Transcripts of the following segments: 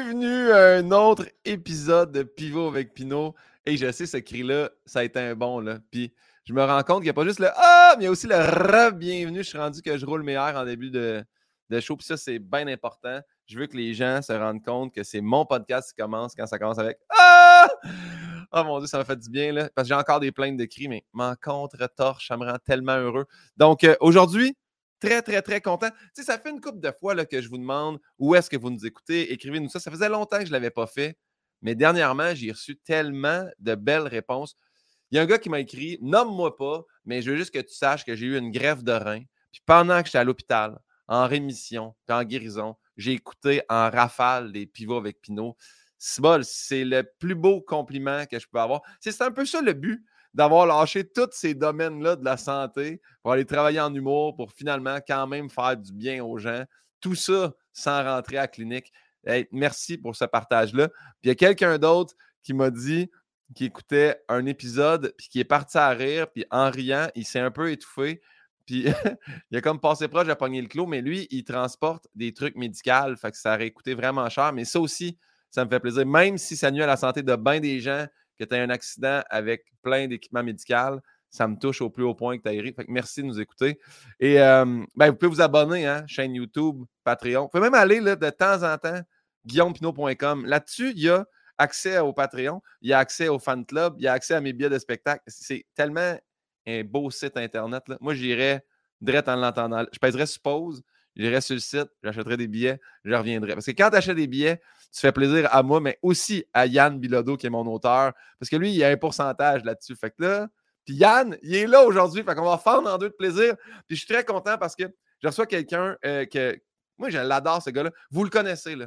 Bienvenue à un autre épisode de Pivot avec Pinot. Et je sais, ce cri-là, ça a été un bon. Là. Puis je me rends compte qu'il n'y a pas juste le Ah, mais il y a aussi le re-bienvenue. Je suis rendu que je roule mes en début de, de show. Puis ça, c'est bien important. Je veux que les gens se rendent compte que c'est mon podcast qui commence quand ça commence avec Ah! Oh mon Dieu, ça m'a fait du bien, là. Parce que j'ai encore des plaintes de cris, mais mon contre-torche, ça me rend tellement heureux. Donc, euh, aujourd'hui, très, très, très content. Tu sais, ça fait une couple de fois là, que je vous demande où est-ce que vous nous écoutez. Écrivez-nous ça. Ça faisait longtemps que je ne l'avais pas fait. Mais dernièrement, j'ai reçu tellement de belles réponses. Il y a un gars qui m'a écrit Nomme-moi pas, mais je veux juste que tu saches que j'ai eu une greffe de rein. Puis pendant que j'étais à l'hôpital, en rémission, puis en guérison, j'ai écouté en rafale des pivots avec Pinot. C'est le plus beau compliment que je peux avoir. C'est un peu ça le but d'avoir lâché tous ces domaines-là de la santé pour aller travailler en humour, pour finalement quand même faire du bien aux gens. Tout ça sans rentrer à la clinique. merci pour ce partage-là. Puis il y a quelqu'un d'autre qui m'a dit qu'il écoutait un épisode, puis qui est parti à rire, puis en riant, il s'est un peu étouffé. Puis il a comme passé proche à pogner le clos, mais lui, il transporte des trucs médicaux, fait que ça aurait coûté vraiment cher. Mais ça aussi, ça me fait plaisir. Même si ça nuit à la santé de bien des gens, que tu as un accident avec plein d'équipements médicaux, ça me touche au plus haut point que tu ri. Fait que merci de nous écouter. Et ben, vous pouvez vous abonner, hein, chaîne YouTube, Patreon. Vous pouvez même aller là, de temps en temps, guillaumepinot.com. Là-dessus, il y a accès au Patreon, il y a accès au fan club, il y a accès à mes billets de spectacle. C'est tellement un beau site Internet. Moi, j'irais direct en l'entendant. Je pèserais suppose, j'irais sur le site, j'achèterais des billets, je reviendrai. Parce que quand tu achètes des billets, tu fais plaisir à moi, mais aussi à Yann Bilodeau, qui est mon auteur. Parce que lui, il y a un pourcentage là-dessus. Fait que là, puis Yann, il est là aujourd'hui. Fait qu'on va faire en deux de plaisir. Puis je suis très content parce que je reçois quelqu'un euh, que. Moi, je l'adore, ce gars-là. Vous le connaissez, là.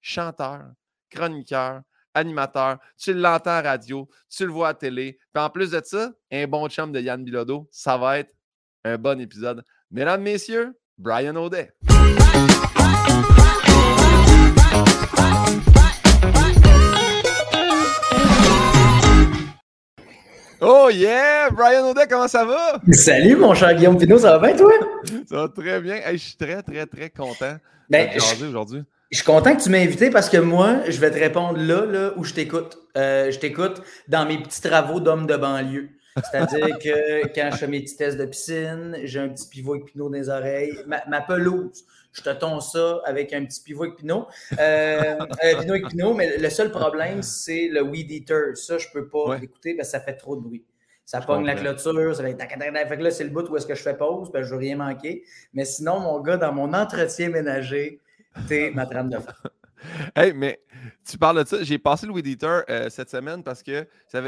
Chanteur, chroniqueur, animateur. Tu l'entends à radio, tu le vois à télé. Puis en plus de ça, un bon chum de Yann Bilodeau. Ça va être un bon épisode. Mesdames, messieurs, Brian Audet. Oh yeah! Brian Audet, comment ça va? Salut mon cher Guillaume Pinot, ça va bien toi? Ça va très bien. je suis très, très, très content ben, aujourd'hui. Je suis content que tu m'aies invité parce que moi, je vais te répondre là, là où je t'écoute. Euh, je t'écoute dans mes petits travaux d'homme de banlieue. C'est-à-dire que quand je fais mes petits tests de piscine, j'ai un petit pivot avec pinot dans les oreilles. Ma, pelouse, je te tonds ça avec un petit pivot avec pinot. Euh, euh pinot avec pinot, mais le seul problème, c'est le weed eater. Ça, je ne peux pas l'écouter parce que ça fait trop de bruit. Ça pogne la clôture, ça fait... fait que là, c'est le bout où est-ce que je fais pause, ben, je ne veux rien manquer. Mais sinon, mon gars, dans mon entretien ménager, T'es ma trame de fond. Hey, mais tu parles de ça. J'ai passé le Weed Eater euh, cette semaine parce que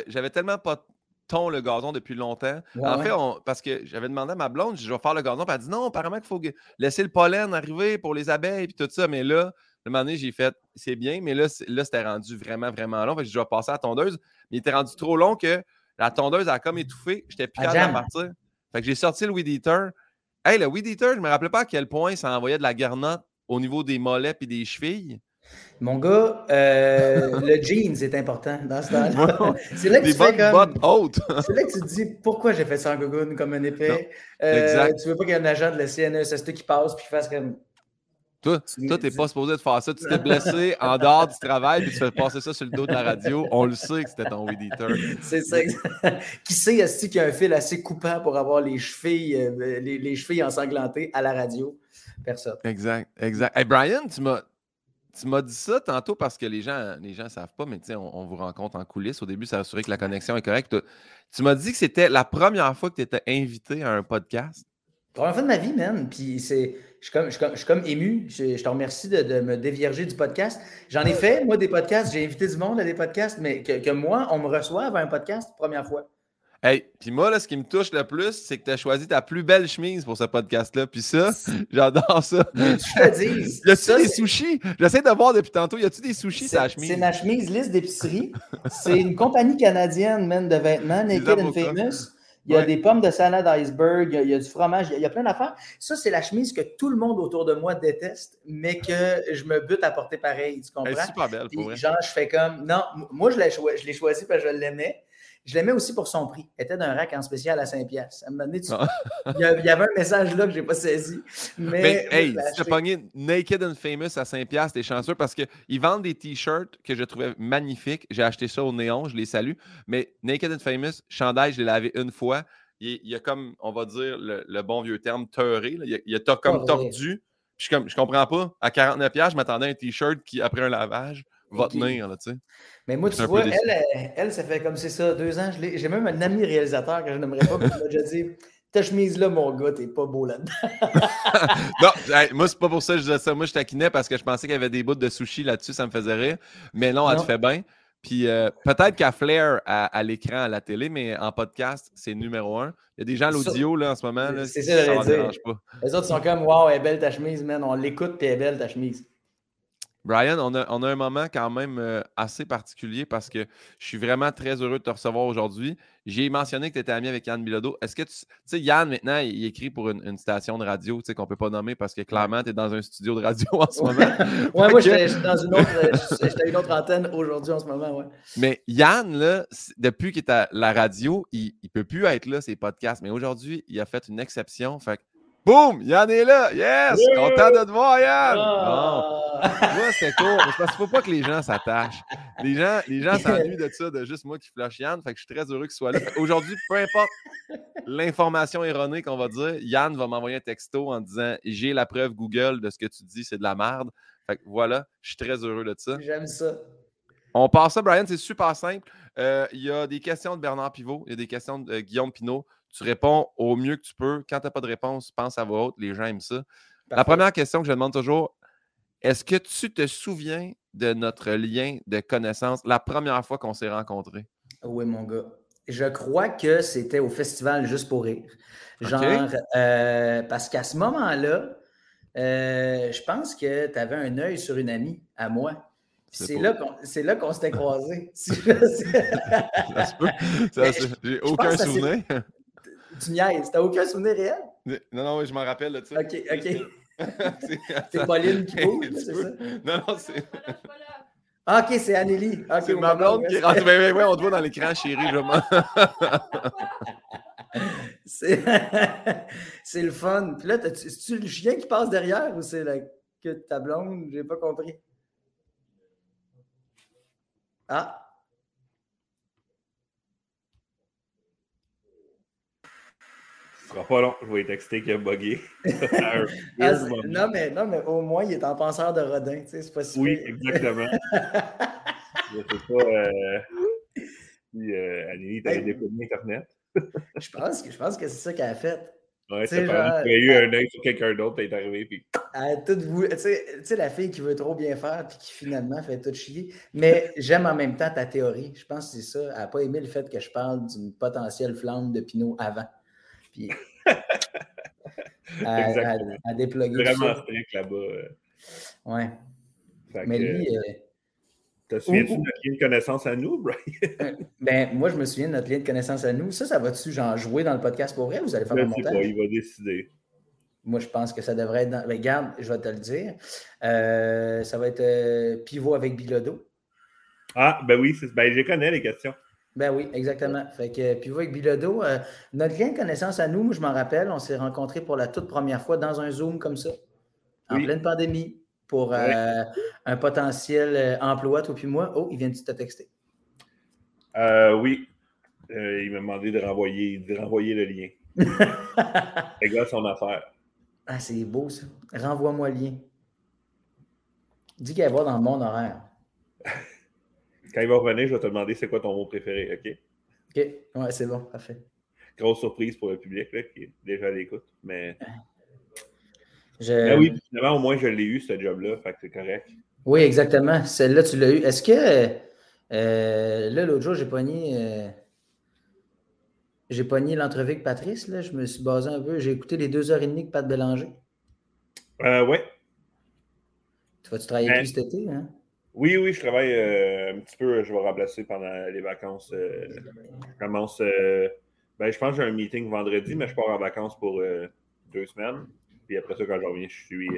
j'avais tellement pas ton le gazon depuis longtemps. en fait, parce que j'avais demandé à ma blonde, je vais faire le gazon. Puis elle a dit non, apparemment qu'il faut laisser le pollen arriver pour les abeilles et tout ça. Mais là, le moment donné, j'ai fait c'est bien, mais là, là c'était rendu vraiment, vraiment long. Fait que je dois passer à la tondeuse. Mais il était rendu trop long que la tondeuse a comme étouffé. J'étais plus capable de partir. Fait que j'ai sorti le Weed Eater. Hey, le Weed Eater, je me rappelais pas à quel point ça envoyait de la garnotte au niveau des mollets et des chevilles? Mon gars, euh, le jeans est important dans ce temps-là. c'est là que tu fais comme... c'est là que tu te dis pourquoi j'ai fait ça en gogoon comme un épée? Euh, tu veux pas qu'il y ait un agent de la CNESST qui passe puis fasse comme. Toi, tu n'es pas supposé de faire ça. Tu t'es blessé en dehors du travail puis tu fais passer ça sur le dos de la radio. On le sait que c'était ton weed C'est ça. qui sait, est-ce qu'il y a un fil assez coupant pour avoir les chevilles, euh, les, les chevilles ensanglantées à la radio? Personne. Exact, exact. Hey Brian, tu m'as. Tu m'as dit ça tantôt parce que les gens les gens savent pas, mais on, on vous rencontre en coulisses. Au début, ça assuré que la connexion est correcte. Tu m'as dit que c'était la première fois que tu étais invité à un podcast? Première fois de ma vie, man. Puis c'est. Je suis comme, je, comme, ému. Je, te remercie de, me dévierger du podcast. J'en ai fait, moi, des podcasts. J'ai invité du monde à des podcasts, mais que, que moi, on me reçoive à un podcast, première fois. Hey, puis moi, là, ce qui me touche le plus, c'est que tu as choisi ta plus belle chemise pour ce podcast-là. Puis ça, j'adore ça. Je te dis. y a-tu des sushis? J'essaie de voir depuis tantôt. Y a-tu des sushis, ta chemise? C'est ma chemise liste d'épicerie. c'est une compagnie canadienne, man, de vêtements, Naked and Famous. Il y a des pommes de salade iceberg, il y a, du fromage, il y a, plein d'affaires. Ça, c'est la chemise que tout le monde autour de moi déteste, mais que je me bute à porter pareil. Tu comprends? Elle est super belle, pour Genre, je fais comme. Non, moi, je l'ai choisi parce que je l'aimais. Je l'aimais aussi pour son prix. Elle était d'un rack en spécial à 5$. pièces. Ah. il, y avait un message là que je n'ai pas saisi. Mais, mais hey, si tu pogné Naked and Famous à 5$, t'es chanceux parce qu'ils vendent des t-shirts que je trouvais magnifiques. J'ai acheté ça au néon, je les salue. Mais Naked and Famous, chandail, je l'ai lavé une fois. Il, y a comme, on va dire, le, bon vieux terme, teuré. Il, y a, comme tordu. Je, comme, je comprends pas. À 49$, je m'attendais à un t-shirt qui, après un lavage, va tenir, là, tu sais. Mais moi, tu vois, elle, elle, ça fait comme c'est ça, deux ans. J'ai même un ami réalisateur que je n'aimerais pas, mais il m'a déjà dit ta chemise là, mon gars, t'es pas beau là-dedans. non, moi, c'est pas pour ça que je disais ça. Moi, je taquinais parce que je pensais qu'il y avait des bouts de sushi là-dessus, ça me faisait rire. Mais non, elle te fait bien. Puis euh, peut-être qu'à Flair, à, l'écran, à la télé, mais en podcast, c'est numéro un. Il y a des gens à l'audio là, en ce moment. C'est ça, ça, ça dérange pas. Les autres sont comme Waouh, elle est belle ta chemise, man. On l'écoute, est belle ta chemise. Brian, on a, un moment quand même euh, assez particulier parce que je suis vraiment très heureux de te recevoir aujourd'hui. J'ai mentionné que tu étais ami avec Yann Bilodeau. Est-ce que tu sais, Yann, maintenant, il, écrit pour une, station de radio qu'on ne peut pas nommer parce que clairement, tu es dans un studio de radio en ce moment. oui, moi, j'étais dans une autre, une autre antenne aujourd'hui en ce moment. Ouais. Mais Yann, là, depuis qu'il est à la radio, il ne peut plus être là, ses podcasts. Mais aujourd'hui, il a fait une exception. Fait Boum! Yann est là! Yes! Content de te voir, Yann! Ah. Moi, c'est cool. Parce qu'il ne faut pas que les gens s'attachent. Les gens, les gens s'ennuient de ça, de juste moi qui flash Yann. Fait que je suis très heureux qu'il soit là. Aujourd'hui, peu importe l'information erronée qu'on va dire, Yann va m'envoyer un texto en disant J'ai la preuve Google de ce que tu dis, c'est de la merde. Fait que voilà, je suis très heureux de ça. J'aime ça. On passe ça, Brian, c'est super simple. Euh, il y a des questions de Bernard Pivot, il y a des questions de Guillaume Pinault. Tu réponds au mieux que tu peux. Quand tu n'as pas de réponse, pense à voix haute. Les gens aiment ça. La première question que je demande toujours, est-ce que tu te souviens de notre lien de connaissance la première fois qu'on s'est rencontrés? Oui, mon gars. Je crois que c'était au festival Juste pour rire. Genre, euh, parce qu'à ce moment-là, euh, je pense que tu avais un œil sur une amie à moi. C'est là qu'on s'était croisés. ça se peut. J'ai aucun souvenir. Tu niaises. T'as aucun souvenir réel? Non, non, je m'en rappelle de ça. OK, OK. c'est Pauline qui bouge, c'est ça? Non, non, c'est. Ah, ok, c'est Anneli. c'est ma blonde qui est rentrée. Oui, oui, on te voit dans l'écran, chérie, je c'est le fun. Puis là, c'est-tu le chien qui passe derrière ou c'est la... que ta blonde? J'ai pas compris. Ah, sera pas long, je vais texter qu'il a bugué. Ah, non, mais, non, mais au moins, il est en penseur de Rodin, tu sais, c'est pas si Oui, exactement. je sais pas euh, si euh, Annie t'avait hey. Internet. je, pense que, je pense que c'est ça qu'elle a fait. Ouais, c'est genre... Il y a eu un œil sur quelqu'un d'autre, t'es arrivé, puis... Tu sais, la fille qui veut trop bien faire, puis qui finalement fait tout chier. Mais j'aime en même temps ta théorie. Je pense que c'est ça. Elle n'a pas aimé le fait que je parle d'une potentielle flamme de Pinot avant puis à, à, à, déploguer. Vraiment strict là-bas. Euh. Ouais. Mais lui. Euh, T'as souviens-tu de notre lien de connaissance à nous, Brian? Euh, ben, moi, je me souviens de notre lien de connaissance à nous. Ça, ça va-tu, genre, jouer dans le podcast pour vrai ou vous allez faire un montage? Pas, il va décider. Moi, je pense que ça devrait être dans. Regarde, je vais te le dire. ça va être pivot avec Bilodo. Ah, ben oui, ben, je connais les questions. Ben oui, exactement. Fait que, puis vous, avec Bilodo, euh, notre lien de connaissance à nous, je m'en rappelle, on s'est rencontrés pour la toute première fois dans un Zoom comme ça, en pleine pandémie, pour euh, un potentiel euh, emploi, toi puis moi. Oh, il vient de te texter. oui. il m'a demandé de renvoyer, de renvoyer le lien. Gars son affaire. Ah, c'est beau ça. Renvoie-moi le lien. Dis qu'elle va dans le monde horaire. Quand il va revenir, je vais te demander c'est quoi ton mot préféré, OK? OK, ouais, c'est bon, parfait. Grosse surprise pour le public là, qui est déjà à l'écoute, mais. Je... Ben oui, finalement, au moins, je l'ai eu, ce job-là, fait que c'est correct. Oui, exactement. Celle-là, tu l'as eu. Est-ce que euh, là, l'autre jour, j'ai pogné. Euh, j'ai pogné l'entrevue avec Patrice, là. Je me suis basé un peu. J'ai écouté les deux heures et demie de Pat Bélanger. Euh, oui. Tu vas-tu travailler ben, plus cet été, hein? Oui, oui, je travaille euh, un petit peu. Je vais remplacer pendant les vacances. Euh, je commence. Euh, ben, je pense que j'ai un meeting vendredi, mais je pars en vacances pour deux semaines. Puis après ça, quand je reviens, je suis,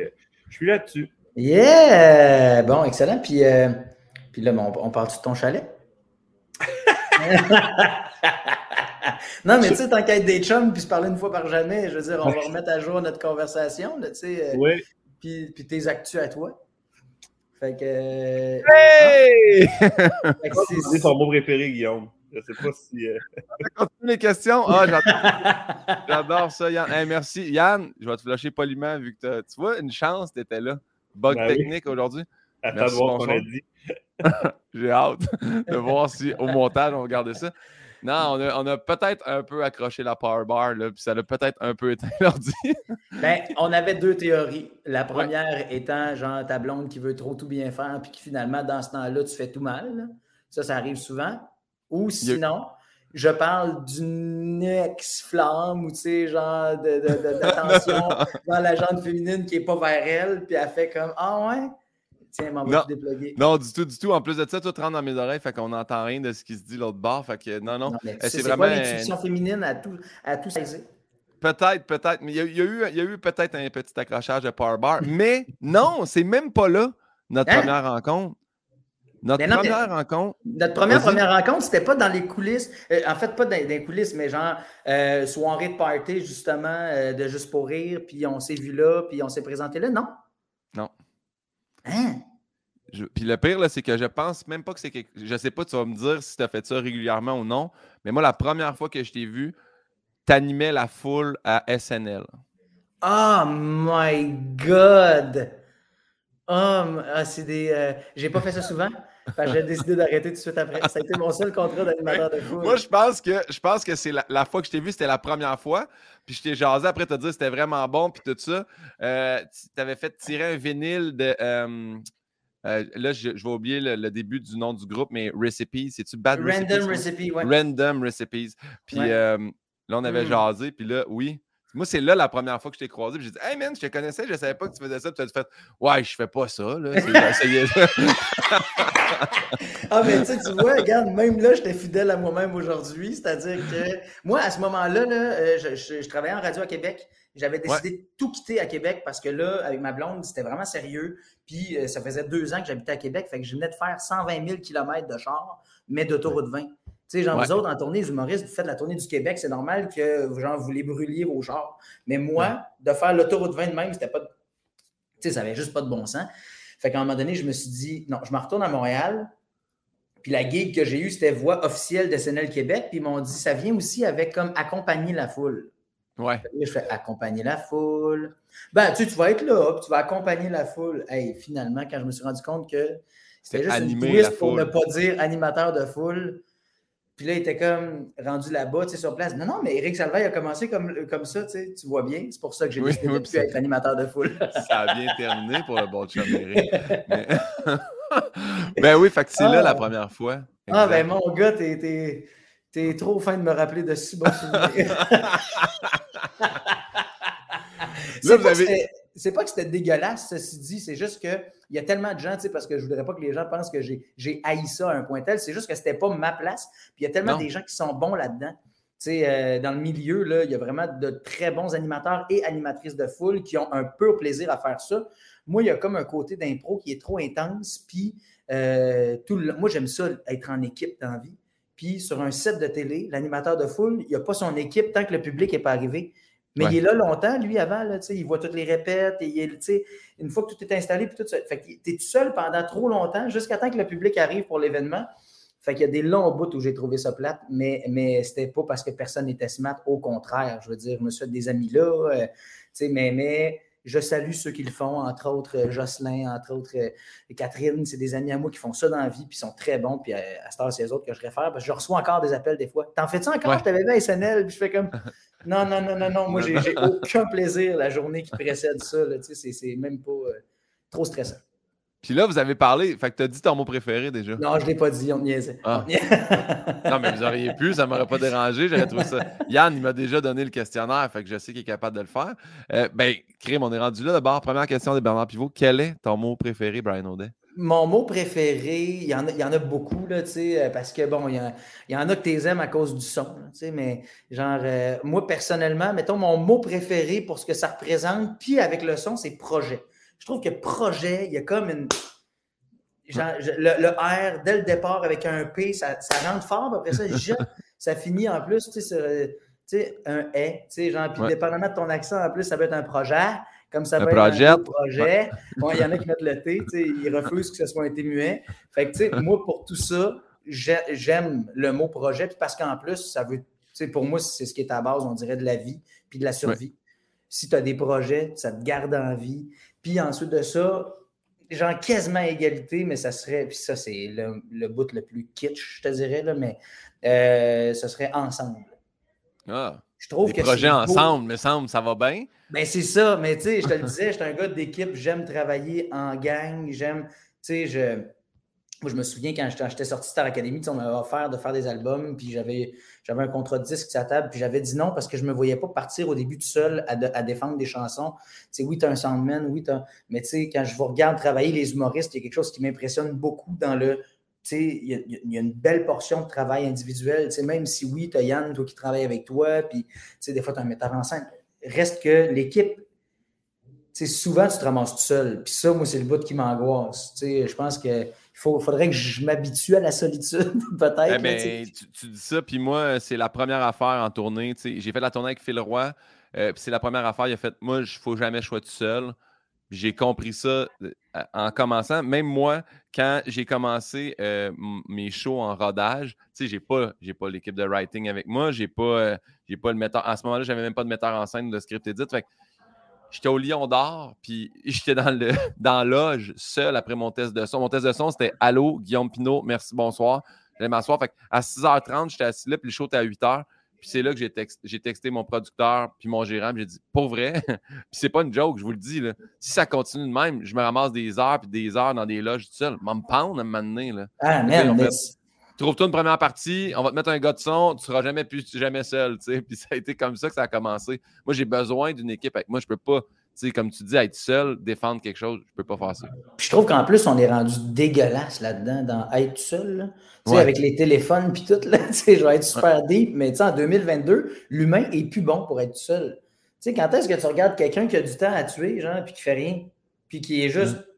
je suis là-dessus. Yeah! Bon, excellent. Puis, puis là, on, on parle de ton chalet? non, mais tu sais, être des chums puis se parler une fois par jamais, je veux dire, on va remettre à jour notre conversation, tu sais. Oui. Puis, puis tes actus à toi. Fait que. Hey! c'est ton mot préféré, Guillaume. Je sais pas si. Euh... continue les questions. Ah, j'adore ça, Yann. merci. Yann, je vais te flasher poliment vu que tu vois, une chance, tu étais là. Bug ben technique aujourd'hui. Attends de voir ce qu'on a dit. J'ai hâte de voir si au montage on garder ça. Non, on a, peut-être un peu accroché la power bar, là, puis ça a peut-être un peu éteint l'ordi. ben, on avait deux théories. La première étant, genre, ta blonde qui veut trop tout bien faire, puis qui finalement, dans ce temps-là, tu fais tout mal. Ça, ça arrive souvent. Ou sinon, je parle d'une ex-flamme ou, tu sais, genre, d'attention dans la jante féminine qui n'est pas vers elle, puis elle fait comme Ah ouais? Tiens, m'en va déploguer? Non, du tout, du tout. En plus de ça, tout rentre dans mes oreilles, fait qu'on n'entend rien de ce qui se dit l'autre bord. Fait que non, non. c'est vraiment. l'intuition féminine à tout, à tout saisir? Peut-être, peut-être. Mais il y, a, eu, il y a eu peut-être un petit accrochage de power bar. Mais non, c'est même pas là, notre hein? première rencontre. Notre première rencontre. Notre première, première rencontre, c'était pas dans les coulisses. Euh, en fait, pas dans, les coulisses, mais genre euh, soirée de party, justement, euh, de Juste pour rire, puis on s'est vu là, puis on s'est présenté là. Non? Non. Hein? puis le pire, c'est que je pense même pas que c'est quelque... Je sais pas, tu vas me dire si tu as fait ça régulièrement ou non, mais moi, la première fois que je t'ai vu, t'animais la foule à SNL. Oh my God! Oh, ah, c'est des. J'ai pas fait ça souvent j'ai décidé d'arrêter tout de suite après. Ça a été mon seul contrat d'animateur de foule. Moi, je pense que, je pense que c'est la, fois que je t'ai vu, c'était la première fois. Puis je t'ai jasé après te dire que c'était vraiment bon, puis tout ça. Euh, tu avais fait tirer un vinyle de. Euh, euh, là, je, vais oublier le, début du nom du groupe, mais Recipes, c'est-tu Bad Random Recipes? Random Recipes. Puis là, on avait hmm. jasé, puis là, oui, moi, c'est là la première fois que je t'ai croisé. J'ai dit, Hey man, je te connaissais, je ne savais pas que tu faisais ça. Puis tu as fait, Ouais, je fais pas ça. Là. ah, mais tu vois, regarde, même là, j'étais fidèle à moi-même aujourd'hui. C'est-à-dire que moi, à ce moment-là, là, euh, je, travaillais en radio à Québec. J'avais décidé de tout quitter à Québec parce que là, avec ma blonde, c'était vraiment sérieux. Puis euh, ça faisait deux ans que j'habitais à Québec. Fait que je venais de faire 120 000 km de char, mais d'autoroute 20. Tu sais, genre, vous autres, en tournée, les humoristes, vous faites la tournée du Québec, c'est normal que genre, vous les brûliez vos chars. Mais moi, de faire l'autoroute 20 de même, c'était pas. Tu sais, ça avait juste pas de bon sens. Fait qu'à un moment donné, je me suis dit, non, je me retourne à Montréal. Puis la gig que j'ai eue, c'était voix officielle de SNL Québec. Puis ils m'ont dit, ça vient aussi avec comme accompagner la foule. Ouais. je fais accompagner la foule. Ben, tu, tu vas être là, puis tu vas accompagner la foule. Hey, finalement, quand je me suis rendu compte que c'était juste une twist pour ne pas dire animateur de foule, puis là, il était comme rendu là-bas, tu sais, sur place. Non, non, mais Eric Salvaille a commencé comme, comme ça, tu sais, tu vois bien. C'est pour ça que j'ai décidé de plus être animateur de foule. ça a bien terminé pour le bon chum Eric. ben oui, fait que c'est là la ah. première fois. Ah, ben mon gars, t'es, t'es, trop fin de me rappeler de si bons souvenirs. là, vous avez c'est pas que c'était dégueulasse, ceci dit, c'est juste qu'il y a tellement de gens, tu sais, parce que je voudrais pas que les gens pensent que j'ai haï ça à un point tel, c'est juste que c'était pas ma place. Puis il y a tellement des gens qui sont bons là-dedans. Tu sais, euh, dans le milieu, là, il y a vraiment de très bons animateurs et animatrices de foule qui ont un peu plaisir à faire ça. Moi, il y a comme un côté d'impro qui est trop intense, puis euh, tout moi, j'aime ça, être en équipe dans la vie. Puis sur un set de télé, l'animateur de foule, il n'y a pas son équipe tant que le public n'est pas arrivé. Mais il est là longtemps, lui, avant. Là, il voit toutes les répètes. Et il est, une fois que tout est installé, puis tout ça. Fait que tu es tout seul pendant trop longtemps, jusqu'à temps que le public arrive pour l'événement. Fait qu'il y a des longs bouts où j'ai trouvé ça plate, mais, mais c'était pas parce que personne n'était smart. Au contraire, je veux dire, je me suis fait des amis là. Euh, mais, mais je salue ceux qui le font, entre autres euh, Jocelyn, entre autres euh, Catherine. C'est des amis à moi qui font ça dans la vie, puis sont très bons. Puis à, ce temps, c'est les autres que je réfère, parce que je reçois encore des appels des fois. T'en fais-tu encore? Je t'avais vu à SNL, puis je fais comme. Non, non, non, non, non. Moi, j'ai aucun plaisir la journée qui précède ça. C'est même pas euh, trop stressant. Puis là, vous avez parlé, fait que tu as dit ton mot préféré déjà. Non, je ne l'ai pas dit, on niaisait. Ah. non, mais vous auriez pu, ça ne m'aurait pas dérangé. J'aurais trouvé ça. Yann, il m'a déjà donné le questionnaire, fait que je sais qu'il est capable de le faire. Euh, ben, Crime, on est rendu là d'abord. Première question de Bernard Pivot. Quel est ton mot préféré, Brian Audet? Mon mot préféré, il y en a, il y en a beaucoup, là, euh, parce que bon, il y, en a que tu aimes à cause du son, mais genre, euh, moi personnellement, mettons, mon mot préféré pour ce que ça représente, puis avec le son, c'est projet. Je trouve que projet, il y a comme une. le, R, dès le départ, avec un P, ça, ça rentre fort, après ça, ça finit en plus, tu sais, un est, tu sais, genre, puis dépendamment de ton accent, en plus, ça peut être un projet, comme ça peut être un projet. Bon, il y en a qui mettent le T, tu sais, ils refusent que ce soit un T muet. Fait que, tu sais, moi, pour tout ça, j'aime le mot projet, parce qu'en plus, ça veut, tu sais, pour moi, c'est ce qui est à base, on dirait, de la vie, puis de la survie. Si tu as des projets, ça te garde en vie. Puis ensuite de ça, genre quasiment égalité, mais ça serait, puis ça, c'est le, le, bout le plus kitsch, je te dirais, là, mais euh, ce serait ensemble. Ah. Je trouve que projets ensemble, me semble, ça va bien. Ben, c'est ça, mais tu sais, je te le disais, je suis un gars d'équipe, j'aime travailler en gang, j'aime, tu sais, je moi, je me souviens quand j'étais sorti de Star Academy, on m'avait offert de faire des albums, puis j'avais, j'avais un contrat de disque sur la table, puis j'avais dit non parce que je ne me voyais pas partir au début tout seul à, à défendre des chansons. Tu sais, oui, tu as un soundman, oui, tu Mais tu sais, quand je vous regarde travailler les humoristes, il y a quelque chose qui m'impressionne beaucoup dans le. Tu sais, il y, a une belle portion de travail individuel. Tu sais, même si oui, tu as Yann, toi qui travaille avec toi, puis tu sais, des fois, tu as un metteur en scène. Reste que l'équipe, tu sais, souvent, tu te ramasses tout seul. Puis ça, moi, c'est le bout qui m'angoisse. Tu sais, je pense que il faudrait que je m'habitue à la solitude, peut-être. Eh tu, dis ça, puis moi, c'est la première affaire en tournée. J'ai fait la tournée avec Phil Roy, euh, puis c'est la première affaire. Il a fait Moi, il ne faut jamais que je sois tout seul. J'ai compris ça euh, en commençant. Même moi, quand j'ai commencé euh, mes shows en rodage, tu sais, j'ai pas, pas l'équipe de writing avec moi, j'ai pas, j'ai pas le metteur. En ce moment-là, j'avais même pas de metteur en scène de script edit. Fait J'étais au Lion d'Or, puis j'étais dans le dans loge seul après mon test de son. Mon test de son, c'était Allô, Guillaume Pinot, merci, bonsoir. J'allais m'asseoir. Fait à 6h30, j'étais assis là, puis le show était à 8h. Puis c'est là que j'ai, texté mon producteur puis mon gérant. J'ai dit, pour vrai, puis c'est pas une joke, je vous le dis. Là. Si ça continue de même, je me ramasse des heures puis des heures dans des loges tout seul. M'en pound à un moment donné. Là. Ah, merde, Trouve-toi une première partie, on va te mettre un gars de son, tu seras jamais plus jamais seul, tu sais. Puis ça a été comme ça que ça a commencé. Moi, j'ai besoin d'une équipe avec moi. Je peux pas, sais, comme tu dis, être seul, défendre quelque chose, je peux pas faire ça. je trouve qu'en plus, on est rendu dégueulasse là-dedans, dans être seul. Tu sais, avec les téléphones puis tout, là, tu sais, je vais être super deep, mais en 2022, l'humain est plus bon pour être seul. Tu sais, quand est-ce que tu regardes quelqu'un qui a du temps à tuer, genre, puis qui fait rien, puis qui est juste mm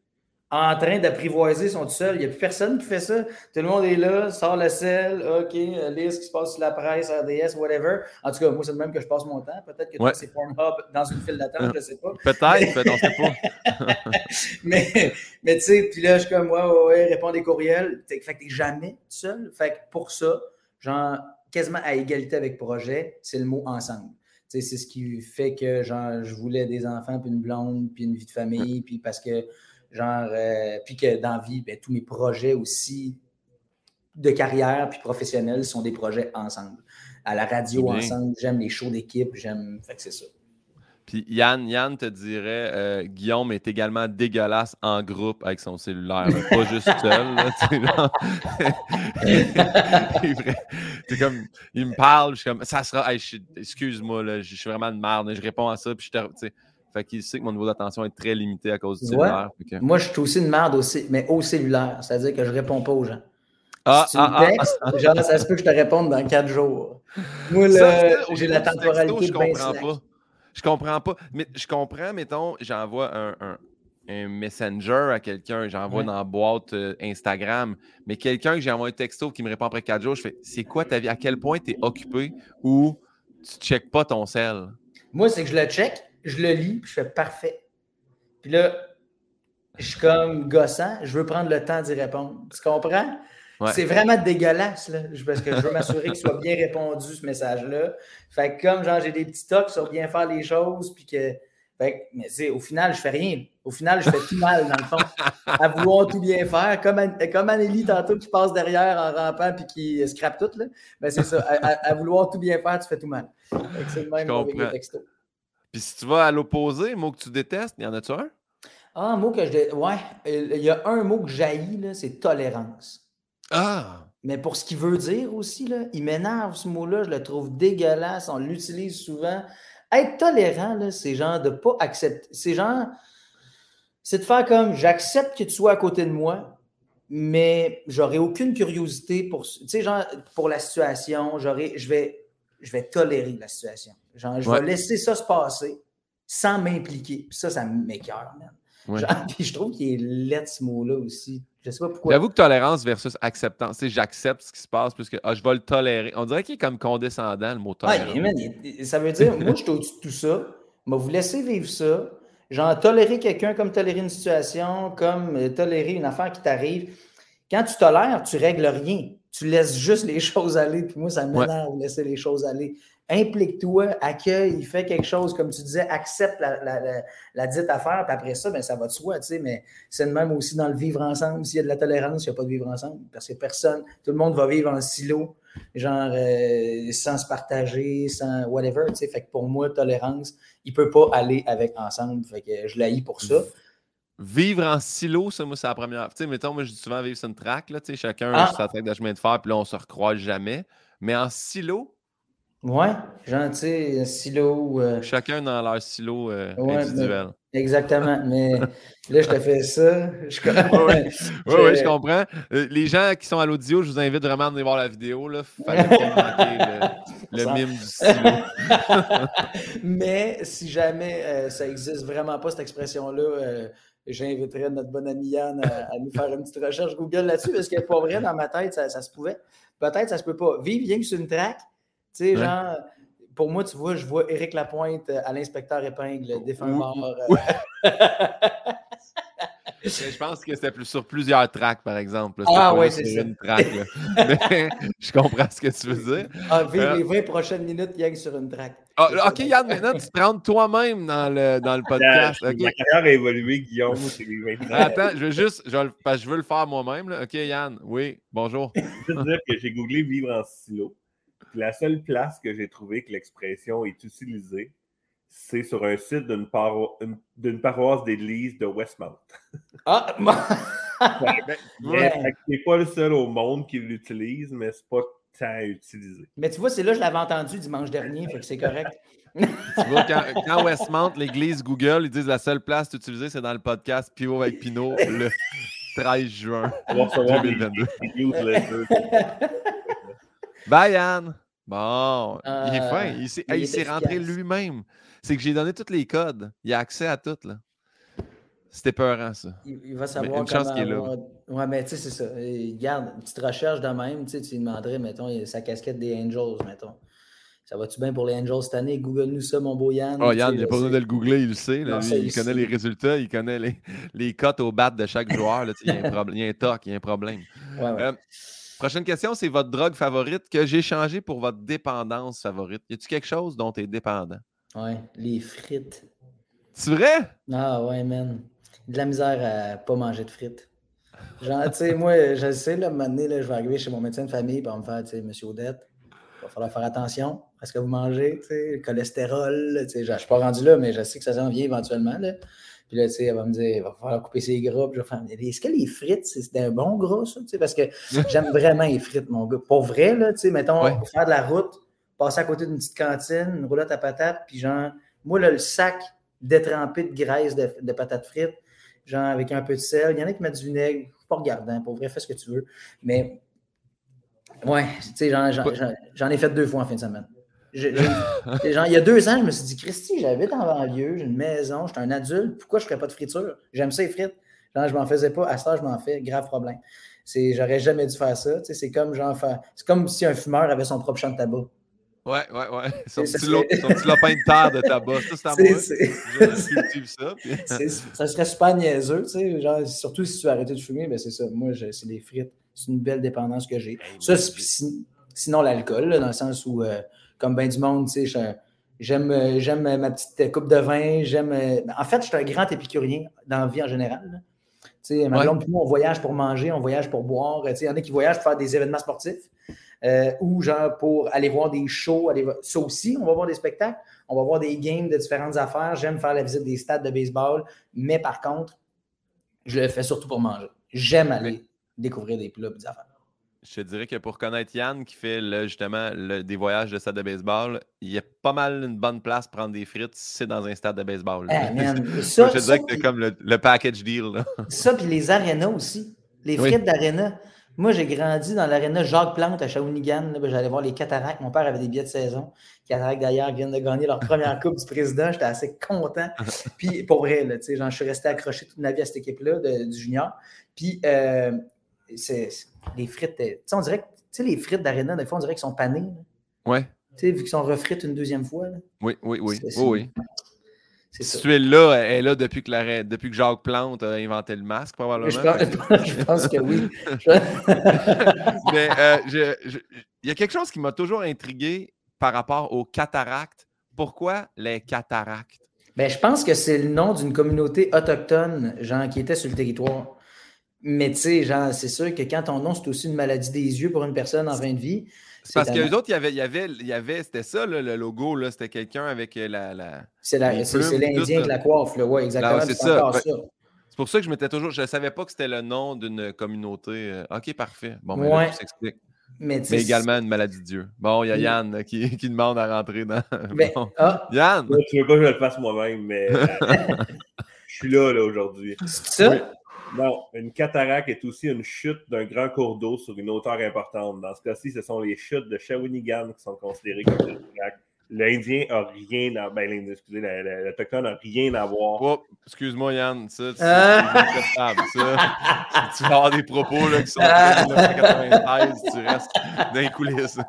en train d'apprivoiser son tout seul. Il n'y a plus personne qui fait ça. Tout le monde est là, sort le sel, OK, lit ce qui se passe sur la presse, RDS, whatever. En tout cas, moi, c'est le même que je passe mon temps. Peut-être que toi, c'est Pornhub dans une file d'attente, je ne sais pas. Peut-être, peut-être, on ne sait pas. mais, mais tu sais, puis là, je suis comme, ouais, ouais, ouais, réponds des courriels. Fait que tu jamais seul. Fait que pour ça, genre, quasiment à égalité avec projet, c'est le mot ensemble. C'est ce qui fait que genre, je voulais des enfants, puis une blonde, puis une vie de famille, puis parce que Genre, euh, puis que dans la vie, ben, tous mes projets aussi de carrière puis professionnels sont des projets ensemble. À la radio ensemble, j'aime les shows d'équipe, j'aime. Fait que c'est ça. Puis Yann, Yann te dirait, euh, Guillaume est également dégueulasse en groupe avec son cellulaire, pas juste seul. c'est comme, il me parle, je suis comme, ça sera, excuse-moi, je suis vraiment de merde, je réponds à ça, puis je te, fait qu'il sait que mon niveau d'attention est très limité à cause du cellulaire. Moi, je suis aussi une merde aussi, mais au cellulaire. C'est-à-dire que je ne réponds pas aux gens. Ah, si ah, ah, genre, ça se peut que je te réponde dans quatre jours. Moi, j'ai la temporalité je comprends pas. Je comprends pas. Mais je comprends, mettons, j'envoie un, un, messenger à quelqu'un, j'envoie dans la boîte euh, Instagram, mais quelqu'un que j'ai envoyé un texto qui me répond après quatre jours, je fais C'est quoi ta vie? À quel point tu es occupé ou tu ne checkes pas ton sel? Moi, c'est que je le check, je le lis, puis je fais parfait. Puis là, je suis comme gossant, je veux prendre le temps d'y répondre. Tu comprends? C'est vraiment dégueulasse, là, parce que je veux m'assurer qu'il soit bien répondu, ce message-là. Fait que comme genre j'ai des petits tocs sur bien faire les choses, puis que. Fait mais au final, je fais rien. Au final, je fais tout mal, dans le fond, à vouloir tout bien faire. Comme, comme Anneli, tantôt, qui passe derrière en rampant puis qui scrape tout, là. Ben, c'est ça. À, vouloir tout bien faire, tu fais tout mal. C'est le même avec les textos. Puis si tu vas à l'opposé, mot que tu détestes, y en a-tu un? Ah, un mot que je déteste. Ouais, il y a un mot que j'haïs, c'est tolérance. Ah! Mais pour ce qu'il veut dire aussi, là, il m'énerve ce mot-là, je le trouve dégueulasse, on l'utilise souvent. Être tolérant, c'est genre de pas accepter. C'est genre, c'est de faire comme j'accepte que tu sois à côté de moi, mais j'aurai aucune curiosité pour, genre, pour la situation. je vais, je vais tolérer la situation. Genre, je vais laisser ça se passer sans m'impliquer. Puis ça, ça m'écœure, même. puis je trouve qu'il est laid ce mot-là aussi. Je sais pas pourquoi. J'avoue que tolérance versus acceptance. Tu sais, j'accepte ce qui se passe plus que ah, je vais le tolérer. On dirait qu'il est comme condescendant, le mot tolérance. Ouais, ça veut dire, moi, je suis au-dessus de tout ça. Mais vous laissez vivre ça. Genre, tolérer quelqu'un comme tolérer une situation, comme euh, tolérer une affaire qui t'arrive. Quand tu tolères, tu règles rien. Tu laisses juste les choses aller. Puis moi, ça m'énerve de laisser les choses aller implique-toi, accueille, fais quelque chose, comme tu disais, accepte la, dite affaire, puis après ça, ben, ça va de soi, tu sais, mais c'est le même aussi dans le vivre ensemble. S'il y a de la tolérance, il n'y a pas de vivre ensemble, parce que personne, tout le monde va vivre en silo, genre euh, sans se partager, sans whatever, tu sais, fait que pour moi, tolérance, il ne peut pas aller avec ensemble, fait que je l'haïs pour ça. Vivre en silo, ça, moi, c'est la première. Tu sais, mettons, moi, je dis souvent vivre sur une track, là, tu sais, chacun ah. sa tête de chemin de fer, puis là, on se recroise jamais. Mais en silo, Ouais, tu sais, silo. Euh, Chacun dans leur silo euh, individuel. exactement. Mais là, je te fais ça. Je... oui, oui, je comprends. Euh, les gens qui sont à l'audio, je vous invite vraiment à venir voir la vidéo. Là. Fallait pas le, le mime du silo. Mais si jamais ça existe vraiment pas, cette expression-là, j'inviterais notre bon ami Yann à, nous faire une petite recherche Google là-dessus, parce que pas vrai, dans ma tête, ça, ça se pouvait. Peut-être ça se peut pas. Vivre bien que sur une track, tu sais, genre, pour moi, tu vois, je vois Éric Lapointe euh, à l'inspecteur épingle, défunt mort. Euh. je pense que c'était plus sur plusieurs tracks, par exemple. Ah oui, c'est ça. Une track, Mais je comprends ce que tu veux dire. Ah, vive euh, les 20 prochaines minutes, Yann, sur une track. Ah, ok, Yann, maintenant, tu te rends toi-même dans le, dans le podcast. Ma carrière a évolué, Guillaume, c'est les 20 Attends, je veux juste, je, parce que je veux le faire moi-même. Ok, Yann, oui, bonjour. Je veux dire que j'ai googlé vivre en silo la seule place que j'ai trouvé que l'expression est utilisée, c'est sur un site d'une paroisse d'église de Westmount. Ah! ouais, c'est pas le seul au monde qui l'utilise, mais c'est pas tant utilisé. Mais tu vois, c'est là que je l'avais entendu dimanche dernier, fait que c'est correct. tu vois, quand, Westmount, l'église Google, ils disent la seule place utilisée, c'est dans le podcast Pio avec Pinot le 13 juin 2022. Bye, Yann. Bon, il est fin. Euh, il s'est rentré lui-même. C'est que j'ai donné tous les codes. Il a accès à tout. là. C'était peurant, ça. Il, va savoir une chance qu'il est là. Ouais, mais tu sais, c'est ça. Il garde une petite recherche de même. Tu lui demanderais, mettons, sa casquette des Angels, mettons. Ça va-tu bien pour les Angels cette année? Google-nous ça, mon beau Yann. Oh, Yann, il n'a pas besoin de le googler, il le sait. il, connaît les résultats, il connaît les, les cotes au bat de chaque joueur. Là, il, y a un il y a un toc, il y a un problème. Ouais, ouais. Euh, Prochaine question, c'est votre drogue favorite que j'ai changé pour votre dépendance favorite. Y a-t-il quelque chose dont tu es dépendant? Ouais, les frites. C'est vrai? Ah ouais, man. De la misère à pas manger de frites. Genre, tu sais, moi, je sais, là, un là, je vais arriver chez mon médecin de famille on me faire, tu sais, monsieur Odette, il va falloir faire attention à ce que vous mangez, tu sais, le cholestérol, tu sais, je ne suis pas rendu là, mais je sais que ça s'en vient éventuellement, là. Puis là, tu sais, elle va me dire, il va falloir couper ses gras. Puis je vais faire, est-ce que les frites, c'est un bon gras, ça? Tu sais, parce que j'aime vraiment les frites, mon gars. Pour vrai, là, tu sais, mettons, pour faire de la route, passer à côté d'une petite cantine, une roulotte à patates, puis genre, moi, là, le sac détrempé de graisse de, patates frites, genre avec un peu de sel. Il y en a qui mettent du vinaigre, pas regardant, pour vrai, fais ce que tu veux. Mais, ouais, tu sais, j'en ai fait deux fois en fin de semaine genre, il y a deux ans, je me suis dit, Christy, j'habite en banlieue, j'ai une maison, je suis un adulte, pourquoi je ne ferais pas de friture? J'aime ça, les frites. Genre, je m'en faisais pas. À ce je m'en fais. Grave problème. J'aurais jamais dû faire ça. C'est comme, genre, c'est comme si un fumeur avait son propre champ de tabac. Ouais, ouais, ouais. Son petit, lapin de terre de tabac. Ça, c'est à moi. ça. Ça serait super niaiseux, tu sais. Genre, surtout si tu as arrêté de fumer, ben c'est ça. Moi, c'est les frites. C'est une belle dépendance que j'ai. Ça, sinon l'alcool, dans le sens où euh, comme bien du monde, tu sais, j'aime, j'aime ma petite coupe de vin, j'aime... En fait, je suis un grand épicurien dans la vie en général. Tu sais, ma blonde, on voyage pour manger, on voyage pour boire. Tu sais, il y en a qui voyagent pour faire des événements sportifs euh, ou genre pour aller voir des shows. Aller... Ça aussi, on va voir des spectacles, on va voir des games de différentes affaires. J'aime faire la visite des stades de baseball, mais par contre, je le fais surtout pour manger. J'aime aller découvrir des et des affaires. Je te dirais que pour connaître Yann qui fait justement des voyages de stade de baseball, il y a pas mal une bonne place pour prendre des frites si c'est dans un stade de baseball. je te dirais que c'est comme le, package deal. Ça, puis les arénas aussi. Les frites d'aréna. Moi, j'ai grandi dans l'aréna Jacques Plante à Shawinigan. Ben, j'allais voir les Cataractes. Mon père avait des billets de saison. Les Cataractes, d'ailleurs, viennent de gagner leur première Coupe du Président. J'étais assez content. Puis, pour vrai, là, je suis resté accroché toute ma vie à cette équipe-là du junior. Puis, euh, c'est, les frites, on dirait que les frites d'aréna, des fois, on dirait qu'ils sont panés. Ouais. vu qu'ils sont refrites une deuxième fois. Oui, oui, oui. oui, oui. Si tu es là, elle est là depuis que, depuis que Jacques Plante a inventé le masque, probablement. Je pense, que oui. Mais euh, il y a quelque chose qui m'a toujours intrigué par rapport aux cataractes. Pourquoi les cataractes? Ben, je pense que c'est le nom d'une communauté autochtone, genre, qui était sur le territoire. Mais tu sais, genre, c'est sûr que quand ton nom, c'est aussi une maladie des yeux pour une personne en fin de vie, parce que les autres, il y avait, il y avait, il y avait c'était ça, le logo, là, c'était quelqu'un avec euh, la. la c'est l'Indien de la coiffe, là, ouais, exactement. c'est ça. C'est pour ça que je m'étais toujours. Je ne savais pas que c'était le nom d'une communauté. Euh, ok, parfait. Bon, mais ben, ça s'explique. Mais, également une maladie de Dieu. Bon, il y a Yann qui, qui, demande à rentrer dans. Mais, ah. Yann! tu veux pas que je le fasse moi-même, mais euh, je suis là, là aujourd'hui. C'est ça? Non, une cataracte est aussi une chute d'un grand cours d'eau sur une hauteur importante. Dans ce cas-ci, ce sont les chutes de Shawinigan qui sont considérées comme des cataractes. L'Indien a rien à. Ben, l'Indien, excusez, l'Autochtone n'a rien à voir. Oh, excuse-moi, Yann, ça, c'est inacceptable, ça. tu vas avoir des propos là, qui sont en 1993, tu restes dans les coulisses.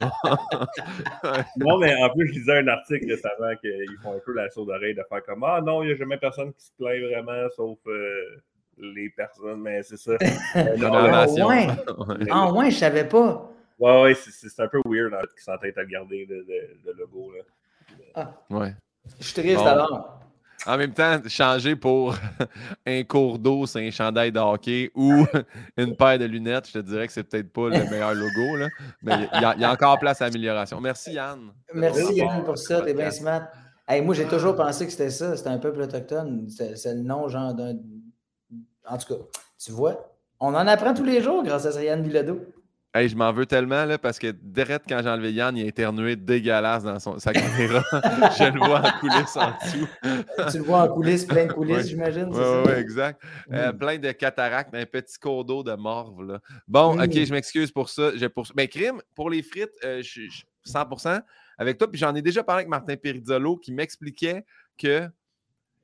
non, mais en plus, je lisais un article récemment qu'ils font un peu la sourde d'oreille de faire comme Ah non, il n'y a jamais personne qui se plaint vraiment, sauf. Euh, les personnes, mais c'est ça. ah, ouais. ah ouais, je savais pas. Ouais, ouais, c'est un peu weird hein, qu'ils s'entêtent à garder le, le, logo. Là. Ah. Ouais. Je suis triste alors. En même temps, changer pour un cours d'eau, c'est un chandail de hockey ou une paire de lunettes, je te dirais que c'est peut-être pas le meilleur logo, là, mais il y, a encore place à amélioration. Merci Yann. Merci Yann pour ça, t'es bien smart. Hey, moi, j'ai toujours pensé que c'était ça, c'était un peuple autochtone. C'est le nom genre d'un en tout cas, tu vois, on en apprend tous les jours grâce à Yann Bilodeau. Hey, je m'en veux tellement là, parce que direct quand j'ai enlevé Yann, il a éternué dégueulasse dans son, sa caméra. je le vois en coulisses en dessous. tu le vois en coulisses, plein de coulisses, j'imagine. Oui, oui, exact. Euh, plein de cataractes, un petit cours d'eau de morve. Là. Bon, OK, je m'excuse pour ça. Pour... Mais crime, pour les frites, euh, je suis 100% avec toi. Puis j'en ai déjà parlé avec Martin Perizzolo qui m'expliquait que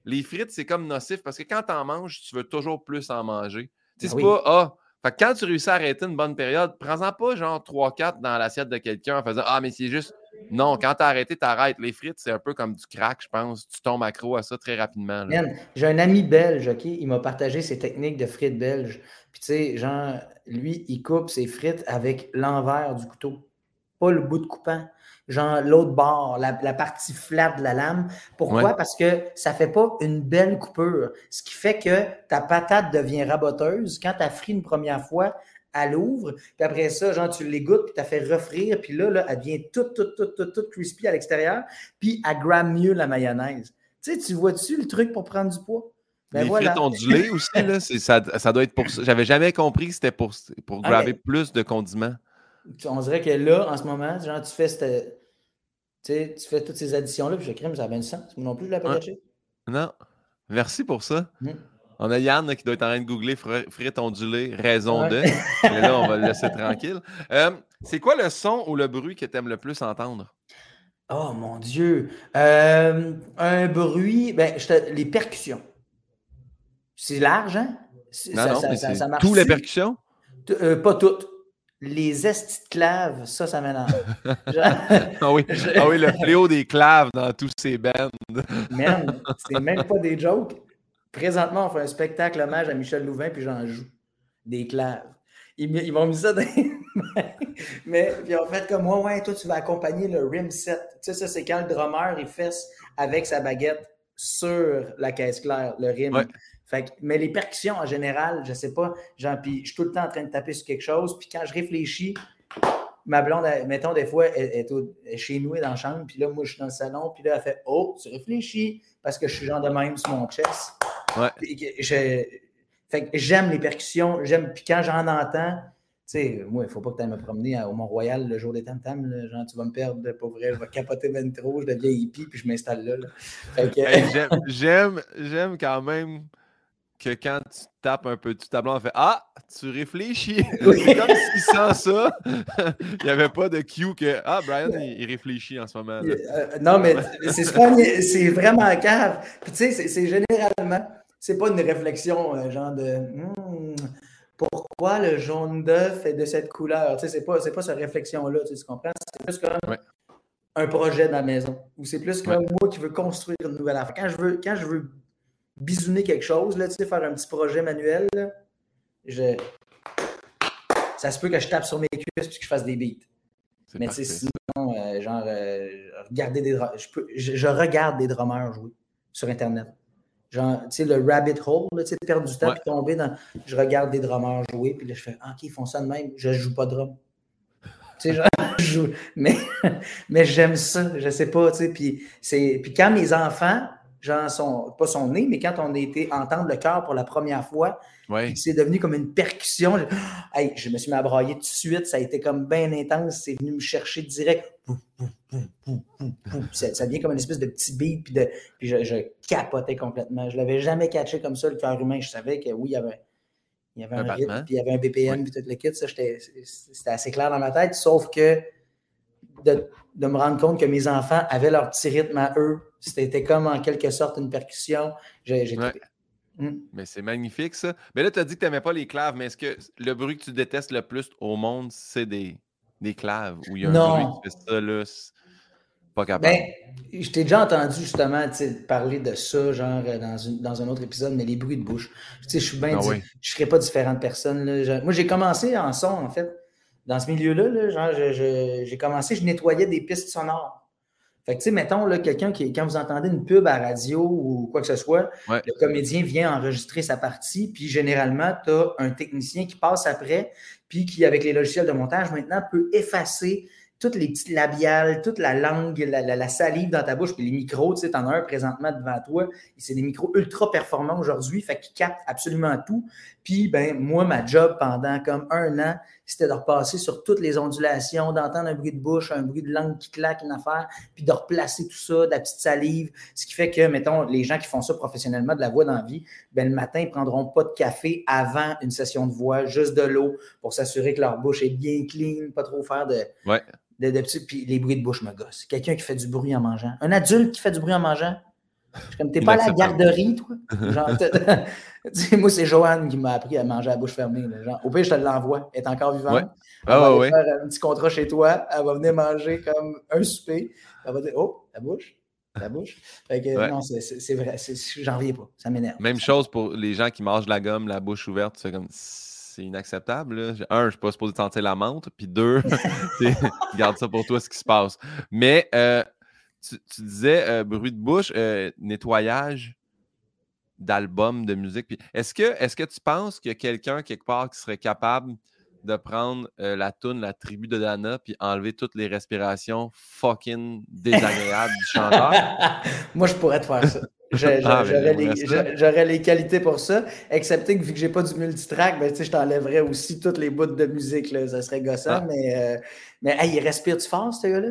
les frites, c'est comme nocif parce que quand tu en manges, tu veux toujours plus en manger. Tu sais, ben c'est pas, ah, fait quand tu réussis à arrêter une bonne période, prends-en pas genre 3-4 dans l'assiette de quelqu'un en faisant Ah, mais c'est juste. Non, quand tu as arrêté, tu arrêtes. Les frites, c'est un peu comme du crack, je pense. Tu tombes accro à ça très rapidement. J'ai un ami belge, OK? Il m'a partagé ses techniques de frites belges. Puis, tu sais, genre, lui, il coupe ses frites avec l'envers du couteau, pas le bout de coupant genre l'autre bord, la, partie flat de la lame. Pourquoi? Parce que ça fait pas une belle coupure. Ce qui fait que ta patate devient raboteuse. Quand tu as frit une première fois, elle ouvre, puis après ça, genre, tu l'égouttes, puis tu as fait refrire, puis là, là, elle devient toute, toute, toute, toute, toute crispy à l'extérieur, puis elle gramme mieux la mayonnaise. Tu sais, tu vois-tu le truc pour prendre du poids? Ben les voilà. frites ondulées aussi, là, ça, ça, doit être pour ça. J'avais jamais compris que c'était pour, pour ah, graver plus de condiments on dirait que là, en ce moment, genre, tu fais tu fais toutes ces additions-là, puis je crime, ça a bien du sens. Moi non plus, je ne l'ai pas caché. Non. Merci pour ça. Mmh. On a Yann qui doit être en train de googler frites ondulées, raison de. Mais là, on va le laisser tranquille. Euh, c'est quoi le son ou le bruit que tu aimes le plus entendre? Oh mon Dieu! Euh, un bruit, ben, les percussions. C'est large, hein? Non, non, ça, ça, marche. Toutes les percussions? Euh, pas toutes les estis de claves, ça, ça m'énerve. ah, oui. ah oui, le fléau des claves dans tous ces bands. Man, c'est même pas des jokes. Présentement, on fait un spectacle hommage à Michel Louvain, puis j'en joue. Des claves. Ils, m'ont mis ça dans Mais puis en fait, comme moi, ouais, toi, tu vas accompagner le rim set. Tu sais, ça, c'est quand le drummer, il fesse avec sa baguette sur la caisse claire, le rim. Fait mais les percussions en général, je sais pas, genre, puis je suis tout le temps en train de taper sur quelque chose, puis quand je réfléchis, ma blonde, mettons, des fois, elle, est chez nous, elle est dans la chambre, puis là, moi, je suis dans le salon, puis là, elle fait Oh, tu réfléchis, parce que je suis genre de même sur mon chest. Ouais. fait que j'aime les percussions, j'aime, puis quand j'en entends, tu sais, moi, il ne faut pas que tu ailles me promener au Mont-Royal le jour des tam-tams. Genre, tu vas me perdre, pour vrai. Je vais capoter ben trop, je deviens hippie, puis je m'installe là. j'aime, j'aime quand même que quand tu tapes un peu du tableau, on fait Ah, tu réfléchis. c'est comme s'il sent ça. il n'y avait pas de cue que Ah, Brian, il, réfléchit en ce moment. Euh, non, mais c'est vraiment cave. Puis tu sais, c'est généralement, c'est pas une réflexion euh, genre de hmm, pourquoi le jaune d'œuf est de cette couleur? Tu sais, c'est pas, pas cette réflexion-là, tu, comprends? C'est plus comme un projet dans la maison. Ou c'est plus comme moi qui veux construire une nouvelle affaire. Quand je veux, quand je veux bisouner quelque chose, là, tu sais, faire un petit projet manuel, je... ça se peut que je tape sur mes cuisses et que je fasse des beats. Mais sinon, euh, genre, euh, regarder des je, je, regarde des drummers jouer sur Internet. Genre, tu sais, le rabbit hole, tu sais, perdre du temps et tomber dans. Je regarde des drummers jouer, puis là, je fais, ah, OK, ils font ça de même, je joue pas de drum. Tu sais, genre, je joue. Mais, mais j'aime ça, je sais pas, tu sais. Puis, puis quand mes enfants genre, son, pas son nez, mais quand on a été entendre le cœur pour la première fois, c'est devenu comme une percussion. Je, je me suis mis à brailler tout de suite, ça a été comme bien intense, c'est venu me chercher direct. Ça, ça, devient comme une espèce de petit beat, puis, de, puis je, capotais complètement. Je l'avais jamais catché comme ça, le cœur humain. Je savais que oui, il y avait, il y avait un, rythme, puis il y avait un BPM, puis tout le kit. Ça, c'était assez clair dans ma tête, sauf que de, de, me rendre compte que mes enfants avaient leur petit rythme à eux. C'était comme en quelque sorte une percussion. J'ai hmm. Mais c'est magnifique, ça. Mais là, tu as dit que tu n'aimais pas les claves, mais est-ce que le bruit que tu détestes le plus au monde, c'est des, des claves? Ou il y a un non. bruit qui fait ça, là, pas capable? Ben, je t'ai déjà entendu justement parler de ça, genre dans, une, dans, un autre épisode, mais les bruits de bouche. Je suis bien. Ah je ne serais pas différente personne. Là. Moi, j'ai commencé en son, en fait dans ce milieu-là, genre, j'ai commencé, je nettoyais des pistes sonores. Fait que, tu sais, mettons, quelqu'un qui, quand vous entendez une pub à radio ou quoi que ce soit, le comédien vient enregistrer sa partie, puis généralement, tu as un technicien qui passe après, puis qui, avec les logiciels de montage, maintenant, peut effacer toutes les petites labiales, toute la langue, la, salive dans ta bouche, puis les micros, tu sais, t'en as un présentement devant toi, c'est des micros ultra performants aujourd'hui, fait qu'ils captent absolument tout. Puis, ben, moi, ma job pendant comme un an, c'était de repasser sur toutes les ondulations, d'entendre un bruit de bouche, un bruit de langue qui claque, une affaire, puis de replacer tout ça, de la petite salive, ce qui fait que, mettons, les gens qui font ça professionnellement, de la voix dans la vie, ben, le matin, ils prendront pas de café avant une session de voix, juste de l'eau, pour s'assurer que leur bouche est bien clean, pas trop faire de... de, de puis les bruits de bouche me gossent. Quelqu'un qui fait du bruit en mangeant. Un adulte qui fait du bruit en mangeant? Je comme, t'es pas à la garderie, toi? Genre, moi, c'est Joanne qui m'a appris à manger à bouche fermée. Genre, au pire, je te l'envoie. Elle est encore vivante. Elle va ah faire un petit contrat chez toi. Elle va venir manger comme un souper. Elle va dire Oh, la bouche. La bouche. Fait que, Non, c'est vrai. J'en reviens pas. Ça m'énerve. Même chose pour les gens qui mangent la gomme, la bouche ouverte. C'est comme c'est inacceptable. Un, je ne suis pas supposé sentir la menthe. Puis deux, garde ça pour toi, ce qui se passe. Mais euh, tu, disais euh, bruit de bouche, euh, nettoyage d'albums de musique. Est-ce que, est que tu penses qu'il y a quelqu'un quelque part qui serait capable de prendre la toune La tribu de Dana puis enlever toutes les respirations fucking désagréables du chanteur? Moi, je pourrais te faire ça. Ah, j'aurais les, qualités pour ça, excepté que vu que j'ai pas du multitrack, ben, je t'enlèverais aussi toutes les bouts de musique. Là, ça serait gossant, ah. mais, euh, mais il respire-tu fort, ce gars-là?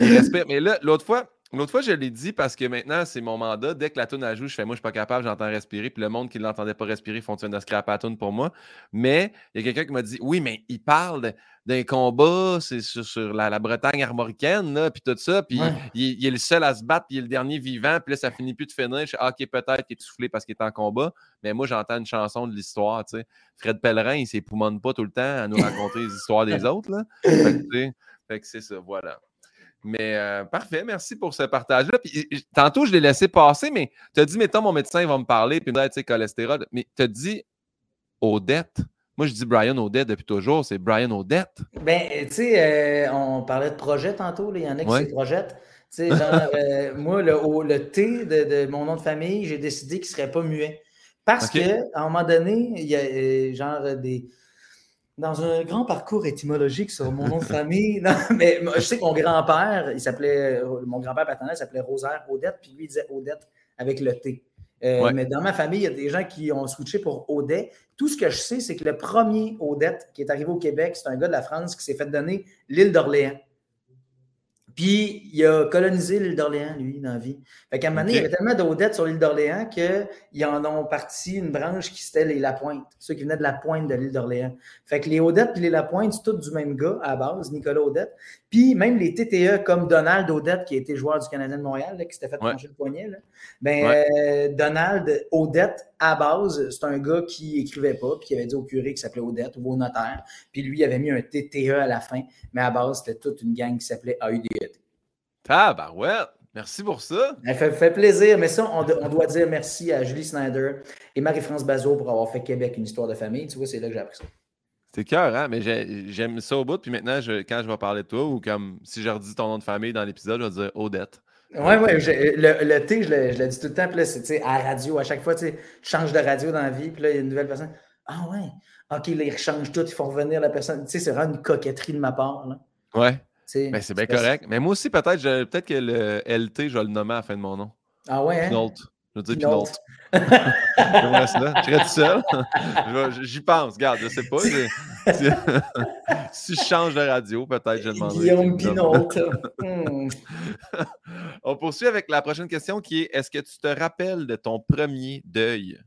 Il respire, mais là, l'autre fois, L'autre fois, je l'ai dit parce que maintenant, c'est mon mandat. Dès que la toune a joue, je fais moi, je suis pas capable, j'entends respirer. Puis le monde qui ne l'entendait pas respirer font de scrap à la toune pour moi. Mais il y a quelqu'un qui m'a dit Oui, mais il parle d'un combat, c'est sur, la, Bretagne armoricaine, là, puis tout ça. Puis il, est le seul à se battre, puis il est le dernier vivant. Puis là, ça finit plus de finir. Je suis ah, OK, peut-être qu'il est soufflé parce qu'il est en combat. Mais moi, j'entends une chanson de l'histoire. tu sais. Fred Pellerin, il s'époumonne pas tout le temps à nous raconter les histoires des autres. Là. fait que c'est ça, voilà. Mais euh, parfait, merci pour ce partage-là. tantôt, je l'ai laissé passer, mais tu as dit, mettons, mon médecin va me parler, puis me dire, tu sais, cholestérol. Mais tu as dit Odette. Moi, je dis Brian Odette depuis toujours, c'est Brian Odette. Ben, tu sais, euh, on parlait de projet tantôt, il y en a qui se projettent. Tu sais, genre, euh, moi, le, le T de, mon nom de famille, j'ai décidé qu'il ne serait pas muet. Parce qu'à un moment donné, il y a genre des dans un grand parcours étymologique sur mon nom de famille. Non, mais je sais que mon grand-père, il s'appelait, mon grand-père paternel s'appelait Rosaire Odette, puis lui, il disait Odette avec le T. Euh, mais dans ma famille, il y a des gens qui ont switché pour Audet. Tout ce que je sais, c'est que le premier Odette qui est arrivé au Québec, c'est un gars de la France qui s'est fait donner l'île d'Orléans. Puis, il a colonisé l'île d'Orléans, lui, dans la vie. Fait qu'à un moment donné, il y avait tellement d'Odette sur l'île d'Orléans qu'ils en ont parti une branche qui c'était les Lapointe, ceux qui venaient de la pointe de l'île d'Orléans. Fait que les Odette et les Lapointe, c'est tous du même gars à la base, Nicolas Odette. Puis, même les TTE comme Donald Odette, qui a été joueur du Canadien de Montréal, qui s'était fait manger le poignet, là. ben, euh, Donald Odette, à base, c'est un gars qui écrivait pas, puis qui avait dit au curé qu'il s'appelait Odette ou au notaire. Puis lui, il avait mis un TTE à la fin, mais à base, c'était toute une gang qui s'appelait AUDET. Ah, bah ouais. Merci pour ça. Ça fait, fait, plaisir. Mais ça, on, on, doit dire merci à Julie Snyder et Marie-France Bazot pour avoir fait Québec une histoire de famille. Tu vois, c'est là que j'ai appris ça. C'est cœur, hein? Mais j'aime ça au bout. Puis maintenant, je, quand je vais parler de toi, ou comme si je redis ton nom de famille dans l'épisode, je vais dire Odette. Oui, oui. Le, le, T, je le, dis tout le temps. Puis là, c'est à la radio. À chaque fois, tu changes de radio dans la vie. Puis là, il y a une nouvelle personne. Ah ouais. OK, là, ils tout. Ils font revenir la personne. Tu sais, c'est vraiment une coquetterie de ma part. Là. Ouais. Ben, c'est bien correct. Mais moi aussi, peut-être peut que le LT, je vais le nommer à la fin de mon nom. Ah ouais? Hein? Pinault. Je veux dire Pinault. je serais tout seul. J'y pense. Regarde, je sais pas. Si, si, je change de radio, peut-être je demanderai. Guillaume Pinault. Hmm. On poursuit avec la prochaine question qui est Est-ce que tu te rappelles de ton premier deuil?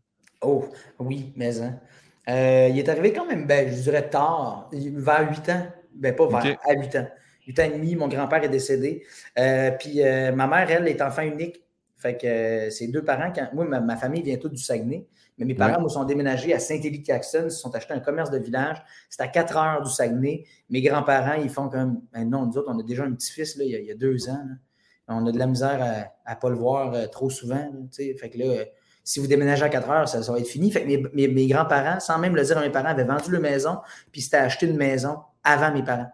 Oh, oui, mais hein. Euh, il est arrivé quand même, ben, je dirais tard, vers 8 ans. Ben, pas vers, à 8 ans. 8 ans et demi, mon grand-père est décédé. Euh, puis euh, ma mère, elle, est enfant unique. Fait que euh, ses deux parents, quand, moi, ma, famille vient toute du Saguenay, mais mes parents me sont déménagés à Saint-Élie-Caxton, ils se sont achetés un commerce de village. C'est à 4 heures du Saguenay. Mes grands-parents, ils font comme. Ben non, nous autres, on a déjà un petit-fils il, il, y a deux ans. On a de la misère à ne pas le voir trop souvent. fait que là, si vous déménagez à 4 heures, ça, va être fini. Fait que mes, mes, mes grands-parents, sans même le dire à mes parents, avaient vendu leur maison, puis s'étaient acheté une maison avant mes parents.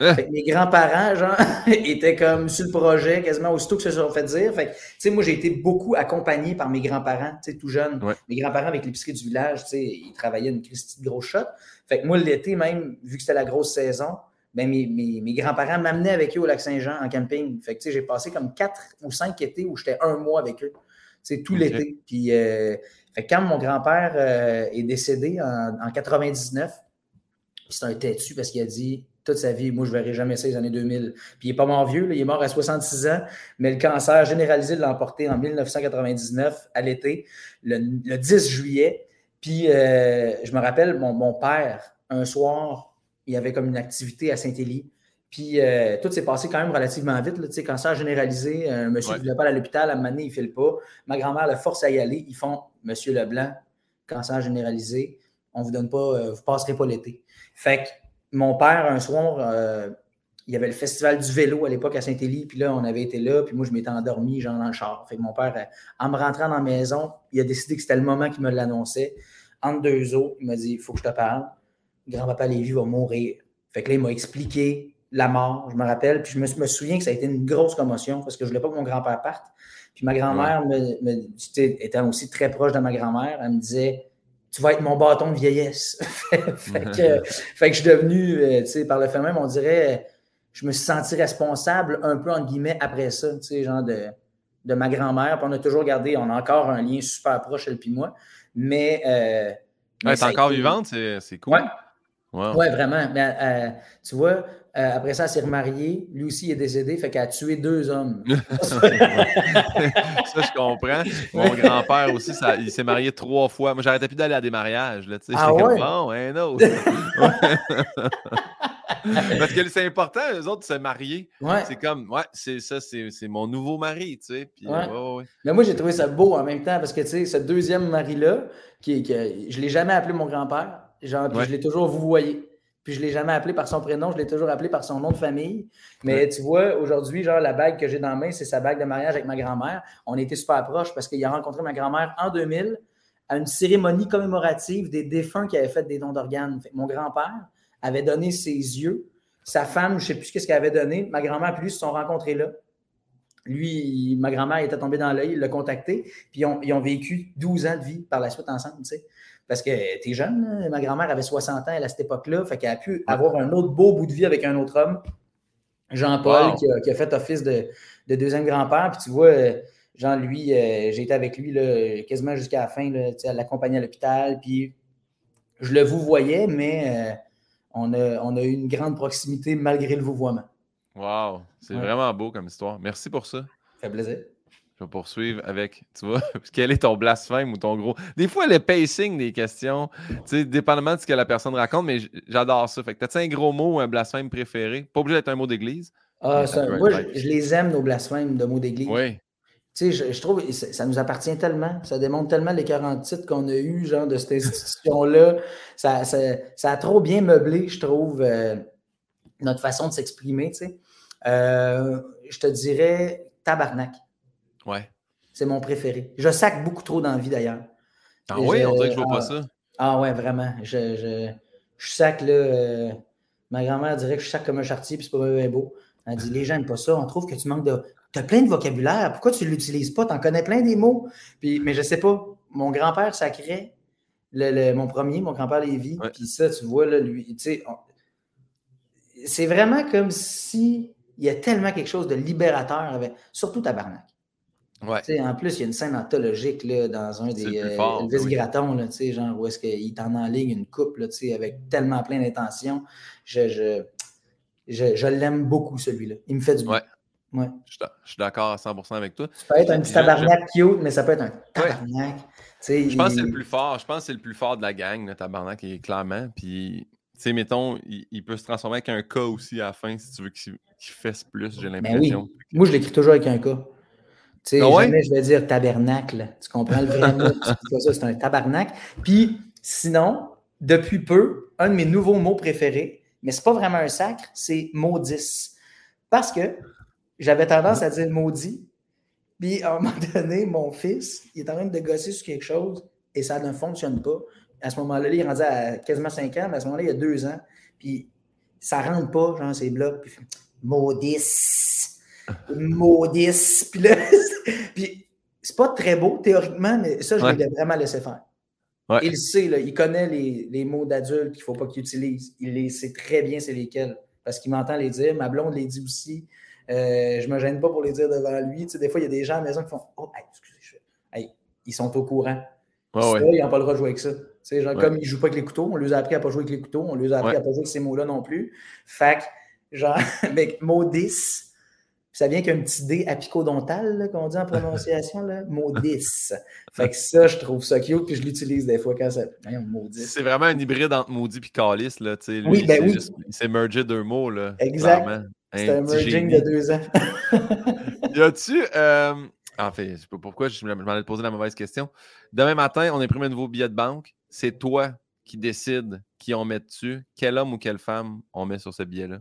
Hein? mes grands-parents, genre, étaient comme sur le projet quasiment aussitôt que ça se sont fait dire. Fait que, moi, j'ai été beaucoup accompagné par mes grands-parents, tu sais, tout jeune. Mes grands-parents avec l'épicerie du village, tu sais, ils travaillaient une petite grosse shot. Fait que moi, l'été même, vu que c'était la grosse saison, ben, mes, mes, grands-parents m'amenaient avec eux au lac Saint-Jean en camping. Fait que, tu sais, j'ai passé comme quatre ou cinq étés où j'étais un mois avec eux. Tu sais, tout l'été. Puis, euh, fait quand mon grand-père euh, est décédé en, en 99, c'est un têtu parce qu'il a dit toute sa vie. Moi, je ne verrai jamais ça les années 2000. Puis il n'est pas mort vieux, il est mort à 66 ans, mais le cancer généralisé l'a emporté en 1999 à l'été, le, 10 juillet. Puis euh, je me rappelle, mon, père, un soir, il avait comme une activité à Saint-Élie. Puis euh, tout s'est passé quand même relativement vite. Là, cancer généralisé, un monsieur ne voulait pas aller à l'hôpital, à un moment donné, il ne file pas. Ma grand-mère le force à y aller. Ils font Monsieur Leblanc, cancer généralisé, on ne vous donne pas, euh, vous ne passerez pas l'été. Fait que mon père, un soir, euh, il y avait le festival du vélo à l'époque à Saint-Élie, puis là, on avait été là, puis moi, je m'étais endormi, genre dans le char. Fait que mon père, euh, en me rentrant dans la maison, il a décidé que c'était le moment qu'il me l'annonçait. Entre deux eaux, il m'a dit il faut que je te parle. Grand-papa Lévy va mourir. Fait que là, il m'a expliqué la mort, je me rappelle, puis je me, souviens que ça a été une grosse commotion parce que je ne voulais pas que mon grand-père parte. Puis ma grand-mère, me, étant aussi très proche de ma grand-mère, elle me disait tu vas être mon bâton de vieillesse. fait, que, fait, que, je suis devenu, euh, tu sais, par le fait même, on dirait, je me suis senti responsable un peu, entre guillemets, après ça, tu sais, genre de, de ma grand-mère. Puis on a toujours gardé, on a encore un lien super proche, elle puis moi. Mais. Euh, elle est encore vivante, c'est cool. Ouais. ouais. vraiment. Mais euh, tu vois, euh, après ça, elle s'est remariée. Lui aussi, il est décédé, fait qu'elle a tué deux hommes. ça, je comprends. Mon grand-père aussi, ça, il s'est marié trois fois. Moi, j'arrêtais plus d'aller à des mariages. Là, ah ouais? comme, bon, un autre. Parce que c'est important, eux autres, de se marier. C'est comme, ouais, c'est ça, c'est mon nouveau mari, tu sais. Puis, Mais moi, j'ai trouvé ça beau en même temps parce que, tu sais, ce deuxième mari-là, qui, qui, je ne l'ai jamais appelé mon grand-père, genre, je l'ai toujours vous voyez. Puis je ne l'ai jamais appelé par son prénom, je l'ai toujours appelé par son nom de famille. Mais tu vois, aujourd'hui, genre, la bague que j'ai dans la main, c'est sa bague de mariage avec ma grand-mère. On était super proches parce qu'il a rencontré ma grand-mère en 2000 à une cérémonie commémorative des défunts qui avaient fait des dons d'organes. Mon grand-père avait donné ses yeux. Sa femme, je ne sais plus ce qu'elle avait donné. Ma grand-mère et lui se sont rencontrés là. Lui, ma grand-mère était tombée dans l'œil, il l'a contacté. Puis ils ont, ils ont, vécu 12 ans de vie par la suite ensemble. Tu sais. Parce que tu es jeune, ma grand-mère avait 60 ans à cette époque-là, fait qu'elle a pu avoir un autre beau bout de vie avec un autre homme, Jean-Paul, qui, a fait office de, deuxième grand-père. Puis tu vois, Jean, lui, euh, j'ai été avec lui là, quasiment jusqu'à la fin, là, à l'accompagner à l'hôpital. Puis je le vous voyais, mais euh, on, a, on a eu une grande proximité malgré le vouvoiement. Wow, c'est vraiment beau comme histoire. Merci pour ça. Ça fait plaisir. Je vais poursuivre avec, tu vois, quel est ton blasphème ou ton gros. Des fois, le pacing des questions, tu sais, dépendamment de ce que la personne raconte, mais j'adore ça. Fait que t'as-tu un gros mot ou un blasphème préféré? Pas obligé d'être un mot d'église. Ah, moi, je, les aime, nos blasphèmes de mots d'église. Oui. Tu sais, je, je, trouve ça, ça nous appartient tellement, ça démontre tellement les 40 titres qu'on a eu, genre, de cette institution-là. ça, ça, ça, a trop bien meublé, je trouve, euh, notre façon de s'exprimer, tu sais. Euh, je te dirais tabarnak. Ouais. C'est mon préféré. Je sac beaucoup trop d'envie d'ailleurs. Ah oui, on dirait que je vois pas ah, ça. Ah ouais, vraiment. Je, je, je sac là. Euh, ma grand-mère dirait que je sac comme un chartier, puis c'est pas bien beau. Elle dit Les gens n'aiment pas ça. On trouve que tu manques de. Tu as plein de vocabulaire. Pourquoi tu ne l'utilises pas? Tu en connais plein des mots. Puis, mais je sais pas. Mon grand-père sacrait le, mon premier, mon grand-père Lévy. Puis ça, tu vois, là, lui, tu sais, c'est vraiment comme si il y a tellement quelque chose de libérateur, avec, surtout Tabarnak. Ouais. En plus, il y a une scène anthologique là, dans un des euh, Elvis Gratton, là, genre où est-ce qu'il t'en enligne une coupe là, avec tellement plein d'intentions. Je, je, je, je l'aime beaucoup, celui-là. Il me fait du bien. Ouais. Je, suis d'accord à 100% avec toi. Ça peut être un petit tabarnak cute, mais ça peut être un tabarnak. Je pense que c'est le plus fort. Je pense que c'est le plus fort de la gang, le tabarnak, clairement. Puis tu sais, mettons, il, peut se transformer avec un K aussi à la fin si tu veux qu'il fasse plus, j'ai ben l'impression. Moi, je l'écris toujours avec un K. Tu sais, ah jamais je vais dire tabernacle. Tu comprends le vrai mot? c'est un tabernacle. Puis, sinon, depuis peu, un de mes nouveaux mots préférés, mais c'est pas vraiment un sacre, c'est maudis. Parce que j'avais tendance à dire maudit. Puis, à un moment donné, mon fils, il est en train de gosser sur quelque chose et ça ne fonctionne pas à ce moment-là, il est rendu à quasiment 5 ans, mais à ce moment-là, il y a 2 ans. Puis ça ne rentre pas, genre, ces blocs. Puis maudis, maudis. Puis là, puis c'est pas très beau théoriquement, mais ça, je l'ai vraiment laissé faire. Il sait, là, il connaît les, les mots d'adulte qu'il ne faut pas qu'il utilise. Il les sait très bien c'est lesquels, parce qu'il m'entend les dire. Ma blonde les dit aussi. Euh, je ne me gêne pas pour les dire devant lui. Tu sais, des fois, il y a des gens à la maison qui font Oh, excusez, hey, ils sont au courant. ça, ils n'ont pas le droit de jouer avec ça. Genre, comme ils ne jouent pas avec les couteaux, on les a appris à ne pas jouer avec les couteaux, on les a appris à ne pas jouer avec ces mots-là non plus. Fait que, genre, avec modis, ça vient qu'un petit D apicodontal, qu'on dit en prononciation, là, modis. Fait que ça, je trouve ça cute, puis je l'utilise des fois quand ça. C'est vraiment un hybride entre maudit et calice, là. Lui, oui, ben oui. C'est mergé deux mots, là. Exact. C'est un, merging de deux ans. y a-tu. Euh... En fait, je sais pas pourquoi je m'en allais poser la mauvaise question. Demain matin, on imprime un nouveau billet de banque c'est toi qui décides qui on met dessus. Quel homme ou quelle femme on met sur ce billet-là?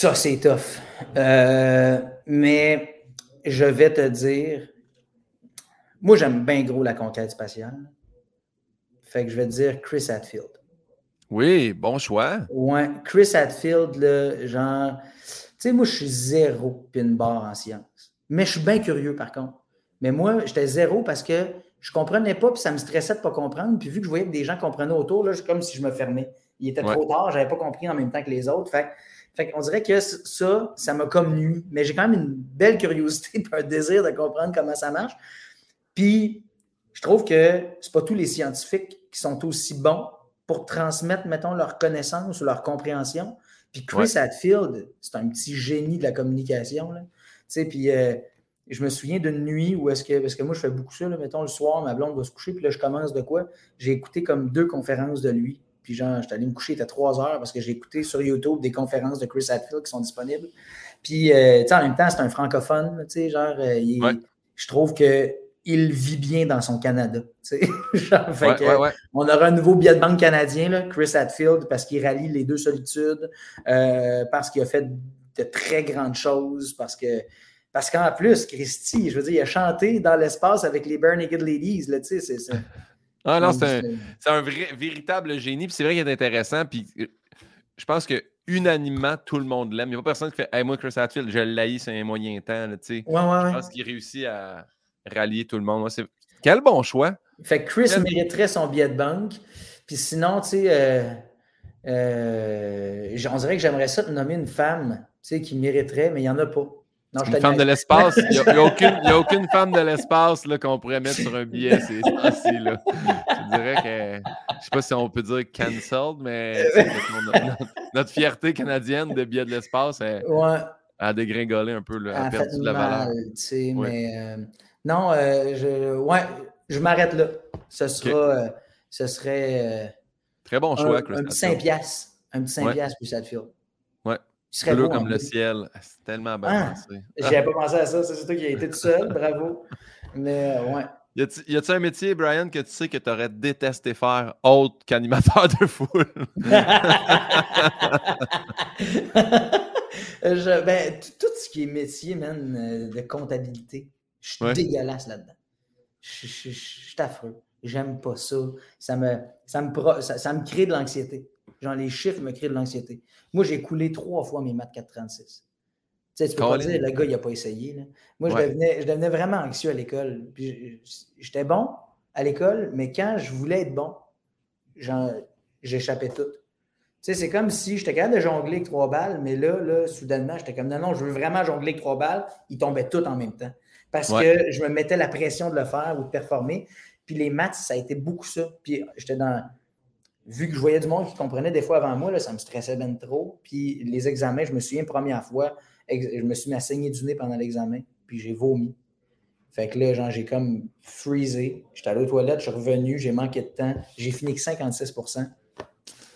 Ça, c'est tough. Euh, mais je vais te dire, moi, j'aime bien gros la conquête spatiale. Fait que je vais te dire Chris Hadfield. Oui, bon choix. Ouais, Chris Hadfield, là, genre, tu sais, moi, je suis zéro pin bar en science. Mais je suis bien curieux, par contre. Mais moi, j'étais zéro parce que je ne comprenais pas, puis ça me stressait de ne pas comprendre. Puis vu que je voyais que des gens comprenaient autour, là, comme si je me fermais. Il était trop tard, je n'avais pas compris en même temps que les autres. Fait, fait on dirait que ça, ça m'a comme nuit. Mais j'ai quand même une belle curiosité et un désir de comprendre comment ça marche. Puis je trouve que ce pas tous les scientifiques qui sont aussi bons pour transmettre, mettons, leur connaissance ou leur compréhension. Puis Chris Hadfield, c'est un petit génie de la communication. Là. Tu sais, puis euh, je me souviens d'une nuit où est-ce que, parce que moi, je fais beaucoup ça, mettons, le soir, ma blonde va se coucher, puis là, je commence de quoi? J'ai écouté comme deux conférences de lui. Puis genre, j'étais allé me coucher, il était trois heures parce que j'ai écouté sur YouTube des conférences de Chris Hadfield qui sont disponibles. Puis, euh, tu sais, en même temps, c'est un francophone, tu sais, genre, euh, je trouve que il vit bien dans son Canada. genre, fait que, On aura un nouveau billet de banque canadien, là, Chris Hadfield, parce qu'il rallie les deux solitudes, euh, parce qu'il a fait de très grandes choses, parce que parce qu'en plus, Christy, je veux dire, il a chanté dans l'espace avec les Bare Naked Ladies. Là, tu sais, c'est, Ah non, c'est un, vrai, véritable génie. Puis c'est vrai qu'il est intéressant. Puis euh, je pense que unanimement, tout le monde l'aime. Il n'y a pas personne qui fait hey, moi, Chris Hatfield, je l'ai c'est un moyen temps. Là, ouais, ouais, je pense qu'il réussit à rallier tout le monde. Quel bon choix. Fait que Chris mériterait son billet de banque. Puis sinon, tu sais, euh, euh, on dirait que j'aimerais ça te nommer une femme qui mériterait, mais il n'y en a pas. Non, une femme de l'espace, il n'y a, aucune, femme de l'espace qu'on pourrait mettre sur un billet. C'est là. Je dirais que, je ne sais pas si on peut dire cancelled, mais notre, fierté canadienne de billets de l'espace a dégringolé un peu, là, a, perdu de la valeur. Mais euh, non, euh, je, ouais, je m'arrête là. Ce sera, euh, ce serait. Très bon choix, Un, un petit 5 piastres. Un petit 5 piastres pour Sadfield. Bleu comme le ciel. C'est tellement bien ah, pensé. J'y avais pas pensé à ça. C'est toi qui as été tout seul. Bravo. Mais euh, ouais. Y a-t-il un métier, Brian, que tu sais que tu aurais détesté faire autre qu'animateur de foule? je, ben, tout ce qui est métier, man, euh, de comptabilité, je suis dégueulasse là-dedans. Je, suis affreux. J'aime pas ça. Ça me, ça me, ça me crée de l'anxiété. Genre, les chiffres me créent de l'anxiété. Moi, j'ai coulé trois fois mes maths 436. Tu sais, tu peux pas dire, le gars, il n'a pas essayé. Moi, je, devenais, je, devenais, vraiment anxieux à l'école. J'étais bon à l'école, mais quand je voulais être bon, j'échappais tout. Tu sais, c'est comme si j'étais capable de jongler avec trois balles, mais là, là soudainement, j'étais comme non, non, je veux vraiment jongler avec trois balles. Ils tombaient tous en même temps. Parce que je me mettais la pression de le faire ou de performer. Puis les maths, ça a été beaucoup ça. Puis j'étais dans vu que je voyais du monde qui comprenait des fois avant moi, là, ça me stressait bien trop. Puis les examens, je me souviens, première fois, je me suis mis à saigner du nez pendant l'examen, puis j'ai vomi. Fait que là, j'ai comme freezé. J'étais allé aux toilettes, je suis revenu, j'ai manqué de temps. J'ai fini que 56%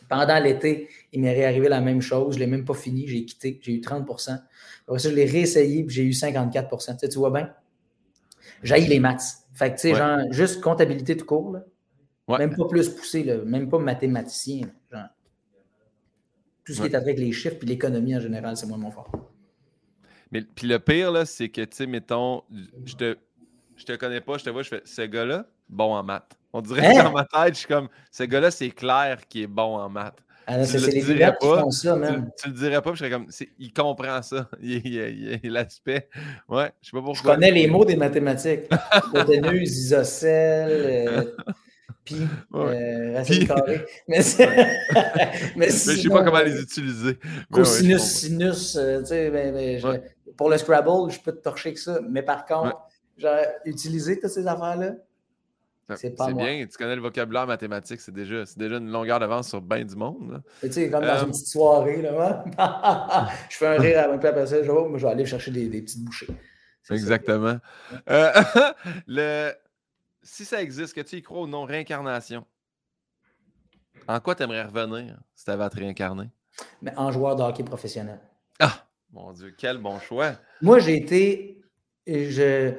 Pendant l'été, il m'est réarrivé la même chose. Je ne l'ai même pas fini, j'ai quitté, j'ai eu 30 Après ça, je l'ai réessayé, puis j'ai eu 54% tu, vois bien? J'ai les maths. Fait que, tu sais, genre, juste comptabilité tout court, là, même pas plus poussé, même pas mathématicien. Tout ce qui est avec les chiffres et l'économie en général, c'est moi mon fort. Mais puis le pire, là, c'est que, tu sais, mettons, je te, je te connais pas, je te vois, je fais, ce gars-là, bon en maths. On dirait que hein? dans ma tête, je suis comme, ce gars-là, c'est clair qu'il est bon en maths. Ah, c'est les dirais pas, qui font ça, même. Tu, le dirais pas, je serais comme, il comprend ça. L'aspect. Ouais, je sais pas pourquoi. Je connais les mots des mathématiques. Hypoténuse, isocèle, euh, Pi, euh, racine carrée. Mais, mais, je ne sais pas comment les utiliser. Cosinus, sinus, euh, tu sais, ben, ben, pour le Scrabble, je peux te torcher que ça. Mais par contre, genre, utiliser toutes ces affaires-là, c'est pas bien, tu connais le vocabulaire mathématique, c'est déjà, déjà une longueur d'avance sur bien du monde. Tu sais, comme dans euh, une petite soirée, là, je fais un rire avant que après ça, je vais, je vais aller chercher des, des petites bouchées. Exactement. le, si ça existe, que tu y crois ou non, réincarnation, en quoi tu aimerais revenir si tu avais à te réincarner? Mais en joueur de hockey professionnel. Ah, mon Dieu, quel bon choix. Moi, j'ai été. Je,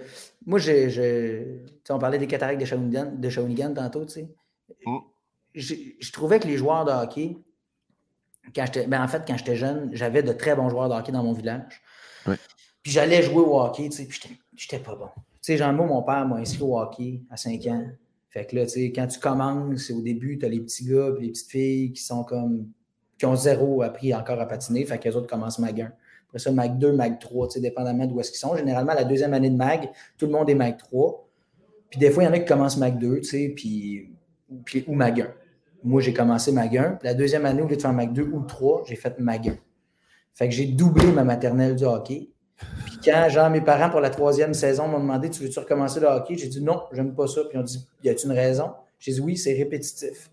moi, je, on parlait des cataractes de Shawinigan, de Shawinigan tantôt, tu sais. Mm. Je, trouvais que les joueurs de hockey, quand ben en fait, quand j'étais jeune, j'avais de très bons joueurs de hockey dans mon village. Puis j'allais jouer au hockey, tu sais, puis j'étais pas bon sais, jean moi, mon père m'a inscrit au hockey à 5 ans. Fait que là, tu sais, quand tu commences, au début, tu as les petits gars et les petites filles qui sont comme. qui ont zéro appris encore à patiner. Fait que les autres commencent Mag 1. Après ça, Mag 2, Mag 3, tu sais, dépendamment d'où est-ce qu'ils sont. Généralement, la deuxième année de Mag, tout le monde est Mag 3. Puis des fois, il y en a qui commencent Mag 2, tu sais, puis, ou Mag 1. Moi, j'ai commencé Mag 1. Puis la deuxième année, au lieu de faire Mag 2 ou 3, j'ai fait Mag 1. Fait que j'ai doublé ma maternelle du hockey. Puis quand, genre, mes parents, pour la troisième saison, m'ont demandé Tu veux-tu recommencer le hockey? J'ai dit non, j'aime pas ça. Puis ils ont dit Y a-t-il une raison? J'ai dit oui, c'est répétitif.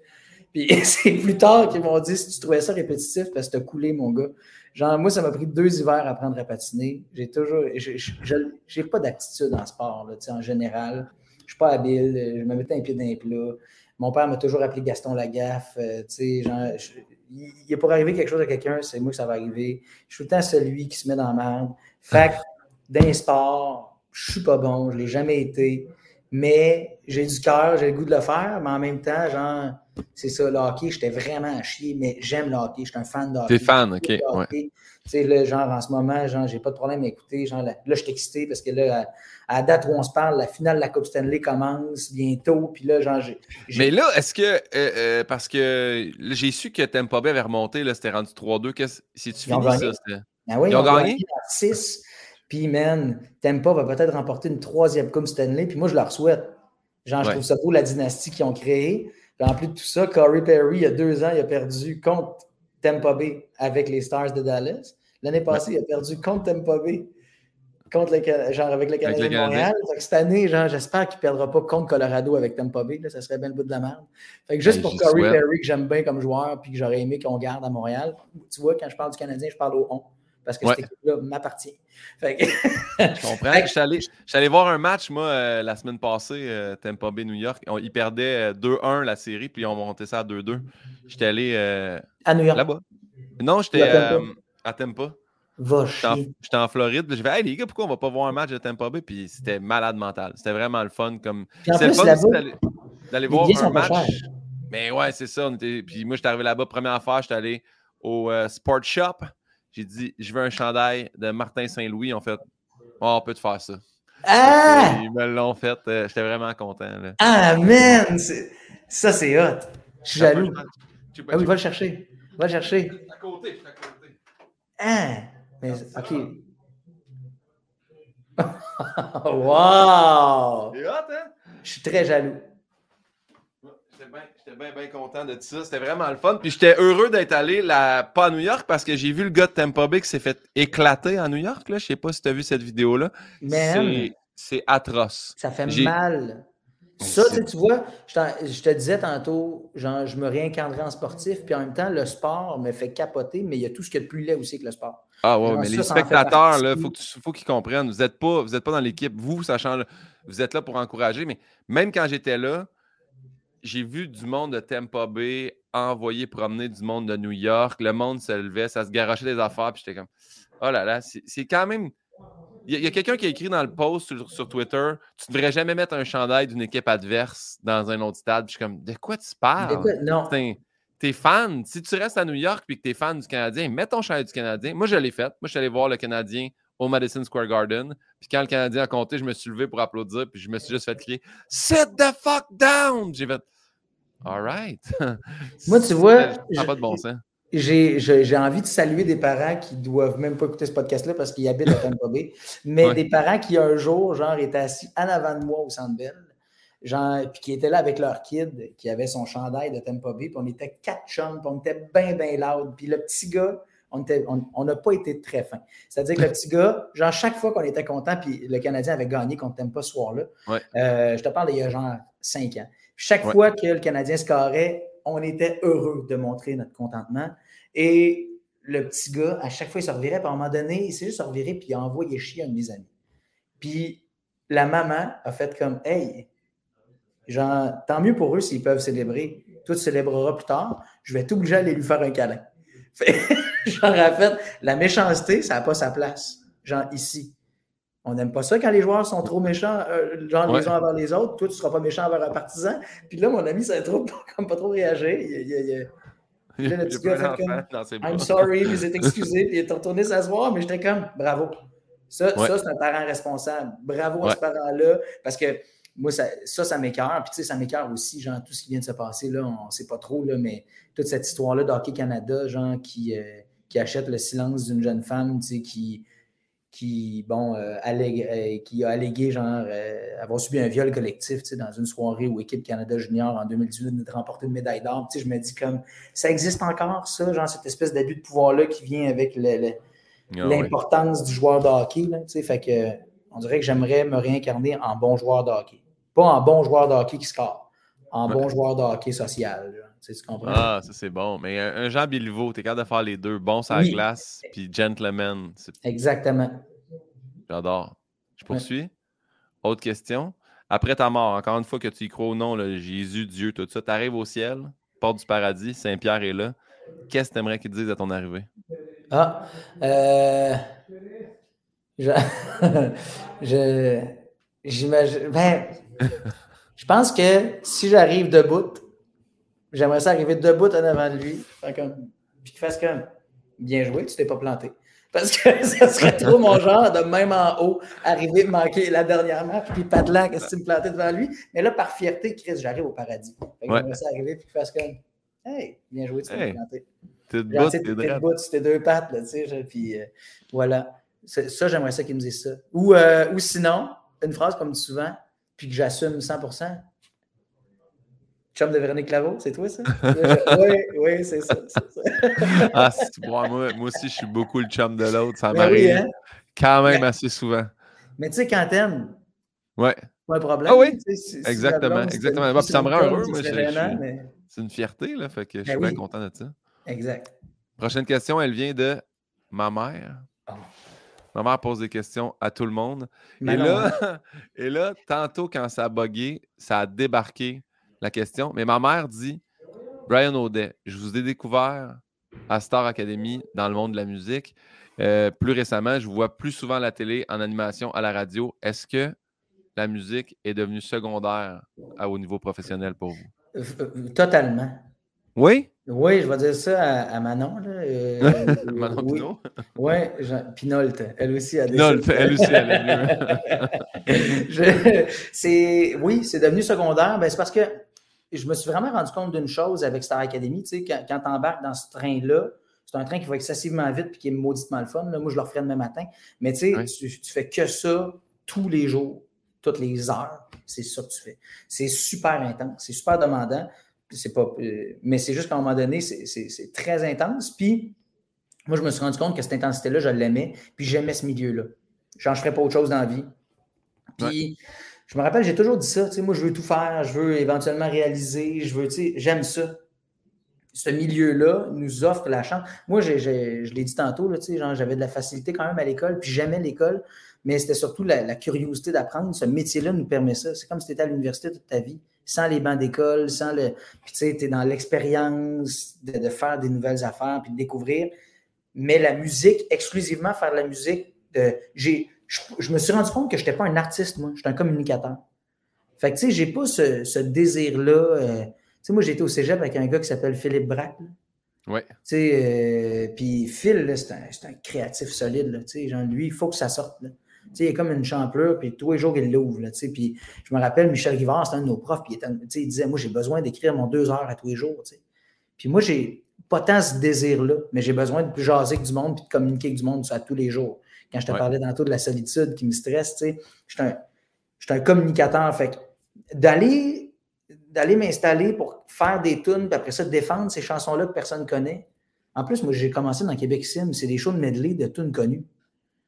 Puis c'est plus tard qu'ils m'ont dit Si tu trouvais ça répétitif, parce que t'as coulé, mon gars. Genre, moi, ça m'a pris deux hivers à apprendre à patiner. J'ai toujours. J'ai pas d'aptitude en sport, là, en général. Je suis pas habile. Je me mettais un pied dans les plats. Mon père m'a toujours appelé Gaston Lagaffe. Euh, genre, il, est pour arriver quelque chose à quelqu'un, c'est moi que ça va arriver. Je suis tout le temps celui qui se met dans la merde. Fait que, d'un sport, je suis pas bon, je l'ai jamais été. Mais j'ai du cœur, j'ai le goût de le faire, mais en même temps, genre, c'est ça, le hockey, j'étais vraiment à chier, mais j'aime le hockey, je suis un fan de hockey. T'es fan, ok. Ouais. Tu sais, là, genre, en ce moment, genre, j'ai pas de problème à écouter. Genre, là, je suis excité parce que là, à, la date où on se parle, la finale de la Coupe Stanley commence bientôt. Puis là, genre, j'ai. Mais là, est-ce que. Euh, euh, parce que j'ai su que Tampa Bay avait remonté, là, c'était rendu 3-2. Si tu finis ça, c'était? Ah oui, ils, ont, gagné? 6. Puis, man, Tampa va peut-être remporter une troisième Coupe Stanley. Puis moi, je leur souhaite. Genre, je trouve ça beau la dynastie qu'ils ont créée. Puis en plus de tout ça, Corey Perry, il y a deux ans, il a perdu contre Tampa Bay avec les Stars de Dallas. L'année passée, il a perdu contre Tampa Bay. contre le, genre avec le Canadien de Montréal. cette année, genre, j'espère qu'il ne perdra pas contre Colorado avec Tampa Bay. Là, ça serait bien le bout de la merde. Fait que juste pour Corey Perry, que j'aime bien comme joueur, puis que j'aurais aimé qu'on garde à Montréal. Tu vois, quand je parle du Canadien, je parle au on. Parce que cette équipe-là m'appartient. je comprends. Je suis, allé, voir un match, moi, euh, la semaine passée, euh, Tampa Bay, New York. ils perdaient 2-1 euh, la série, puis ils ont monté ça à 2-2. J'étais allé. à New York. Là-bas. Non, j'étais à Tampa. Va J'étais en, Floride. Je vais, hey les gars, pourquoi on va pas voir un match de Tampa Bay? Puis c'était malade mental. C'était vraiment le fun. Comme... C'était le fun d'aller voir un match. Mais ouais, c'est ça. Puis moi, j'étais arrivé là-bas, première affaire, j'étais allé au euh, Sport Shop. J'ai dit, je veux un chandail de Martin Saint-Louis. En fait, oh, on peut te faire ça. Ah! Ils me l'ont fait. Euh, j'étais vraiment content. Là. Ah, man! Ça, c'est hot. Je suis jaloux. Ah oui, va le chercher. Va le chercher. À côté, à côté. Ah! Mais, OK. wow! Hein? Je suis très jaloux. J'étais bien, bien content de ça. C'était vraiment le fun. Puis j'étais heureux d'être allé là, pas à New York parce que j'ai vu le gars de Tampa Bay qui s'est fait éclater à New York. Là. Je sais pas si tu as vu cette vidéo-là. C'est atroce. Ça fait mal. Ça, tu vois, je, te disais tantôt, genre, je me réincarnerai en sportif, puis en même temps, le sport me fait capoter, mais il y a tout ce qui est de plus laid aussi que le sport. Ah ouais, mais les spectateurs, il faut, faut qu'ils comprennent. Vous n'êtes pas, pas dans l'équipe. Vous, sachant, vous êtes là pour encourager, mais même quand j'étais là, j'ai vu du monde de Tampa Bay envoyer promener du monde de New York. Le monde se levait, ça se garochait des affaires, puis j'étais comme, oh là là, c'est quand même il y a, quelqu'un qui a écrit dans le post sur, Twitter Tu ne devrais jamais mettre un chandail d'une équipe adverse dans un autre stade. je suis comme De quoi tu parles? Non. T'es fan. Si tu restes à New York et que tu es fan du Canadien, mets ton chandail du Canadien. Moi, je l'ai fait. Moi, je suis allé voir le Canadien au Madison Square Garden. Puis quand le Canadien a compté, je me suis levé pour applaudir. Puis je me suis juste fait crier Sit the fuck down J'ai fait All right. Moi, tu vois. Ça pas de bon sens j'ai envie de saluer des parents qui ne doivent même pas écouter ce podcast-là parce qu'ils habitent à Tampa Bay, mais des parents qui un jour, genre, étaient assis en avant de moi au Centre Bell, genre, puis qui étaient là avec leur kid, qui avait son chandail de Tampa Bay, puis on était quatre chums, puis on était bien, bien loud, puis le petit gars, on n'a pas été très fin. C'est-à-dire que le petit gars, genre, chaque fois qu'on était content, puis le Canadien avait gagné contre Tampa ce soir-là, euh, je te parle il y a genre cinq ans. Chaque fois que le Canadien scorait, on était heureux de montrer notre contentement. Et le petit gars, à chaque fois, il se revirait, puis à un moment donné, il s'est juste reviré, puis il a envoyé chier à un de mes amis. Puis la maman a fait comme Hey, genre, tant mieux pour eux s'ils peuvent célébrer. Toi, tu célébreras plus tard. Je vais t'obliger à aller lui faire un câlin. genre, en fait, la méchanceté, ça n'a pas sa place. Genre, ici. On n'aime pas ça quand les joueurs sont trop méchants, euh, genre les uns envers les autres. Toi, tu ne seras pas méchant envers un partisan. Puis là, mon ami, ça a trop, comme pas trop réagir. Il, là, le petit gars a fait comme I'm sorry, puis s'est excusé, puis il est retourné s'asseoir, mais j'étais comme bravo. Ça, ça c'est un parent responsable. Bravo à ce parent-là, parce que moi, ça, ça, ça m'écœure. Puis, tu sais, ça m'écœure aussi, genre, tout ce qui vient de se passer, là, on ne sait pas trop, là, mais toute cette histoire-là d'Hockey Canada, genre, qui, euh, qui achète le silence d'une jeune femme, tu sais, qui, qui, bon, euh, euh, qui a allégué genre, euh, avoir subi un viol collectif dans une soirée où Équipe Canada Junior en 2018 a remporté une médaille d'or. Je me dis comme ça existe encore, ça, genre cette espèce d'abus de pouvoir-là qui vient avec ah l'importance du joueur de hockey. Là, fait que, on dirait que j'aimerais me réincarner en bon joueur de hockey. Pas en bon joueur de hockey qui score, en bon joueur de hockey social. Tu comprends? Ah, ça c'est bon. Mais un, Jean Béliveau, tu es capable de faire les deux, bon sur la glace, puis gentleman. Exactement. J'adore. Je poursuis. Autre question. Après ta mort, encore une fois que tu y crois ou non, Jésus, Dieu, tout ça, tu arrives au ciel, porte du paradis, Saint-Pierre est là. Qu'est-ce que tu aimerais qu'il te dise à ton arrivée? Ah, euh, je, j'imagine, ben, je pense que si j'arrive debout, J'aimerais ça arriver debout en avant de lui. Comme, puis qu'il fasse comme Bien joué, tu t'es pas planté. Parce que ça serait trop mon genre de même en haut, arriver, manquer la dernière marche, puis pas de là, qu'est-ce que tu me plantais devant lui? Mais là, par fierté, Chris, j'arrive au paradis. Fait que j'aimerais ça arriver, puis qu'il fasse comme Hey, bien joué, tu t'es hey, planté. T'es debout, t'es debout, tu t'es deux pattes, là, tu sais. Puis euh, voilà. Ça, j'aimerais ça qu'il me dise ça. Ou, euh, ou sinon, une phrase comme souvent, puis que j'assume 100%. Chum de Véronique Laveau, c'est toi ça? oui, oui, c'est ça. ah, moi, moi, aussi, je suis beaucoup le chum de l'autre. Ça ben m'arrive hein? quand même assez souvent. Mais tu sais, quand t'aimes, ouais. pas un problème. Ah oui, exactement. exactement. Bah, ça me rend heureux. C'est une fierté, là, fait que je suis ben bien content de ça. Exact. Prochaine question, elle vient de ma mère. Oh. Ma mère pose des questions à tout le monde. et, là, hein. et là, tantôt, quand ça a bugué, ça a débarqué la question. Mais ma mère dit Brian Audet, je vous ai découvert à Star Academy dans le monde de la musique. Euh, plus récemment, je vous vois plus souvent à la télé, en animation, à la radio. Est-ce que la musique est devenue secondaire au niveau professionnel pour vous? Euh, euh, totalement. Oui? Oui, je vais dire ça à, Manon. Euh, Manon oui. Pinot? Oui, Pinolte. Elle aussi a des. Pinolte, elle aussi, elle est je, Oui, c'est devenu secondaire. Ben, c'est parce que je me suis vraiment rendu compte d'une chose avec Star Academy. Tu sais, quand, quand tu embarques dans ce train-là, c'est un train qui va excessivement vite et qui est mauditement le fun. Là. Moi, je le referai demain matin. Mais tu sais, tu, tu fais que ça tous les jours, toutes les heures. C'est ça que tu fais. C'est super intense, c'est super demandant c'est pas, euh, mais c'est juste qu'à un moment donné, c'est très intense. Puis, moi, je me suis rendu compte que cette intensité-là, je l'aimais, puis j'aimais ce milieu-là. Je ne ferais pas autre chose dans la vie. Puis, je me rappelle, j'ai toujours dit ça, moi, je veux tout faire, je veux éventuellement réaliser, je veux, j'aime ça. Ce milieu-là nous offre la chance. Moi, je l'ai dit tantôt, j'avais de la facilité quand même à l'école, puis j'aimais l'école, mais c'était surtout la, curiosité d'apprendre. Ce métier-là nous permet ça. C'est comme si tu étais à l'université toute ta vie sans les bancs d'école, sans le. Puis tu sais, tu es dans l'expérience de, faire des nouvelles affaires puis de découvrir. Mais la musique, exclusivement faire de la musique, de, j'ai, je, me suis rendu compte que je n'étais pas un artiste, moi, j'étais un communicateur. Fait que tu sais, j'ai pas ce, désir-là. Euh, tu sais, moi, j'étais au cégep avec un gars qui s'appelle Philippe Braque. Oui. Tu sais, euh, puis Phil, c'est un, un, créatif solide. Là, tu sais, genre, lui, il faut que ça sorte. Là il est comme une champlure, puis tous les jours, il l'ouvre. Puis je me rappelle, Michel Rivard, c'était un de nos profs, puis il, disait Moi, j'ai besoin d'écrire mon deux heures à tous les jours. Puis moi, j'ai pas tant ce désir-là, mais j'ai besoin de plus jaser avec du monde, puis de communiquer avec du monde à tous les jours. Quand je te parlais tantôt de la solitude qui me stresse, je suis un, un, communicateur. Fait d'aller d'aller m'installer pour faire des tunes, puis après ça, défendre ces chansons-là que personne ne connaît. En plus, moi, j'ai commencé dans Québec Sim, c'est des shows de medley de tunes connues.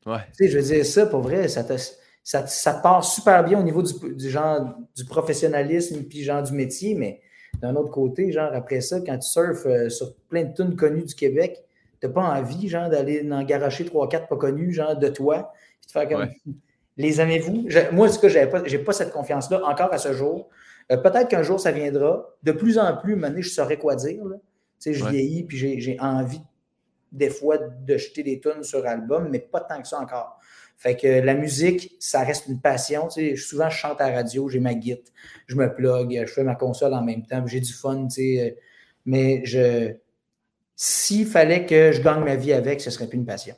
Ouais. Tu sais, je veux dire, ça, pour vrai, ça te, ça, te part super bien au niveau du, genre du professionnalisme puis genre du métier, mais d'un autre côté, genre après ça, quand tu surfes euh, sur plein de tunes connues du Québec, tu n'as pas envie, genre, d'aller en garocher trois, quatre pas connus, genre, de toi, puis de faire comme. Les aimez-vous? Moi, ce que j'ai pas, pas cette confiance-là encore à ce jour. Euh, peut-être qu'un jour, ça viendra. De plus en plus, maintenant, je saurais quoi dire. Tu sais, je vieillis, puis j'ai envie des fois de jeter des tunes sur album, mais pas tant que ça encore. Fait que la musique, ça reste une passion. Tu sais, souvent, je chante à la radio, j'ai ma guitare, je me plug, je fais ma console en même temps, j'ai du fun, tu sais, mais je s'il fallait que je gagne ma vie avec, ce serait plus une passion.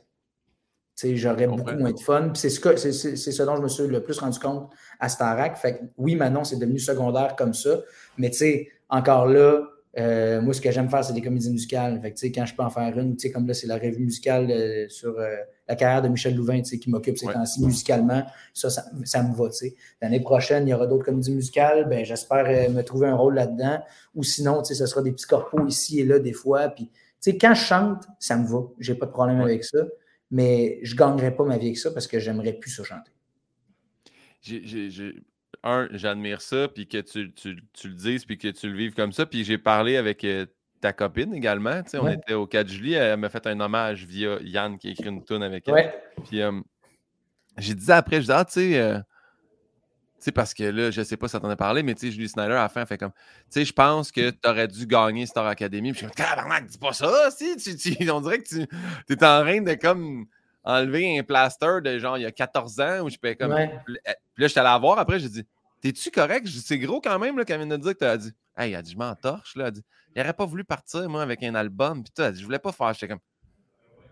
J'aurais beaucoup moins de fun. C'est ce, c'est, ce dont je me suis le plus rendu compte à Starac. Fait que oui, maintenant, c'est devenu secondaire comme ça. Mais tu sais, encore là, euh, moi, ce que j'aime faire, c'est des comédies musicales. Fait quand je peux en faire une, comme là, c'est la revue musicale euh, sur euh, la carrière de Michel Louvain qui m'occupe ces temps-ci musicalement, ça, ça, me va. L'année prochaine, il y aura d'autres comédies musicales. Ben, J'espère me trouver un rôle là-dedans. Ou sinon, ce sera des petits corpos ici et là, des fois. Puis, quand je chante, ça me va. J'ai pas de problème avec ça. Mais je ne gagnerai pas ma vie avec ça parce que j'aimerais plus ça chanter. Un, j'admire ça, puis que tu, le dises, puis que tu le vives comme ça. Puis j'ai parlé avec euh, ta copine également. On était au 4 juillet. Elle m'a fait un hommage via Yann qui a écrit une tune avec elle. Puis j'ai dit après, je dis, ah, tu sais, euh, parce que là, je sais pas si t'en a parlé, mais tu sais, Julie Snyder, à la fin, fait comme, tu sais, je pense que tu aurais dû gagner Star Academy. Puis je suis comme, dis pas ça, si, on dirait que tu es en train de comme enlever un plaster de genre il y a 14 ans où je peux comme. Puis là, je suis allé la voir après, j'ai dit T'es-tu correct? C'est gros quand même qu'elle vient de dire que tu as dit Hey, elle a dit Je m'en torche là. Elle dit Il n'aurait pas voulu partir, moi, avec un album. Puis toi, dit Je voulais pas faire. J'étais comme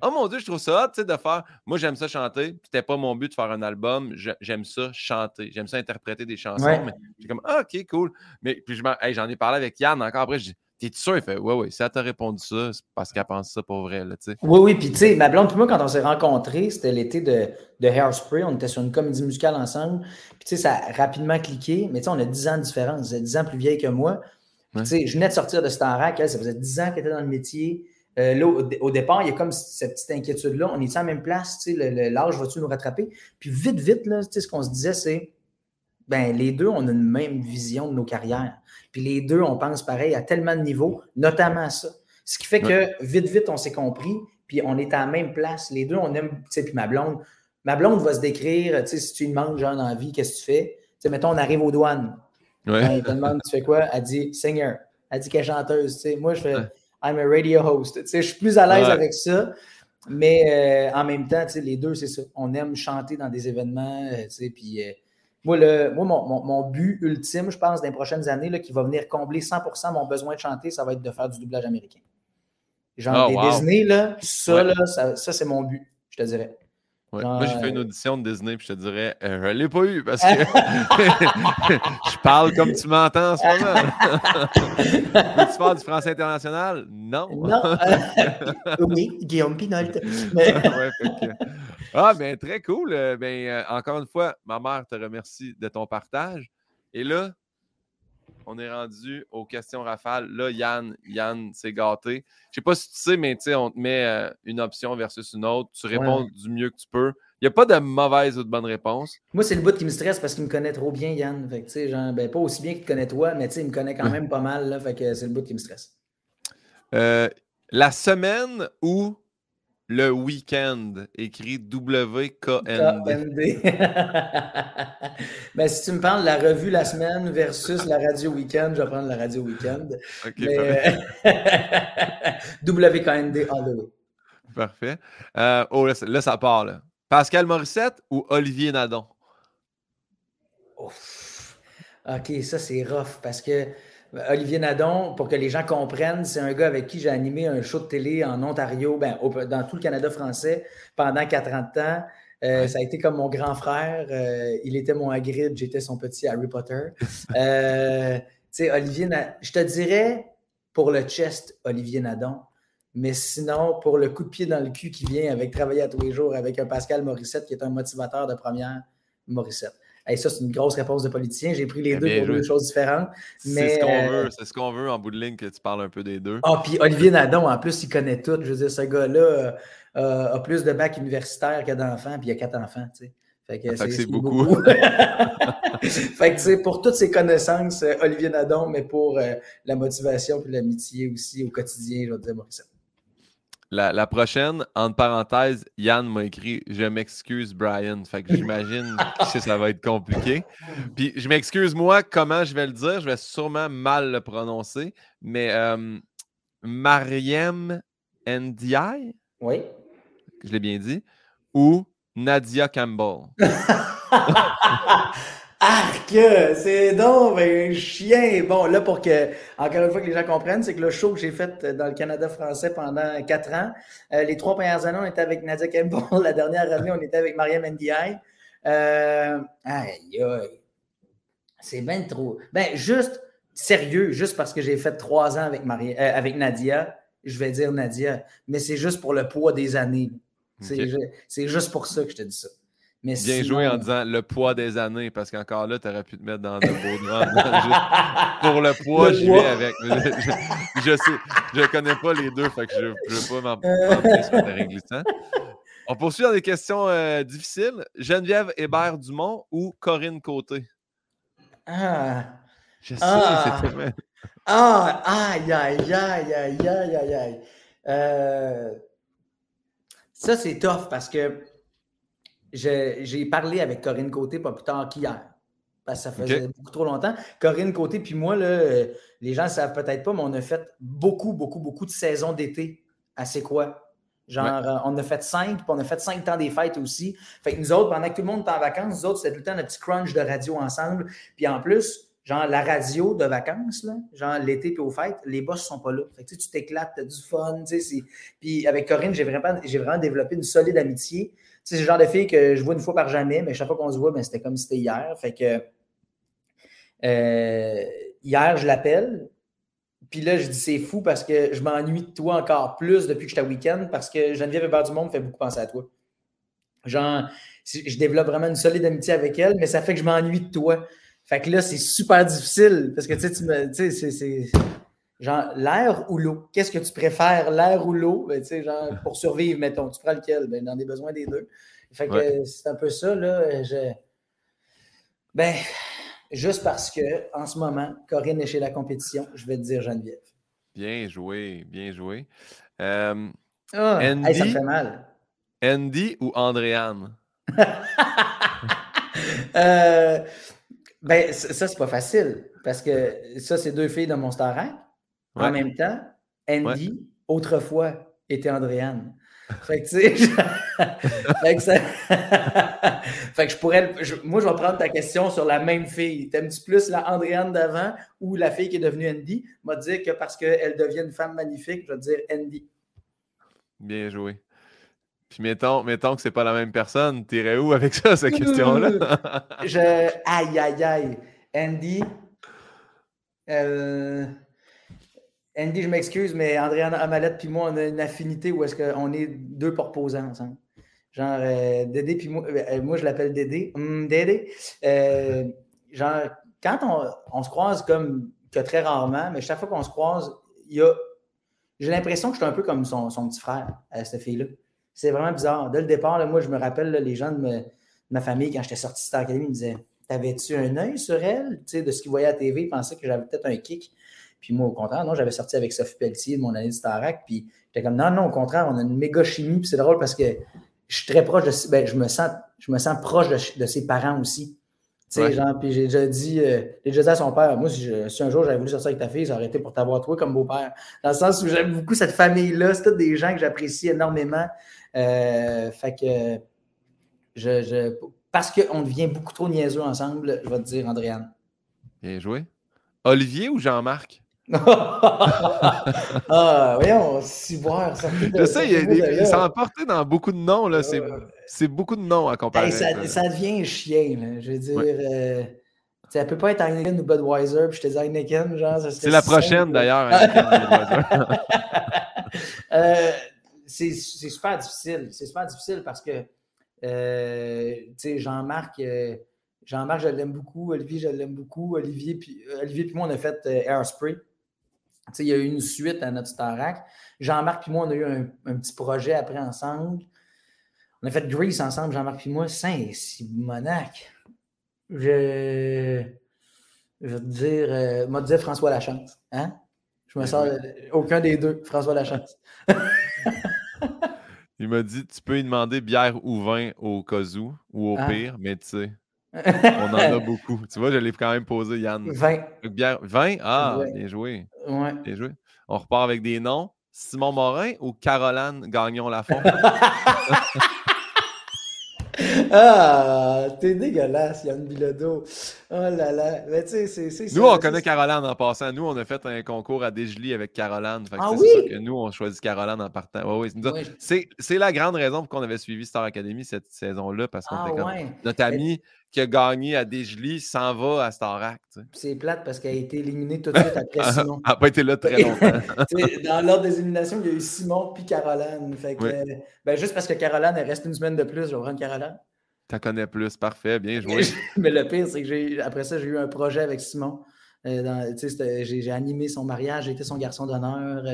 Oh mon Dieu, je trouve ça hot, tu sais, de faire. Moi, j'aime ça chanter. Puis c'était pas mon but de faire un album. J'aime ça chanter. J'aime ça interpréter des chansons. Mais j'ai comme ah, OK, cool. Mais puis j'en ai parlé avec Yann encore après. Je dis T'es sûr? Il fait Ouais, ouais, si elle t'a répondu ça, c'est parce qu'elle pense ça pour vrai. Là, sais. oui, oui, puis tu sais, ma blonde, puis moi, quand on s'est rencontrés, c'était l'été de, de Hairspray. On était sur une comédie musicale ensemble. Puis tu sais, ça a rapidement cliqué. Mais tu sais, on a 10 ans de différence. Elle est 10 ans plus vieille que moi. tu sais, je venais de sortir de Starac. Elle, ça faisait 10 ans qu'elle était dans le métier. Euh, là, au, départ, il y a comme cette petite inquiétude-là. On est à la même place? L'âge va-tu nous rattraper? Puis vite, vite, là, ce qu'on se disait, c'est ben, les deux, on a une même vision de nos carrières. Puis les deux, on pense pareil à tellement de niveaux, notamment ça. Ce qui fait que vite, vite, on s'est compris, puis on est à la même place. Les deux, on aime, tu sais, puis ma blonde, ma blonde va se décrire, tu sais, si tu lui demandes, genre, dans la vie, qu'est-ce que tu fais? Tu sais, mettons, on arrive aux douanes. Ouais. Ben, te demande, tu fais quoi? Elle dit, singer. Elle dit qu'elle est chanteuse, tu sais. Moi, je fais, I'm a radio host. Tu sais, je suis plus à l'aise avec ça. Mais euh, en même temps, tu sais, les deux, c'est ça. On aime chanter dans des événements, euh, tu sais, puis... Euh, moi, le, moi mon, but ultime, je pense, dans les prochaines années, là, qui va venir combler 100% mon besoin de chanter, ça va être de faire du doublage américain. Genre, oh, des Disney, là, ça, là, ça, ça c'est mon but, je te dirais. Moi, j'ai fait une audition de Disney, puis je te dirais, euh, je ne l'ai pas eu parce que je parle comme tu m'entends en ce moment. Veux-tu faire du français international? Non. Non. oui, Guillaume Pinault. Ah, bien, très cool. Euh, ben, euh, encore une fois, ma mère te remercie de ton partage. Et là, on est rendu aux questions rafales. Là, Yann, Yann s'est gâté. Je sais pas si tu sais, mais on te met euh, une option versus une autre. Tu réponds du mieux que tu peux. Il n'y a pas de mauvaise ou de bonne réponse. Moi, c'est le bout qui me stresse parce qu'il me connaît trop bien, Yann. Fait genre, ben, pas aussi bien qu'il te connaît toi, mais il me connaît quand même pas mal. Là, fait que c'est le bout qui me stresse. Euh, la semaine où le week-end, écrit WKND. ben, si tu me parles de la revue la semaine versus la radio week-end, je vais prendre la radio week-end. OK, Mais, WKND all the way. Parfait. Euh, oh, là, ça part. Là. Pascal Morissette ou Olivier Nadon? OK, ça, c'est rough parce que Olivier Nadon, pour que les gens comprennent, c'est un gars avec qui j'ai animé un show de télé en Ontario, ben, dans tout le Canada français pendant 40 ans. Euh, ça a été comme mon grand frère. Euh, il était mon Hagrid, j'étais son petit Harry Potter. Euh, Olivier, je te dirais pour le chest, Olivier Nadon. Mais sinon, pour le coup de pied dans le cul qui vient avec travailler à tous les jours avec un Pascal Morissette qui est un motivateur de première, Morissette ça, c'est une grosse réponse de politicien. J'ai pris les deux pour deux choses différentes. C'est ce qu'on veut. C'est ce qu'on veut en bout de ligne que tu parles un peu des deux. Ah, puis Olivier Nadon, en plus, il connaît tout. Je veux dire, ce gars-là euh, a plus de bac universitaire que d'enfants, puis il a quatre enfants, tu sais. Fait que c'est beaucoup. fait que, tu sais, pour toutes ses connaissances, euh, Olivier Nadon, mais pour euh, la motivation et l'amitié aussi au quotidien, je vais dire Maurice. La, prochaine, entre parenthèses, Yann m'a écrit Je m'excuse, Brian. Fait que j'imagine que ça va être compliqué. Puis je m'excuse, moi, comment je vais le dire? Je vais sûrement mal le prononcer. Mais euh, Mariem Ndiaye? Oui. Je l'ai bien dit. Ou Nadia Campbell? Arc! C'est donc un chien! Bon, là, pour que, encore une fois, que les gens comprennent, c'est que le show que j'ai fait dans le Canada français pendant quatre ans, euh, les trois premières années, on était avec Nadia Campbell. La dernière année, on était avec Mariam Ndiaye. Euh, aïe, aïe. C'est bien trop. Ben, juste, sérieux, juste parce que j'ai fait trois ans avec, Marie, euh, avec Nadia, je vais dire Nadia, mais c'est juste pour le poids des années. C'est juste pour ça que je te dis ça. Bien joué en disant le poids des années, parce qu'encore là, tu aurais pu te mettre dans de beaux draps. pour le poids, j'y vais avec. Je, ne sais, je connais pas les deux, fait que je ne veux pas m'en sur terrain glissant. On poursuit dans des questions euh, difficiles. Geneviève Hébert-Dumont ou Corinne Côté? Ah! Je sais, ah. c'est très Ah! Aïe, aïe, aïe, aïe, aïe, aïe, aïe. Euh... Ça, c'est tough parce que j'ai parlé avec Corinne Côté pas plus tard qu'hier. Parce que ça faisait beaucoup trop longtemps. Corinne Côté, puis moi, là, les gens ne savent peut-être pas, mais on a fait beaucoup, beaucoup, beaucoup de saisons d'été à C'est quoi? Genre, euh, on a fait cinq, puis on a fait cinq temps des fêtes aussi. Fait que nous autres, pendant que tout le monde était en vacances, nous autres, c'était tout le temps notre petit crunch de radio ensemble. Puis en plus, genre, la radio de vacances, là, genre l'été puis aux fêtes, les boss sont pas là. Fait que tu t'éclates, tu as du fun. Puis avec Corinne, j'ai vraiment, vraiment développé une solide amitié c'est le genre de fille que je vois une fois par jamais, mais chaque fois qu'on se voit, ben, c'était comme si c'était hier. Fait que euh, hier, je l'appelle. Puis là, je dis c'est fou parce que je m'ennuie de toi encore plus depuis que je suis à week-end parce que Geneviève Hébert du Monde me fait beaucoup penser à toi. Genre, je développe vraiment une solide amitié avec elle, mais ça fait que je m'ennuie de toi. Fait que là, c'est super difficile parce que tu sais, tu me. Tu sais, c'est genre, l'air ou l'eau? Qu'est-ce que tu préfères, l'air ou l'eau? Ben, tu sais, genre, pour survivre, mettons, tu prends lequel? Ben, dans des besoins des deux. Fait que c'est un peu ça, là. Je... Ben, juste parce que, en ce moment, Corinne est chez la compétition, je vais te dire Geneviève. Bien joué, bien joué. Euh, ah, Andy, ça me fait mal. Andy ou Andréane? euh, ben, ça, c'est pas facile. Parce que ça, c'est deux filles de mon En même temps, Andy, autrefois, était Andréane. Fait que, tu sais, fait, que ça... fait que je pourrais. Moi, je vais prendre ta question sur la même fille. T'aimes-tu plus la Andréane d'avant ou la fille qui est devenue Andy? M'a dire que parce qu'elle devient une femme magnifique, je vais dire Andy. Bien joué. Puis mettons, mettons que c'est pas la même personne, t'irais où avec ça, cette question-là? je. Aïe, aïe, aïe. Andy. Euh... Andy, je m'excuse, mais Andréane Amalette puis moi, on a une affinité où est-ce qu'on est deux proposants ensemble. Genre, euh, Dédé puis moi, euh, moi je l'appelle Dédé. Hum, Dédé. Euh, genre, quand on, se croise comme que très rarement, mais chaque fois qu'on se croise, il y a. J'ai l'impression que je suis un peu comme son, petit frère, à cette fille-là. C'est vraiment bizarre. Dès le départ, moi, je me rappelle, les gens de, ma famille, quand j'étais sorti de Star Academy, ils me disaient T'avais-tu un œil sur elle Tu sais, de ce qu'ils voyaient à la TV, ils pensaient que j'avais peut-être un kick. Puis moi, au contraire, non, j'avais sorti avec Sophie Pelletier de mon année de Starac. Puis j'étais comme, non, non, au contraire, on a une méga chimie. Puis c'est drôle parce que je suis très proche de. Ben, je, me sens, je me sens proche de, ses parents aussi. Tu sais, genre, puis j'ai déjà dit, euh, j'ai déjà dit à son père, moi, si, un jour j'avais voulu sortir avec ta fille, ça aurait été pour t'avoir toi comme beau-père. Dans le sens où j'aime beaucoup cette famille-là. C'est tous des gens que j'apprécie énormément. Euh, fait que, je, je parce qu'on devient beaucoup trop niaiseux ensemble, je vais te dire, Andréane. Bien joué. Olivier ou Jean-Marc? ah, voyons, ciboire, ça Je sais, il, s'est emporté dans beaucoup de noms. Là. C'est, c'est beaucoup de noms à comparer. ça, ça, devient chien. Là. Je veux dire, euh, ça peut pas être Heineken ou Budweiser, puis je te dis Heineken, genre. C'est la prochaine d'ailleurs. euh, c'est, c'est super difficile. C'est super difficile parce que, euh, tu sais, Jean-Marc. Euh, Jean-Marc, je l'aime beaucoup. Olivier, je l'aime beaucoup. Olivier puis, Olivier puis moi, on a fait Airspray il y a eu une suite à notre Starac. Jean-Marc et moi, on a eu un, petit projet après ensemble. On a fait Grease ensemble, Jean-Marc et moi. Saint Simonac. Je, je vais te dire, euh, m'a dit François Lachance. Hein? Je me ben sors aucun des deux, François Lachance. Il m'a dit tu peux lui demander bière ou vin au cas où, ou au ah. pire, mais tu sais. On en a beaucoup. Tu vois, je l'ai quand même posé, Yann. 20. Bière, 20? Ah, bien joué. Ouais. Bien joué. On repart avec des noms. Simon Morin ou Caroline Gagnon Lafont? ah, t'es dégueulasse, Yann Bilodeau. Oh là là. Mais tu sais, c'est. Nous, on connaît Caroline en passant. Nous, on a fait un concours à Desjely avec Caroline. ah oui? Ça que nous, on choisit Caroline en partant. Ouais, oui. C'est la grande raison pour qu'on avait suivi Star Academy cette saison-là parce qu'on ah, était comme. Notre ami qui a gagné à Desjely s'en va à Starac. C'est plate parce qu'elle a été éliminée tout de suite après Simon. Elle n'a pas été là très longtemps. dans l'ordre des éliminations, il y a eu Simon puis Caroline. Fait ben, juste parce que Caroline, elle reste une semaine de plus, je vais prendre Caroline. Tu connais plus, parfait, bien joué. Mais le pire, c'est que après ça, j'ai eu un projet avec Simon. Euh, j'ai animé son mariage, j'ai été son garçon d'honneur.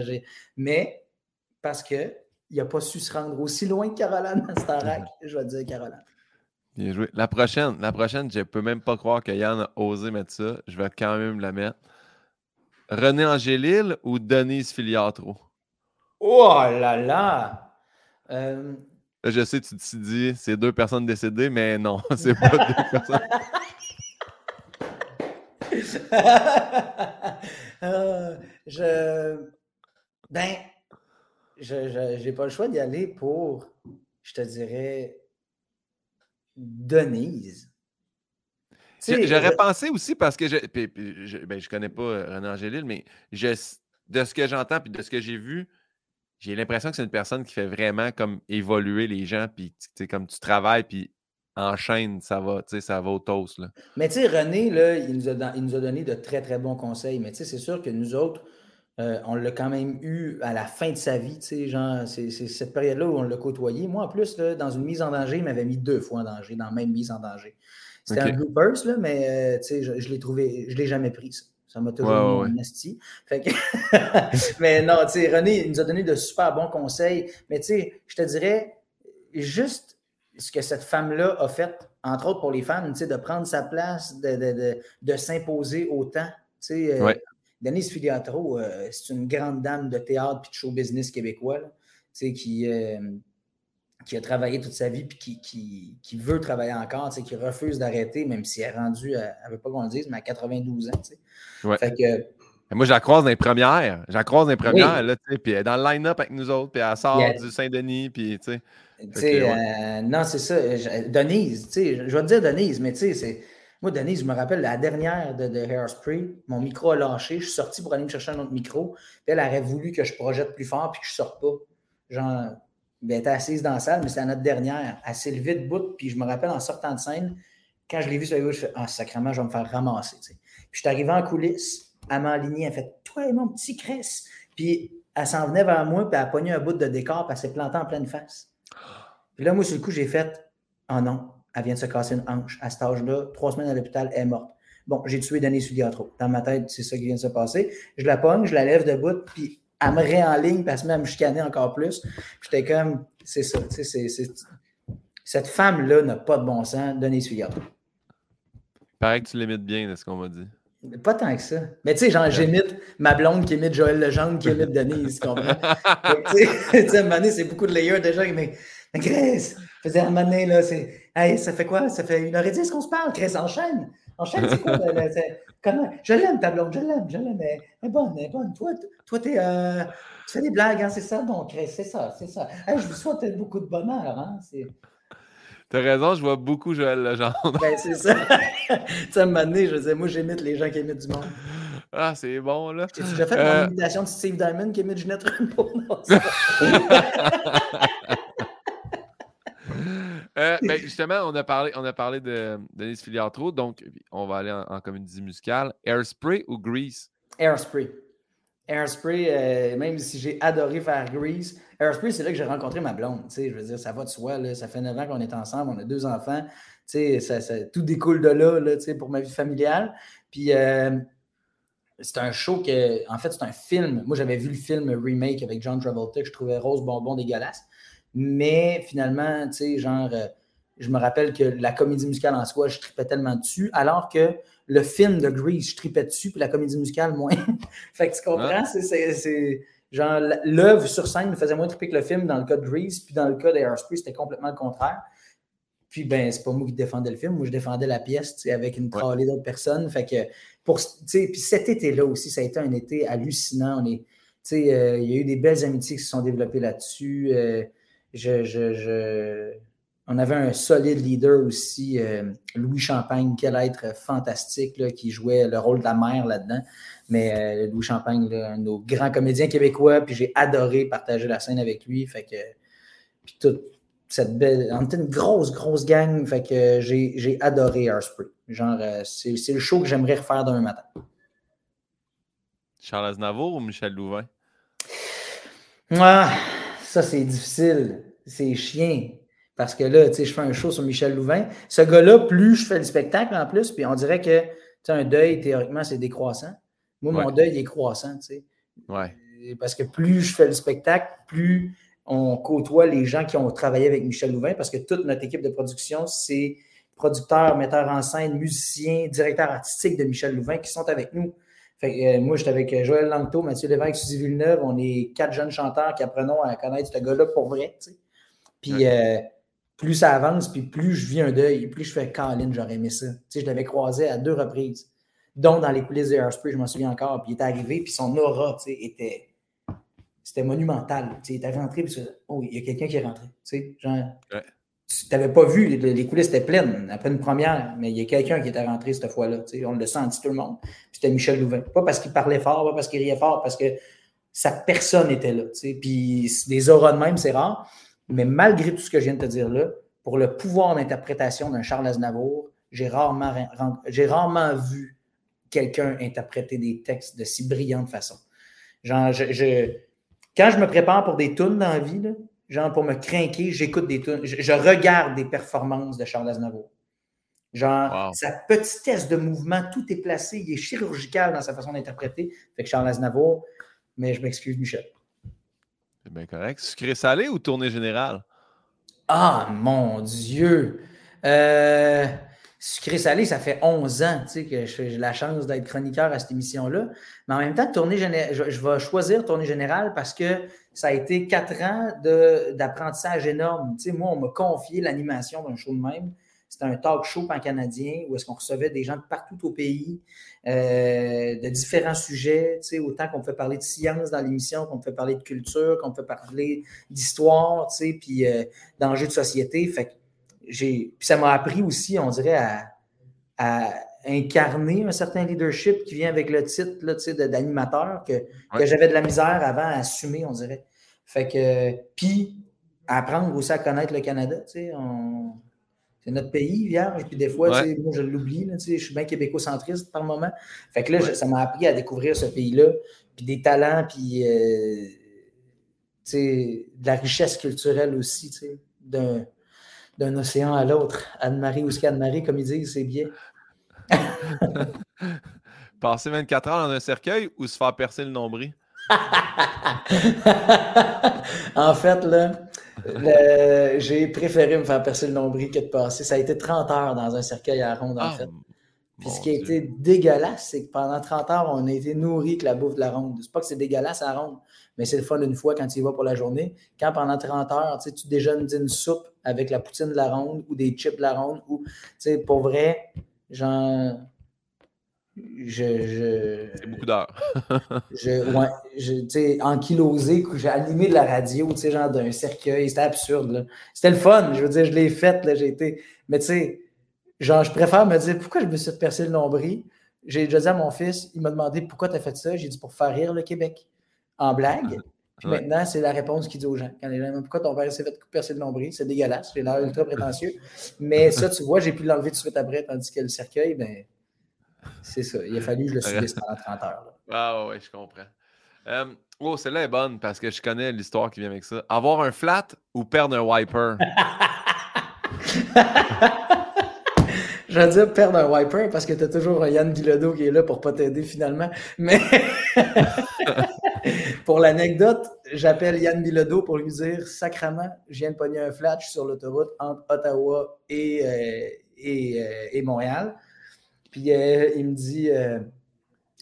Mais parce qu'il n'a pas su se rendre aussi loin que Caroline à Starac, je vais dire Caroline. Bien joué. La prochaine, la prochaine, je ne peux même pas croire que Yann a osé mettre ça. Je vais quand même la mettre. René Angélil ou Denise Filiatro? Oh là là! Euh, je sais, tu te dis, c'est deux personnes décédées, mais non, c'est pas deux personnes. Euh, je. Ben, je n'ai pas le choix d'y aller pour, je te dirais, Denise. J'aurais pensé aussi parce que je ne ben, je connais pas euh, René Angélil, mais je, de ce que j'entends et de ce que j'ai vu, j'ai l'impression que c'est une personne qui fait vraiment comme évoluer les gens, puis comme tu travailles, puis enchaîne, ça va, ça va au toast. Là. Mais tu sais, René, là, il, nous a, il nous a donné de très, très bons conseils, mais tu sais, c'est sûr que nous autres, euh, on l'a quand même eu à la fin de sa vie, tu sais, genre, c'est cette période-là où on l'a côtoyé. Moi, en plus, là, dans une mise en danger, il m'avait mis deux fois en danger, dans la même mise en danger. C'était un bloopers, là, mais euh, tu sais, je, l'ai trouvé, je ne l'ai jamais pris, Ça m'a toujours mis Fait mais non, tu sais, René il nous a donné de super bons conseils. Mais tu sais, je te dirais, juste ce que cette femme-là a fait, entre autres pour les femmes, tu sais, de prendre sa place, de, de, de, s'imposer autant. Tu sais, euh, Denise Filiatro, euh, c'est une grande dame de théâtre et de show business québécois, qui, euh, qui a travaillé toute sa vie et qui, qui, veut travailler encore, qui refuse d'arrêter, même si elle est rendue, elle ne veut pas qu'on le dise, mais à 92 ans. Fait que, moi, je la croise dans les premières. Je la croise dans les premières, là, puis elle est dans le line-up avec nous autres, puis elle sort du Saint-Denis, puis tu sais. Euh, non, c'est ça. Denise, tu sais, je vais te dire Denise, mais tu sais, c'est. Moi, Denise, je me rappelle la dernière de, de, Hairspray, mon micro a lâché, je suis sorti pour aller me chercher un autre micro, puis elle aurait voulu que je projette plus fort puis que je sorte pas. Genre, elle était assise dans la salle, mais c'était notre dernière. Elle s'est levée de bout, puis je me rappelle en sortant de scène, quand je l'ai vue sur la je fais Ah, sacrément, je vais me faire ramasser. Puis je suis arrivé en coulisses, elle m'a aligné, elle fait Toi, mon petit Chris. Puis elle s'en venait vers moi, puis elle a pogné un bout de décor, puis elle s'est plantée en pleine face. Puis là, moi, sur le coup, j'ai fait Oh non, elle vient de se casser une hanche. À cet âge-là, trois semaines à l'hôpital, elle est morte. Bon, j'ai tué Denis Sudiatro. Dans ma tête, c'est ça qui vient de se passer. Je la pogne, je la lève de bout, puis elle me réenligne, puis elle se met à me chicaner encore plus. J'étais comme, c'est ça, cette femme-là n'a pas de bon sens, Denis Sudiatro. Paraît que tu l'imites bien, de ce qu'on m'a dit. Pas tant que ça. Mais tu sais, genre, j'imite ma blonde qui imite Joël Legendre qui imite Denise, tu comprends? tu sais, à un moment donné, c'est beaucoup de layers déjà. Mais, mais Chris, faisais un moment donné, là, c'est. Hey, ça fait quoi? Ça fait une heure et dix qu'on se parle. Chris, enchaîne. Enchaîne, c'est quoi? comment? Je l'aime, ta blonde, je l'aime, je l'aime. Elle est bonne, elle est bonne. Toi, toi t'es. Euh, tu fais des blagues, hein, c'est ça? Donc, Chris, c'est ça, c'est ça. Hey, je vous souhaite beaucoup de bonheur, hein? T'as raison, je vois beaucoup Joël Legendre. ben, c'est ça. tu sais, à un moment donné, je disais, moi, j'imite les gens qui imitent du monde. Ah, c'est bon, là. Déjà fait euh... mon imitation de Steve Diamond qui imite Ginette Renault? euh, ben, justement, on a parlé, on a parlé de Denise Filiatro, donc on va aller en, en comédie musicale. Airspray ou Grease? Airspray. Airspray, euh, même si j'ai adoré faire Grease, Airspray, c'est là que j'ai rencontré ma blonde. Je veux dire, ça va de soi. Là, ça fait 9 ans qu'on est ensemble, on a deux enfants. Ça, ça, tout découle de là, là pour ma vie familiale. Puis euh, c'est un show que, en fait, c'est un film. Moi, j'avais vu le film remake avec John Travolta que je trouvais rose bonbon dégueulasse. Mais finalement, tu sais, genre, euh, je me rappelle que la comédie musicale en soi, je tripais tellement dessus, alors que le film de Grease, je tripais dessus, puis la comédie musicale, moins. fait que tu comprends? C'est genre l'œuvre sur scène me faisait moins triper que le film dans le cas de Grease, puis dans le cas d'Airspray, c'était complètement le contraire. Puis ben, c'est pas moi qui défendais le film, moi je défendais la pièce avec une tralée d'autres personnes. Fait que pour puis cet été-là aussi, ça a été un été hallucinant. On est, euh, il y a eu des belles amitiés qui se sont développées là-dessus. Euh, je, je on avait un solide leader aussi, euh, Louis Champagne, quel être fantastique là, qui jouait le rôle de la mère là-dedans. Mais euh, Louis Champagne, un de nos grands comédiens québécois, puis j'ai adoré partager la scène avec lui. Fait que, puis toute cette belle. On était une grosse, grosse gang. Fait que j'ai adoré Airspray. Genre, euh, c'est le show que j'aimerais refaire demain matin. Charles Aznavour ou Michel Louvain? Ah, ça, c'est difficile. C'est chien. Parce que là, tu sais, je fais un show sur Michel Louvain. Ce gars-là, plus je fais le spectacle en plus, puis on dirait que, tu sais, un deuil, théoriquement, c'est décroissant. Moi, mon deuil est croissant, tu sais. Ouais. Parce que plus je fais le spectacle, plus on côtoie les gens qui ont travaillé avec Michel Louvain, parce que toute notre équipe de production, c'est producteurs, metteurs en scène, musiciens, directeurs artistiques de Michel Louvain qui sont avec nous. Fait que, euh, moi, j'étais avec Joël Langto, Mathieu Lévesque, Suzy Villeneuve. On est quatre jeunes chanteurs qui apprenons à connaître ce gars-là pour vrai. Puis, euh, plus ça avance, puis plus je vis un deuil, plus je fais Colin, j'aurais aimé ça. Je l'avais croisé à deux reprises, dont dans les coulisses de Airspray, je m'en souviens encore. Puis il est arrivé, puis son aura, était. C'était monumental. Il était rentré, puis oh, il y a quelqu'un qui est rentré. Genre. Tu n'avais pas vu, les, coulisses étaient pleines après une première, mais il y a quelqu'un qui était rentré cette fois-là. On le senti tout le monde. C'était Michel Louvain. Pas parce qu'il parlait fort, pas parce qu'il riait fort, parce que sa personne était là. Tu sais. Puis des auras de même, c'est rare. Mais malgré tout ce que je viens de te dire là, pour le pouvoir d'interprétation d'un Charles Aznavour, j'ai rarement, rarement vu quelqu'un interpréter des textes de si brillante façon. Genre, je, quand je me prépare pour des tunes dans la vie, genre pour me craquer, j'écoute des tunes, je, regarde des performances de Charles Aznavour. Genre, sa petitesse de mouvement, tout est placé, il est chirurgical dans sa façon d'interpréter. Fait que Charles Aznavour, mais je m'excuse, Michel. C'est bien correct. Sucré salé ou tournée générale? Ah, mon Dieu! Euh, sucré salé, ça fait 11 ans que j'ai la chance d'être chroniqueur à cette émission-là. Mais en même temps, tournée je, vais choisir tournée générale parce que ça a été quatre ans d'apprentissage énorme. moi, on m'a confié l'animation d'un show de même. C'était un talk show pan-canadien où est-ce qu'on recevait des gens de partout au pays, euh, de différents sujets, autant qu'on fait parler de science dans l'émission, qu'on fait parler de culture, qu'on peut parler d'histoire, puis euh, d'enjeux de société. Fait j'ai, puis ça m'a appris aussi, on dirait, à, incarner un certain leadership qui vient avec le titre là, d'animateur que, que j'avais de la misère avant à assumer, on dirait. Fait que, puis apprendre aussi à connaître le Canada, tu sais, on c'est notre pays, vierge. Puis des fois, moi, je l'oublie. Je suis bien québécocentriste par moment. Fait que là, ça m'a appris à découvrir ce pays-là. Puis des talents, puis euh, de la richesse culturelle aussi, d'un, d'un océan à l'autre. Anne-Marie ou Anne-Marie, comme ils disent, c'est bien. Passer 24 heures dans un cercueil ou se faire percer le nombril? en fait, là, j'ai préféré me faire percer le nombril que de passer. Ça a été 30 heures dans un cercueil à ronde, en ah, fait. Puis ce qui a été dégueulasse, c'est que pendant 30 heures, on a été nourri que la bouffe de la ronde. C'est pas que c'est dégueulasse à ronde, mais c'est le fun une fois quand tu y vas pour la journée. Quand pendant 30 heures, tu déjeunes d'une soupe avec la poutine de la ronde ou des chips de la ronde, ou pour vrai, genre, je, c'est beaucoup d'heures. je, ouais, je, ankylosé, j'ai animé de la radio, tu sais, genre d'un cercueil. C'était absurde, C'était le fun. Je veux dire, je l'ai fait, là. J'ai été. Mais tu sais, genre, je préfère me dire pourquoi je me suis percé le nombril? J'ai déjà dit à mon fils, il m'a demandé pourquoi tu as fait ça? J'ai dit pour faire rire le Québec. En blague. Puis maintenant, c'est la réponse qu'il dit aux gens. Quand les gens pourquoi ton père s'est fait percer le nombril, c'est dégueulasse, j'ai l'air ultra prétentieux. Mais ça, tu vois, j'ai pu l'enlever tout de suite après, tandis que le cercueil, ben, c'est ça. Il a fallu que je le subisse pendant 30 heures. Ah ouais, je comprends. Euh, oh, celle-là est bonne parce que je connais l'histoire qui vient avec ça. Avoir un flat ou perdre un wiper? je veux dire perdre un wiper parce que tu as toujours un Yann Guilodo qui est là pour pas t'aider finalement. Mais pour l'anecdote, j'appelle Yann Bilodeau pour lui dire Sacrement, je viens de pogner un flat, je suis sur l'autoroute entre Ottawa et, euh, euh, et Montréal. Puis euh, il me dit,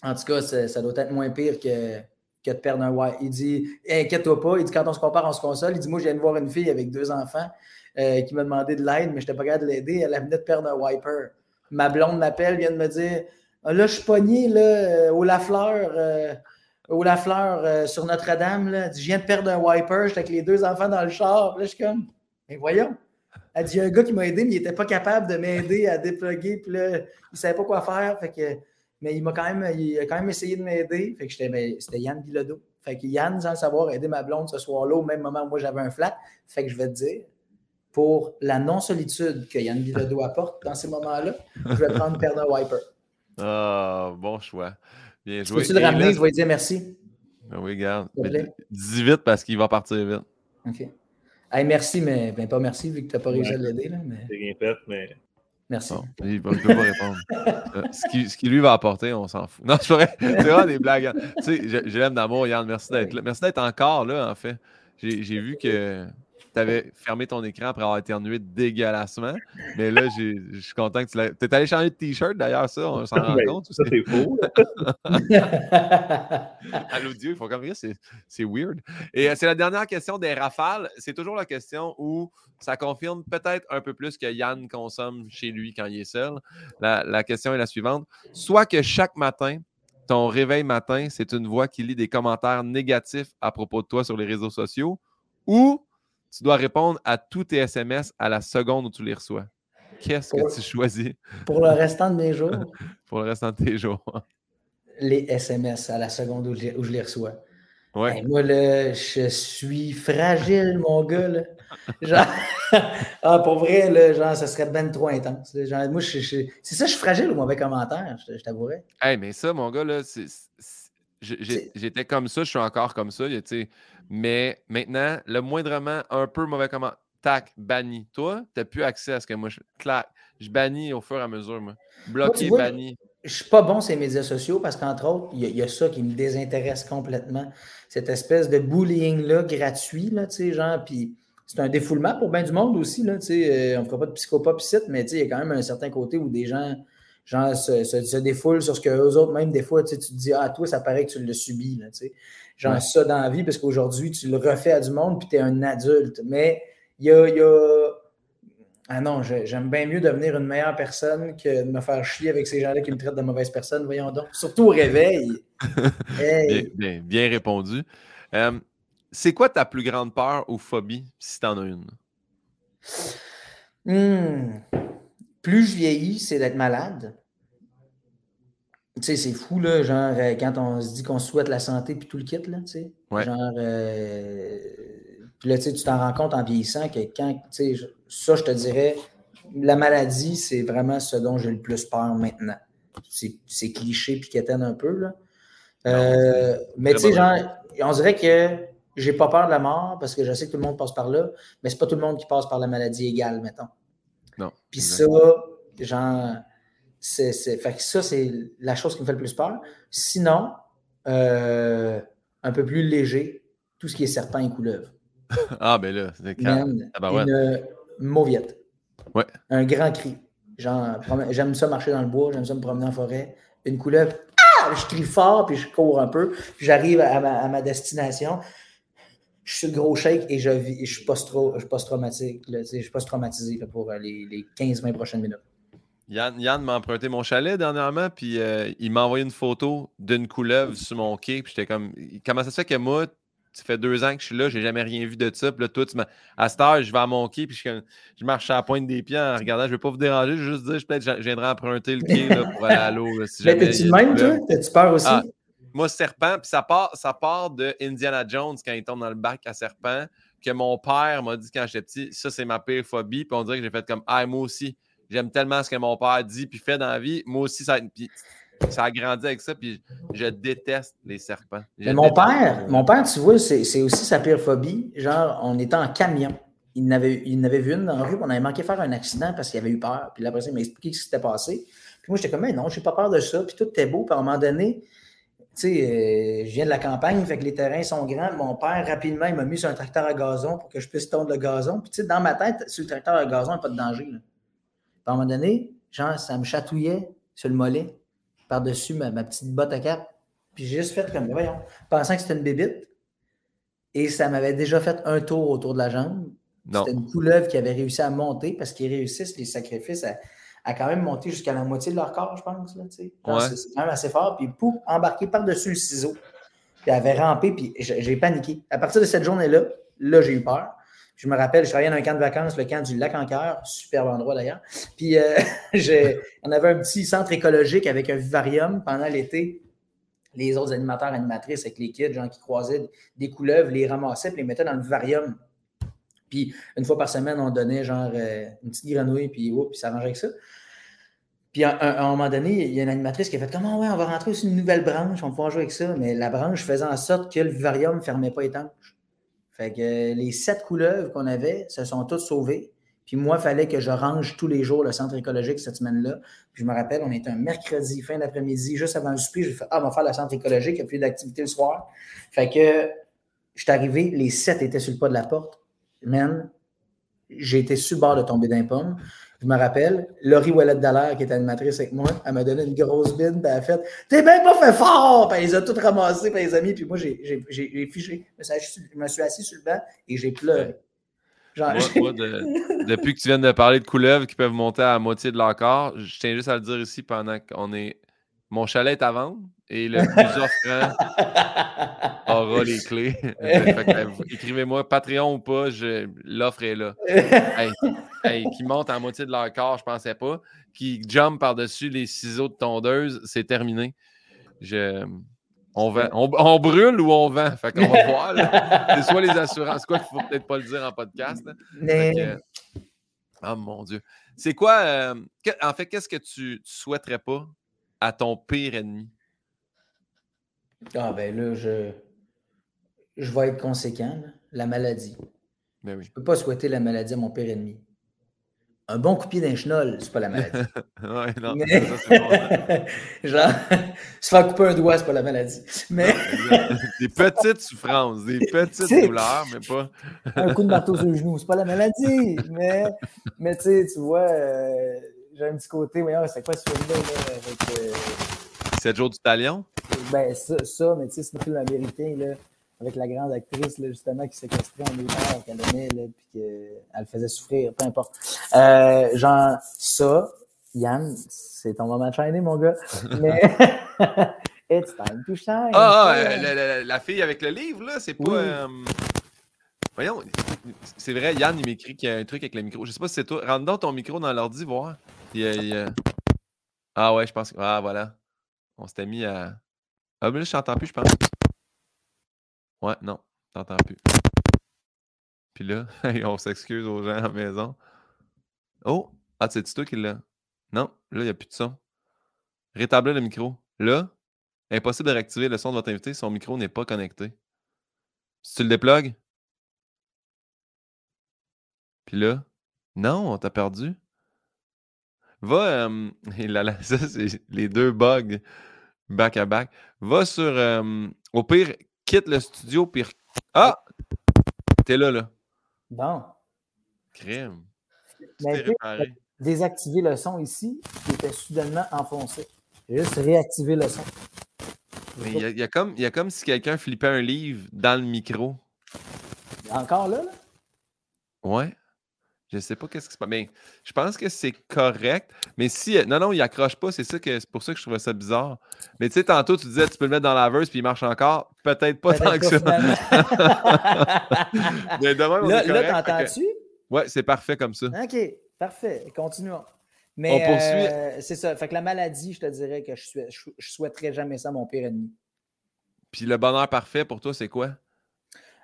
en tout cas, ça, doit être moins pire que, que de perdre un wiper. Il dit, inquiète-toi pas. Il dit, quand on se compare, on se console. Il dit, moi, je viens de voir une fille avec deux enfants qui m'a demandé de l'aide, mais je n'étais pas capable de l'aider. Elle venait de perdre un wiper. Ma blonde m'appelle, vient de me dire, ah, là, je suis pogné là, au Lafleur. Au Lafleur sur Notre-Dame, je viens de perdre un wiper, j'étais avec les deux enfants dans le char. Là, je suis comme, mais voyons. Elle dit, il y a un gars qui m'a aidé, mais il n'était pas capable de m'aider à déploguer. Puis là, il ne savait pas quoi faire. Fait que, mais il m'a quand même, il a quand même essayé de m'aider. Fait que c'était Yann Bilodeau. Fait que Yann, sans le savoir, a aidé ma blonde ce soir-là, au même moment où moi j'avais un flat. Fait que je vais te dire, pour la non-solitude que Yann Bilodeau apporte dans ces moments-là, je vais prendre perdre un wiper. Ah, bon choix. Bien joué. Peux-tu le ramener? Je vais dire merci. Ben oui, garde. Dis vite parce qu'il va partir vite. OK merci, mais ben, pas merci vu que tu n'as pas réussi à l'aider. Mais... C'est bien fait, mais. Merci. il ne peut pas répondre. Euh, ce, qui, ce, qui, lui va apporter, on s'en fout. Non, c'est vrai. C'est vraiment des blagues. Tu sais, je, l'aime d'amour, Yann. Merci d'être là. Merci d'être encore là, en fait. J'ai vu que tu avais fermé ton écran après avoir éternué dégueulassement. Mais là, je suis content que tu l'aies. Tu es allé changer de t-shirt d'ailleurs, ça, on s'en rend ben, compte. Ça, c'est faux. à l'audio, il faut comme c'est weird. Et euh, c'est la dernière question des rafales. C'est toujours la question où ça confirme peut-être un peu plus que Yann consomme chez lui quand il est seul. La, la question est la suivante. Soit que chaque matin, ton réveil matin, c'est une voix qui lit des commentaires négatifs à propos de toi sur les réseaux sociaux, ou tu dois répondre à tous tes SMS à la seconde où tu les reçois. Qu'est-ce que tu choisis? Pour le restant de mes jours? pour le restant de tes jours. les SMS à la seconde où je, les reçois. Ouais. moi, là, je suis fragile, mon gars. Là. Genre, ah, pour vrai, là, genre, ça serait ben trop intense. Genre, moi, c'est ça, je suis fragile au mauvais commentaire, je, je t'avouerais. Hey, mais ça, mon gars, là, j'étais comme ça, je suis encore comme ça. Mais maintenant, le moindrement un peu mauvais comment tac, banni. Toi, tu n'as plus accès à ce que moi je. Clac. je bannis au fur et à mesure, moi. Bloqué, banni. Je suis pas bon sur les médias sociaux parce qu'entre autres, il y, a ça qui me désintéresse complètement. Cette espèce de bullying-là gratuit, là, tu sais, genre, puis c'est un défoulement pour bien du monde aussi, là, tu sais. Euh, on ne fera pas de psychopop ici, mais tu sais, il y a quand même un certain côté où des gens genre, se, défoulent sur ce qu'eux autres, même des fois, tu, te dis, ah, toi, ça paraît que tu le subis, là, tu sais. Genre, ça dans la vie, parce qu'aujourd'hui, tu le refais à du monde, puis tu es un adulte. Mais il y a, y a ah non, j'aime bien mieux devenir une meilleure personne que de me faire chier avec ces gens-là qui me traitent de mauvaise personne. Voyons donc. Surtout au réveil. bien, répondu. Euh, c'est quoi ta plus grande peur ou phobie, si tu en as une? Hmm. Plus je vieillis, c'est d'être malade. Tu sais, c'est fou, là, genre, euh, quand on se dit qu'on souhaite la santé puis tout le kit, là, tu sais. Genre, euh, puis là, tu t'en rends compte en vieillissant que quand, tu sais, ça, je te dirais, la maladie, c'est vraiment ce dont j'ai le plus peur maintenant. C'est cliché puis quétaine un peu, là. Euh, mais tu sais, genre, on dirait que j'ai pas peur de la mort parce que je sais que tout le monde passe par là, mais c'est pas tout le monde qui passe par la maladie égale, mettons. Non. Puis ça, genre, c'est, fait que ça, c'est la chose qui me fait le plus peur. Sinon, euh, un peu plus léger, tout ce qui est serpent et couleuvre. ah, ben là, c'est Une mauviette. Ouais. Un grand cri. Genre, j'aime ça marcher dans le bois, j'aime ça me promener en forêt. Une couleuvre, ah! Je crie fort, puis je cours un peu. J'arrive à ma, destination. Je suis le gros shake et je vis, je suis post-traumatique. Je suis post-traumatisé pour euh, les, les 15-20 prochaines minutes. Yann, m'a emprunté mon chalet dernièrement, puis euh, il m'a envoyé une photo d'une couleuvre sur mon quai, puis j'étais comme, comment ça se fait que moi, ça fait deux ans que je suis là, j'ai jamais rien vu de ça. Puis là, toi, tu à cette heure, je vais à mon quai, puis je, marche à la pointe des pieds en regardant. Je ne vais pas vous déranger, je vais juste dire, peut-être je viendrai emprunter le quai là, pour aller à l'eau. Si Mais t'es-tu le même, toi? T'as-tu peur aussi? Ah, moi, serpent, puis ça part, ça part de Indiana Jones quand il tombe dans le bac à serpent, que mon père m'a dit quand j'étais petit, ça, c'est ma pire phobie. Puis on dirait que j'ai fait comme, ah, moi aussi, j'aime tellement ce que mon père dit, puis fait dans la vie. Moi aussi, ça. Puis ça a grandi avec ça, puis je déteste les serpents. Mais mon père, mon père, tu vois, c'est aussi sa pire phobie. Genre, on était en camion. Il n'avait il avait vu une dans la rue, on avait manqué faire un accident parce qu'il avait eu peur. Puis là, après il m'a expliqué ce qui s'était passé. Puis moi, j'étais comme, mais non, j'ai pas peur de ça. Puis tout était beau. Puis à un moment donné, tu sais, euh, je viens de la campagne, fait que les terrains sont grands. Mon père, rapidement, il m'a mis sur un tracteur à gazon pour que je puisse tondre le gazon. Puis tu sais, dans ma tête, sur le tracteur à gazon, il n'y a pas de danger. À un moment donné, genre, ça me chatouillait sur le mollet par-dessus ma, petite botte à cap. Puis j'ai juste fait comme, voyons, pensant que c'était une bébite. Et ça m'avait déjà fait un tour autour de la jambe. C'était une couleuvre qui avait réussi à monter parce qu'ils réussissent les sacrifices à, quand même monter jusqu'à la moitié de leur corps, je pense. Là, C'est quand même assez fort. Puis pouf, embarqué par-dessus le ciseau. Puis elle avait rampé, puis j'ai paniqué. À partir de cette journée-là, là, j'ai eu peur. Je me rappelle, je travaillais dans un camp de vacances, le camp du lac en cœur, superbe endroit d'ailleurs. Puis euh, on avait un petit centre écologique avec un vivarium pendant l'été. Les autres animateurs, animatrices avec les kids, gens qui croisaient des couleuvres, les ramassaient et les mettaient dans le vivarium. Puis une fois par semaine, on donnait genre euh, une petite grenouille, puis, oh, puis ça arrangeait avec ça. Puis à, un moment donné, il y a une animatrice qui a fait Comment, ouais, on va rentrer aussi une nouvelle branche, on va pouvoir jouer avec ça. Mais la branche faisait en sorte que le vivarium ne fermait pas étanche. Fait que euh, les sept couleuvres qu'on avait se sont toutes sauvées. Puis moi, il fallait que je range tous les jours le centre écologique cette semaine-là. Puis je me rappelle, on était un mercredi, fin d'après-midi, juste avant le souper. J'ai fait Ah, on va faire le centre écologique, il n'y a plus d'activité le soir. Fait que je suis arrivé, les sept étaient sur le pas de la porte. Man, j'ai été sur bord de tomber d'un pomme. Je me rappelle, Laurie Wallet Dallaire, qui est animatrice avec moi, elle m'a donné une grosse bine, puis elle a fait T'es bien pas fait fort! Puis elle les a toutes ramassées, puis les amis, puis moi, j'ai figé. Je me suis assis sur le banc et j'ai pleuré. Genre, moi, depuis que tu viens de parler de couleuvres qui peuvent monter à la moitié de leur corps, je tiens juste à le dire ici pendant qu'on est. Mon chalet est à vendre et le plus offrant aura les clés. Écrivez-moi, Patreon ou pas, l'offre est là. qui monte à moitié de leur corps, je pensais pas. Qui jump par-dessus les ciseaux de tondeuse, c'est terminé. Je, on, on, brûle ou on vend? Fait qu'on va voir. C'est soit les assurances, quoi qu'il faut peut-être pas le dire en podcast. oh mon Dieu. C'est quoi, euh, en fait, qu'est-ce que tu souhaiterais pas à ton pire ennemi? Ah ben là, je, je vais être conséquent. La maladie. Ben je ne peux pas souhaiter la maladie à mon pire ennemi. Un bon coup de pied d'un chenol, c'est pas la maladie. ouais, non. Mais- ça, bon. Genre, se faire couper un doigt, c'est pas la maladie. Mais Des petites souffrances, des petites douleurs, mais pas. un coup de marteau sur le genou, c'est pas la maladie. Mais, mais tu sais, tu vois, euh, j'ai un petit côté, voyons, c'est quoi ce film-là, là, avec. euh, 7 jours du talion? Ben, ça, ça mais tu sais, c'est un film américain, là, avec la grande actrice, là, justement, qui séquestrait un auteur qu'elle aimait, là, puis qu'elle faisait souffrir, peu importe. Euh, genre, ça, Yann, c'est ton moment de shiner, mon gars. Mais, it's time to shine. Ah, ah, euh, la, la- la fille avec le livre, là, c'est pas. Oui. euh, Voyons, c'est vrai, Yann, il m'écrit qu'il y a un truc avec le micro. Je sais pas si c'est toi. Rentre donc ton micro dans l'ordi, voir. Il Ah ouais, je pense. que- Ah, voilà. On s'était mis à. Ah, mais là, je t'entends plus, je pense. Ouais, non, t'entends plus. Puis là, on s'excuse aux gens à la maison. Oh! Ah, c'est toi qui l'a. Non, là, il n'y a plus de son. Rétablir le micro. Là, impossible de réactiver le son de votre invité. Son micro n'est pas connecté. Si tu le déplugues. Puis là, non, on t'a perdu. Va, euh, là, là, ça, les deux bugs back à back. Va sur, au pire, quitte le studio, puis. Ah! T'es là, là. Bon. Crème. Mais réparé. désactiver le son ici, qui était soudainement enfoncé. Juste réactivé le son. Mais il y, a- il y a comme, y a comme si quelqu'un flippait un livre dans le micro. Encore là, là? Ouais. Je sais pas qu'est-ce qui se passe. Mais je pense que c'est correct. Mais si. euh, Non, non, il accroche pas. C'est ça que c'est pour ça que je trouvais ça bizarre. Mais tu sais, tantôt, tu disais tu peux le mettre dans la verse puis il marche encore. Peut-être pas tant que ça. Mais demain, on là, là, t'entends-tu? Ouais, c'est parfait comme ça. OK, parfait. Continuons. Mais On poursuit. euh, c'est ça. Fait que la maladie, je te dirais que je, suis, je, je souhaiterais jamais ça à mon pire ennemi. Puis le bonheur parfait pour toi, c'est quoi?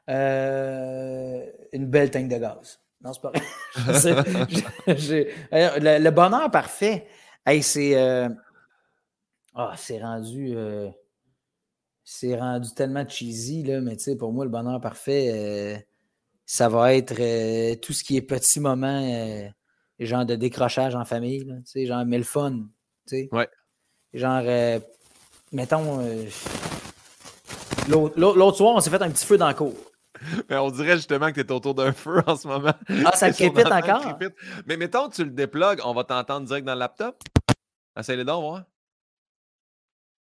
Euh, une belle tank de gaz. Non, c'est pas vrai. J'ai- le, le bonheur parfait, hey, c'est. euh, Ah, c'est rendu. euh, C'est rendu tellement cheesy, là, mais tu sais, pour moi, le bonheur parfait, euh, ça va être tout ce qui est petit moment, genre de décrochage en famille, tu sais, genre, mais le fun, tu sais. Ouais. Genre, mettons, l'autre soir, on s'est fait un petit feu dans la cour. Mais on dirait justement que tu es autour d'un feu en ce moment. Ah, ça crépite encore? crépite? Mais mettons, tu le déplugues, on va t'entendre direct dans le laptop. Essaye-le donc, voir.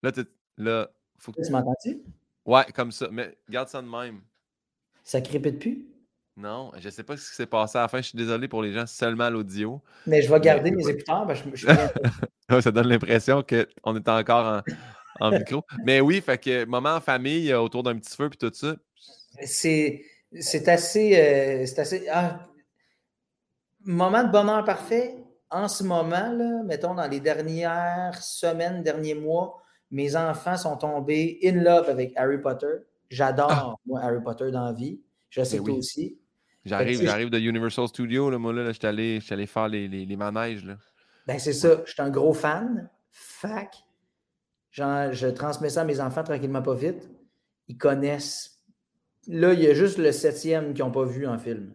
Là, t'es- là, faut que Tu m'entends-tu? Ouais, comme ça. Mais garde ça de même. Ça crépite plus? Non, je sais pas ce qui s'est passé à la fin. Je suis désolé pour les gens seulement à l'audio. Mais je vais garder Mais- mes écouteurs. je, je Ouais, Ça donne l'impression qu'on est encore en, en micro. Mais oui, fait que moment en famille, euh, autour d'un petit feu puis tout ça. C'est, assez. euh, c'est assez ah, moment de bonheur parfait. En ce moment, là, mettons dans les dernières semaines, derniers mois, mes enfants sont tombés in love avec Harry Potter. J'adore, moi, Harry Potter dans la vie. Je sais Ben que toi oui. aussi. J'arrive, j'arrive de Universal Studios, là, moi, là, là, je suis allé, j'étais allé faire les, les, les manèges, là. Ben, c'est ça. Je suis un gros fan. Fac. Genre, je transmets ça à mes enfants tranquillement, pas vite. Ils connaissent. Là, il y a juste le septième qu'ils n'ont pas vu en film.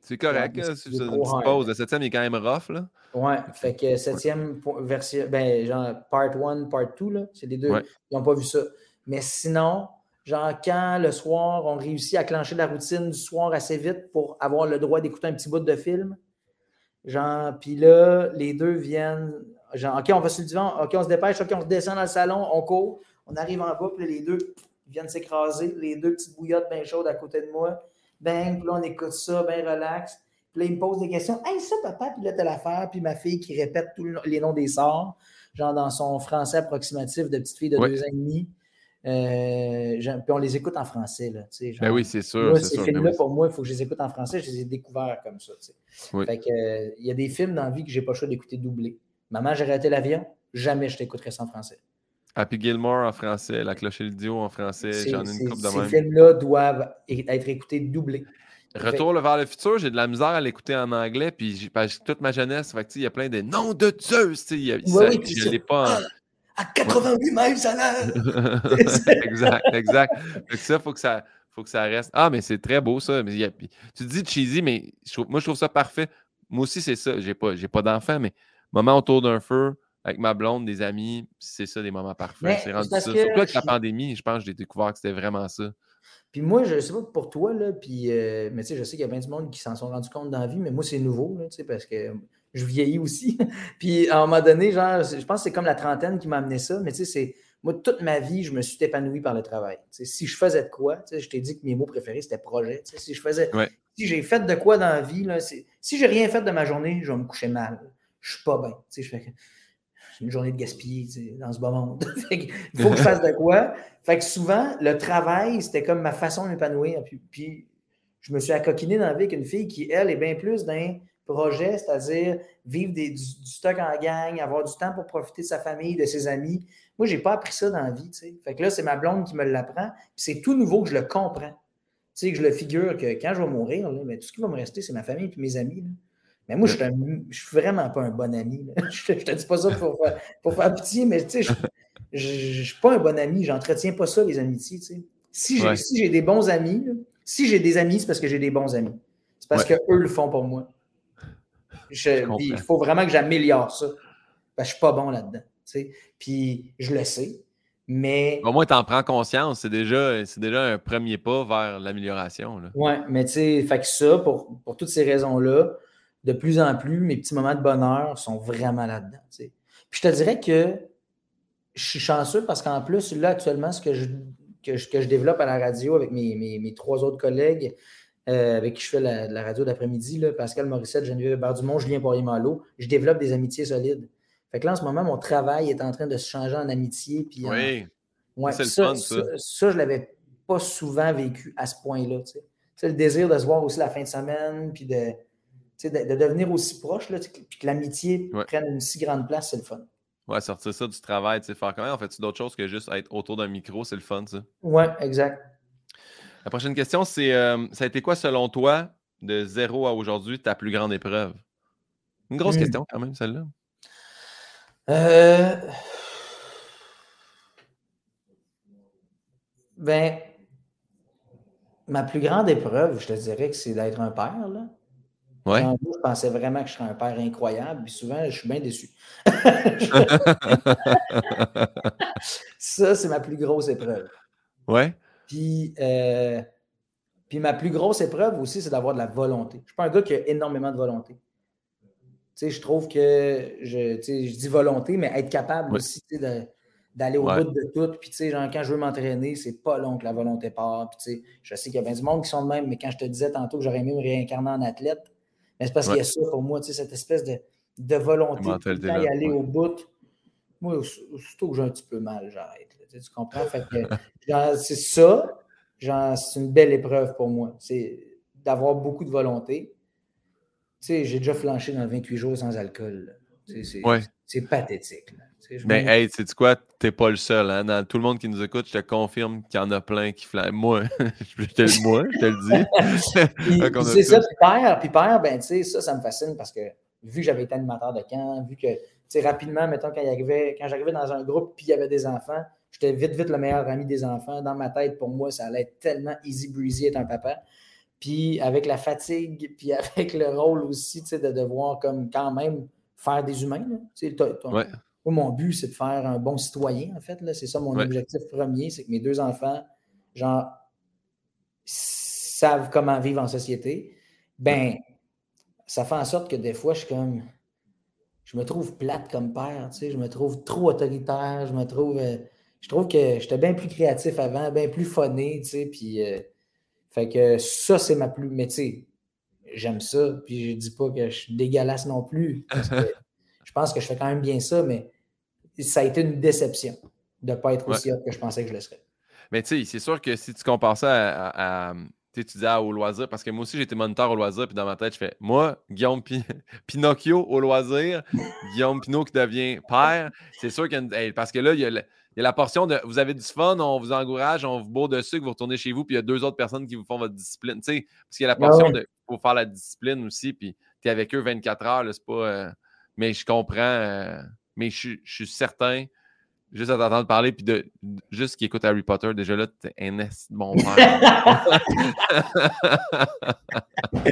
C'est correct, Ouais, c'est une petite pause. Le septième il est quand même rough, là. Ouais, fait que septième version, ben, genre, part 1, part 2, là, c'est les deux. Ouais. Ils n'ont pas vu ça. Mais sinon, genre, quand le soir, on réussit à clencher la routine du soir assez vite pour avoir le droit d'écouter un petit bout de film, genre, puis là, les deux viennent, genre, OK, on va sur le divan, OK, on se dépêche, OK, on se descend dans le salon, on court, on arrive en bas, puis les deux ils viennent s'écraser, les deux petites bouillottes bien chaudes à côté de moi, bang, puis là, on écoute ça, bien relax. Puis là, il me pose des questions. Hey, ça, papa, puis là, telle affaire. Puis ma fille qui répète tous les noms des sorts, genre dans son français approximatif de petite fille de Ouais. deux ans et demi. Euh, puis on les écoute en français. Là, tu sais, genre, Ben oui, c'est sûr. moi, c'est ces sûr, ben films-là, oui. pour moi, il faut que je les écoute en français. Je les ai découverts comme ça. Oui. Fait que, euh, il y a des films dans la vie que j'ai pas le choix d'écouter doublé. Maman, j'ai raté l'avion. Jamais je t'écouterai en français. Happy Gilmore en français, La cloche et le dio en français, Ces- j'en ai une coupe de ces même. films-là doivent être écoutés doublés. Retour vers le futur, j'ai de la misère à l'écouter en anglais, puis j'ai toute ma jeunesse, fait il y a plein de noms de sais, il y a- ça- oui, je l'ai pas en- À 88 miles à l'heure! exact, exact. Fait que ça, faut que ça, faut que ça reste. Ah, mais c'est très beau ça. Mais a- tu dis cheesy, mais je trouve- moi je trouve ça parfait. moi aussi, c'est ça. J'ai pas, pas d'enfant, mais moment autour d'un feu, avec ma blonde, des amis, c'est ça, des moments parfaits. C'est rendu ça. Surtout avec la pandémie, je pense que j'ai découvert que c'était vraiment ça. Puis moi, je sais pas pour toi, là, puis, euh, mais tu sais, je sais qu'il y a bien du monde qui s'en sont rendus compte dans la vie, mais moi, c'est nouveau, là, tu sais, parce que je vieillis aussi. puis à un moment donné, genre, je pense que c'est comme la trentaine qui m'a amené ça, mais tu sais, c'est. Moi, toute ma vie, je me suis épanoui par le travail. si je faisais de quoi, je t'ai dit que mes mots préférés, c'était projet. Si je faisais. Si j'ai fait de quoi dans la vie, là, si j'ai rien fait de ma journée, je vais me coucher mal. Je suis pas bien. Je fais une journée de gaspiller dans ce bas monde. il faut que je fasse de quoi. Fait que souvent, le travail, c'était comme ma façon de m'épanouir. Puis, je me suis accoquiné dans la vie avec une fille qui, elle, est bien plus d'un projet, c'est-à-dire vivre du, stock en gang, avoir du temps pour profiter de sa famille, de ses amis. Moi, je n'ai pas appris ça dans la vie. Fait que là, c'est ma blonde qui me l'apprend. c'est tout nouveau que je le comprends. sais, que je le figure que quand je vais mourir, mais tout ce qui va me rester, c'est ma famille et mes amis. Mais moi, je ne suis vraiment pas un bon ami. Je ne te dis pas ça pour faire, pour faire pitié, mais tu sais, je ne suis pas un bon ami. J'entretiens pas ça, les amitiés. Si j'ai des bons amis, si j'ai des amis, c'est parce que j'ai des bons amis. C'est parce qu'eux le font pour moi. il faut vraiment que j'améliore ça. je ne suis pas bon là-dedans. Puis je le sais. Mais. Au moins, tu en prends conscience. C'est déjà, déjà un premier pas vers l'amélioration. Oui, mais tu sais, fait que ça, pour, pour toutes ces raisons-là, de plus en plus, mes petits moments de bonheur sont vraiment là-dedans. Puis je te dirais que je suis chanceux parce qu'en plus, là, actuellement, ce que je, que je, développe à la radio avec mes, trois autres collègues euh, avec qui je fais la, radio d'après-midi, Pascal Morissette, Geneviève Bardumont, Julien Poirier-Malo, je développe des amitiés solides. Fait que là, en ce moment, mon travail est en train de se changer en amitié. Puis oui. Ouais, ça, ça. ça, je ne l'avais pas souvent vécu à ce point-là. Le désir de se voir aussi la fin de semaine, puis de, de, devenir aussi proche, là, puis que l'amitié prenne une si grande place, c'est le fun. Ouais, sortir ça du travail, faire quand même, en fait, d'autres choses que juste être autour d'un micro, c'est le fun, ça? Ouais, exact. La prochaine question, c'est euh, ça a été quoi, selon toi, de zéro à aujourd'hui, ta plus grande épreuve? Une grosse hmm. question, quand même, celle-là. Euh... Ben, ma plus grande épreuve, je te dirais que c'est d'être un père, là je pensais vraiment que je serais un père incroyable, puis souvent, je suis bien déçu. ça, c'est ma plus grosse épreuve. Ouais. Puis, euh, puis ma plus grosse épreuve aussi, c'est d'avoir de la volonté. Je ne suis pas un gars qui a énormément de volonté. Tu sais, je trouve que, je, je dis volonté, mais être capable aussi d'aller au bout de tout. Puis, tu sais, genre, quand je veux m'entraîner, c'est pas long que la volonté part. Puis, tu sais, je sais qu'il y a bien du monde qui sont de même, mais quand je te disais tantôt que j'aurais aimé me réincarner en athlète, mais c'est parce qu'il y a ça pour moi, tu sais, cette espèce de, de volonté de aller au bout. Moi, aussitôt que j'ai un petit peu mal, j'arrête. Tu, comprends? c'est ça, c'est une belle épreuve pour moi. C'est d'avoir beaucoup de volonté. Tu sais, j'ai déjà flanché dans 28 jours sans alcool. C'est pathétique. Là. Mais hey, sais-tu quoi? T'es pas le seul. Hein? Dans tout le monde qui nous écoute, je te confirme qu'il y en a plein qui flanquent. Moi, je te, moi, je te le dis. c'est ça, puis père, puis père, ben, ça, ça me fascine parce que vu que j'avais été animateur de camp, vu que, rapidement, mettons, quand, quand j'arrivais dans un groupe, puis il y avait des enfants, j'étais vite, vite le meilleur ami des enfants. Dans ma tête, pour moi, ça allait être tellement easy breezy être un papa. Puis avec la fatigue, puis avec le rôle aussi, de devoir comme quand même faire des humains. Tu sais, mon but, c'est de faire un bon citoyen, en fait. C'est ça mon objectif premier, c'est que mes deux enfants, genre, savent comment vivre en société. Ben, ça fait en sorte que des fois, je suis comme. Je me trouve plate comme père, tu sais, je me trouve trop autoritaire, je me trouve. Euh, je trouve que j'étais bien plus créatif avant, bien plus funné, tu sais, puis. Euh, fait que ça, c'est ma plus. Mais tu sais, j'aime ça, puis je dis pas que je suis dégueulasse non plus. je pense que je fais quand même bien ça, mais ça a été une déception de ne pas être aussi haut que je pensais que je le serais. Mais tu sais, c'est sûr que si tu compares ça à, tu disais au loisir, parce que moi aussi j'étais moniteur au loisir, puis dans ma tête, je fais moi, Guillaume Pinocchio au loisir, Guillaume Pinot qui devient père. C'est sûr que, parce que là, il y, a la portion de vous avez du fun, on vous encourage, on vous bourre dessus, que vous retournez chez vous, puis il y a deux autres personnes qui vous font votre discipline. Tu sais, parce qu'il y a la portion de pour faire la discipline aussi, puis tu es avec eux 24 heures, c'est pas. Euh, mais je comprends. Euh, mais je, suis certain, juste à t'entendre parler, puis de, juste qui écoute Harry Potter, déjà là, t'es un bon père.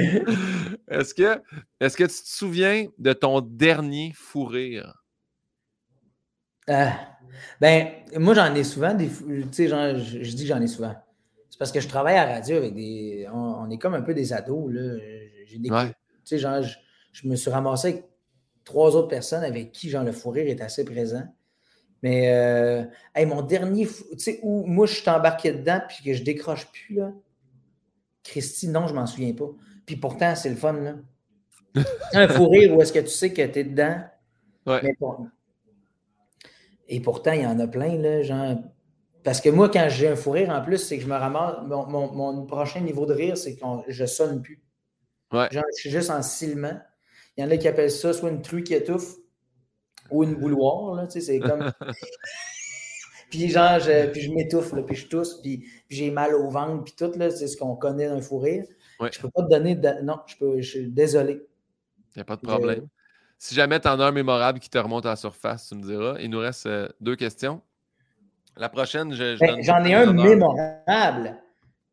Est-ce que, est que tu te souviens de ton dernier fou rire? Euh, ben, moi, j'en ai souvent des. Tu sais, je, dis que j'en ai souvent. C'est parce que je travaille à radio avec des. On, est comme un peu des ados, là. J'ai des. Tu sais, genre, je, me suis ramassé avec trois autres personnes avec qui, genre, le fou rire est assez présent. Mais, euh, mon dernier. Tu sais, où moi, je suis embarqué dedans puis que je décroche plus, là. Christy, non, je m'en souviens pas. Puis pourtant, c'est le fun, là. un fou rire où est-ce que tu sais que tu es dedans? Ouais. Et pourtant, il y en a plein, là, genre. Parce que moi, quand j'ai un fou rire en plus, c'est que je me ramasse. Mon, prochain niveau de rire, c'est que je sonne plus. Ouais. Genre, je suis juste en silement. Il y en a qui appellent ça soit une truie qui étouffe ou une bouloire, là, tu sais, c'est comme. puis genre, je, puis je m'étouffe, puis je tousse, puis, j'ai mal au ventre, puis tout, là, c'est ce qu'on connaît d'un fou rire. Ouais. Je peux pas te donner. Non, je, peux, je suis désolé. Il n'y a pas de problème. Si jamais tu en as un mémorable qui te remonte à la surface, tu me diras. Il nous reste euh, deux questions. La prochaine, je. Ben, j'en ai un mémorable.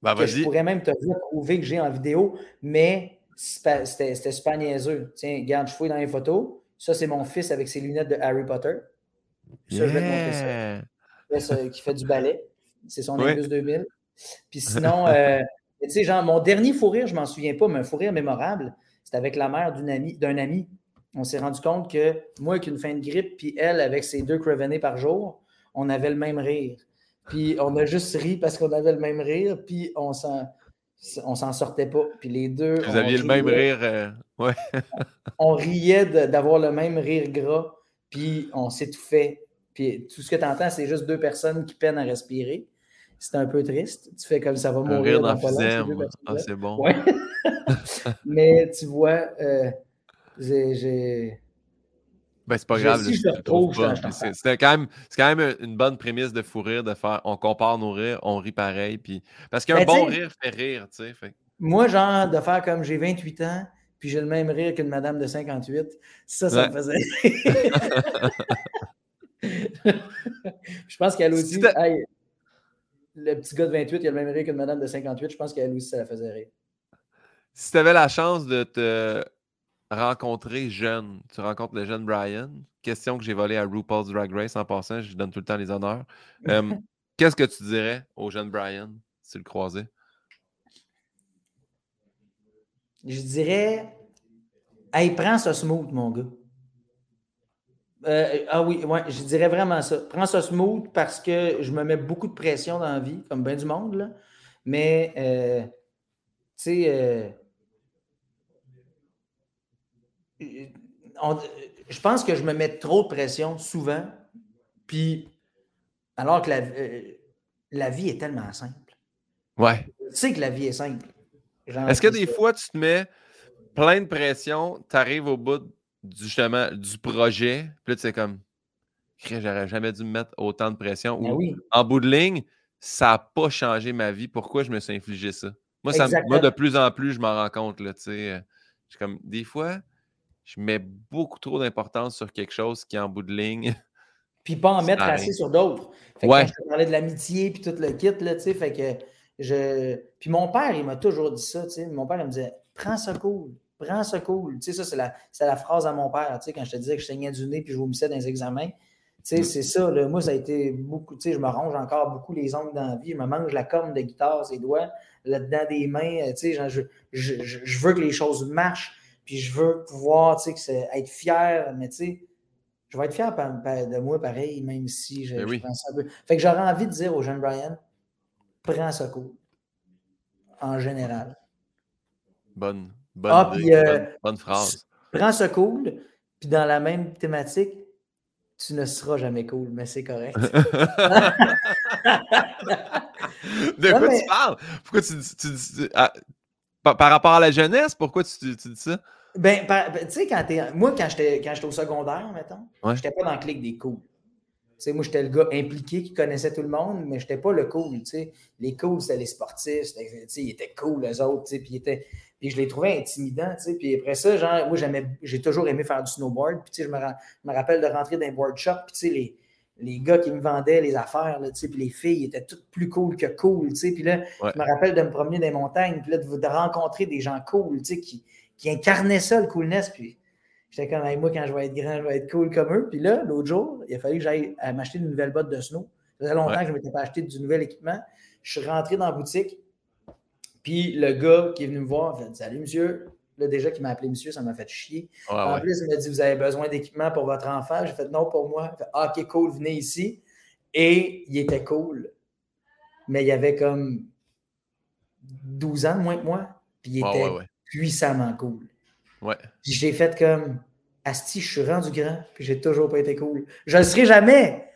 Ben, que je pourrais même te prouver que j'ai en vidéo, mais c'était super niaiseux. Tiens, regarde, je fouille dans les photos. Ça, c'est mon fils avec ses lunettes de Harry Potter. Ça, je vais te montrer ça. qui fait du ballet. C'est son Airbus 2000. Puis sinon, euh, tu sais, genre, mon dernier fou rire, je m'en souviens pas, mais un fou rire mémorable, c'était avec la mère d'un ami, ami. On s'est rendu compte que moi, avec une fin de grippe, puis elle, avec ses deux crevenés par jour, on avait le même rire. Puis on a juste ri parce qu'on avait le même rire, puis on s'en, on s'en sortait pas. Puis les deux. Vous aviez le même rire. Euh, ouais. on riait d'avoir le même rire gras, puis on s'étouffait. Puis tout ce que tu entends, c'est juste deux personnes qui peinent à respirer. C'est un peu triste. Tu fais comme ça va mourir. Un rire dans Ah, c'est bon. Ouais. Mais tu vois, euh, j'ai ben, c'est pas grave. C'est quand, même, quand même une bonne prémisse de fou rire, de faire on compare nos rires, on rit pareil. Puis... Parce qu'un ben, bon rire fait rire, tu sais. Fait... Moi, genre, de faire comme j'ai 28 ans, puis j'ai le même rire qu'une madame de 58, ça, ça me faisait. je pense qu'elle aussi. le petit gars de 28, il a le même rire qu'une madame de 58. Je pense qu'elle aussi, ça la faisait rire. Si tu avais la chance de te rencontrer jeune. Tu rencontres le jeune Brian. Question que j'ai volée à RuPaul's Drag Race en passant. Je lui donne tout le temps les honneurs. Qu'est-ce que tu dirais au jeune Brian si tu le croisais? Je dirais Hey, prends ce smooth, mon gars. Euh, ah oui, ouais, je dirais vraiment ça. Prends ce smooth parce que je me mets beaucoup de pression dans la vie, comme bien du monde, là. Mais, euh, tu sais, je pense que je me mets trop de pression souvent, puis alors que la, euh, la vie est tellement simple. Ouais. Tu sais que la vie est simple. Est-ce que des fois, tu te mets plein de pression, tu arrives au bout du, justement du projet, puis là, tu sais comme, j'aurais jamais dû me mettre autant de pression. Ben ou, En bout de ligne, ça n'a pas changé ma vie. Pourquoi je me suis infligé ça? Moi, ça, moi de plus en plus, je m'en rends compte. Là, euh, comme, des fois, je mets beaucoup trop d'importance sur quelque chose qui, en bout de ligne. Puis pas en mettre assez sur d'autres. Fait que ouais. quand je te parlais de l'amitié puis tout le kit, là, tu sais, fait que je. Puis mon père, il m'a toujours dit ça, tu sais. Mon père, il me disait Prends ça cool, prends ça cool. Tu sais, ça, c'est la, la phrase à mon père, tu sais, quand je te disais que je saignais du nez puis je vomissais dans les examens. Tu sais, mm. c'est ça, là. Moi, ça a été beaucoup, tu sais, je me ronge encore beaucoup les ongles dans la vie. Je me mange la corne de guitare, ses doigts, là-dedans des mains, tu sais, je, je, je veux que les choses marchent. Puis je veux pouvoir, tu sais, être fier, mais tu sais, je vais être fier de moi pareil, même si je, pense un peu. Fait que j'aurais envie de dire au jeune Brian, prends ce coup. En général. Bonne, bonne, ah, euh, bonne, phrase. Prends ce cool, puis dans la même thématique, tu ne seras jamais cool, mais c'est correct. de quoi tu parles? Pourquoi tu, dis... Ah, par, rapport à la jeunesse, pourquoi tu, dis ça? Ben, ben, tu sais, quand t'es. Moi, quand j'étais au secondaire, mettons, je j'étais pas dans le clic des cools. Tu sais, moi, j'étais le gars impliqué qui connaissait tout le monde, mais j'étais pas le cool, tu sais. Les cools, c'était les sportifs, tu sais, ils étaient cool, les autres, tu sais, puis, puis je les trouvais intimidants, tu sais. Puis après ça, genre, moi, j'ai toujours aimé faire du snowboard, puis tu sais, je me, je me rappelle de rentrer dans un board shop, puis tu sais, les, les gars qui me vendaient les affaires, là, puis les filles étaient toutes plus cool que cool. Puis là, je me rappelle de me promener dans les montagnes, puis là, de, rencontrer des gens cool qui, qui incarnaient ça, le coolness. Puis j'étais comme, moi, quand je vais être grand, je vais être cool comme eux. Puis là, l'autre jour, il a fallu que j'aille m'acheter une nouvelle botte de snow. Ça faisait longtemps que je ne m'étais pas acheté du nouvel équipement. Je suis rentré dans la boutique. Puis le gars qui est venu me voir, il fait Salut, monsieur. Là, déjà, qui m'a appelé monsieur, ça m'a fait chier. en plus, il m'a dit Vous avez besoin d'équipement pour votre enfant J'ai fait Non, pour moi. Fait, ah, ok, cool, venez ici. Et il était cool. Mais il avait comme 12 ans moins que moi. Puis il était puissamment cool. Ouais. Puis j'ai fait comme Asti, je suis rendu grand, puis j'ai toujours pas été cool. Je ne le serai jamais.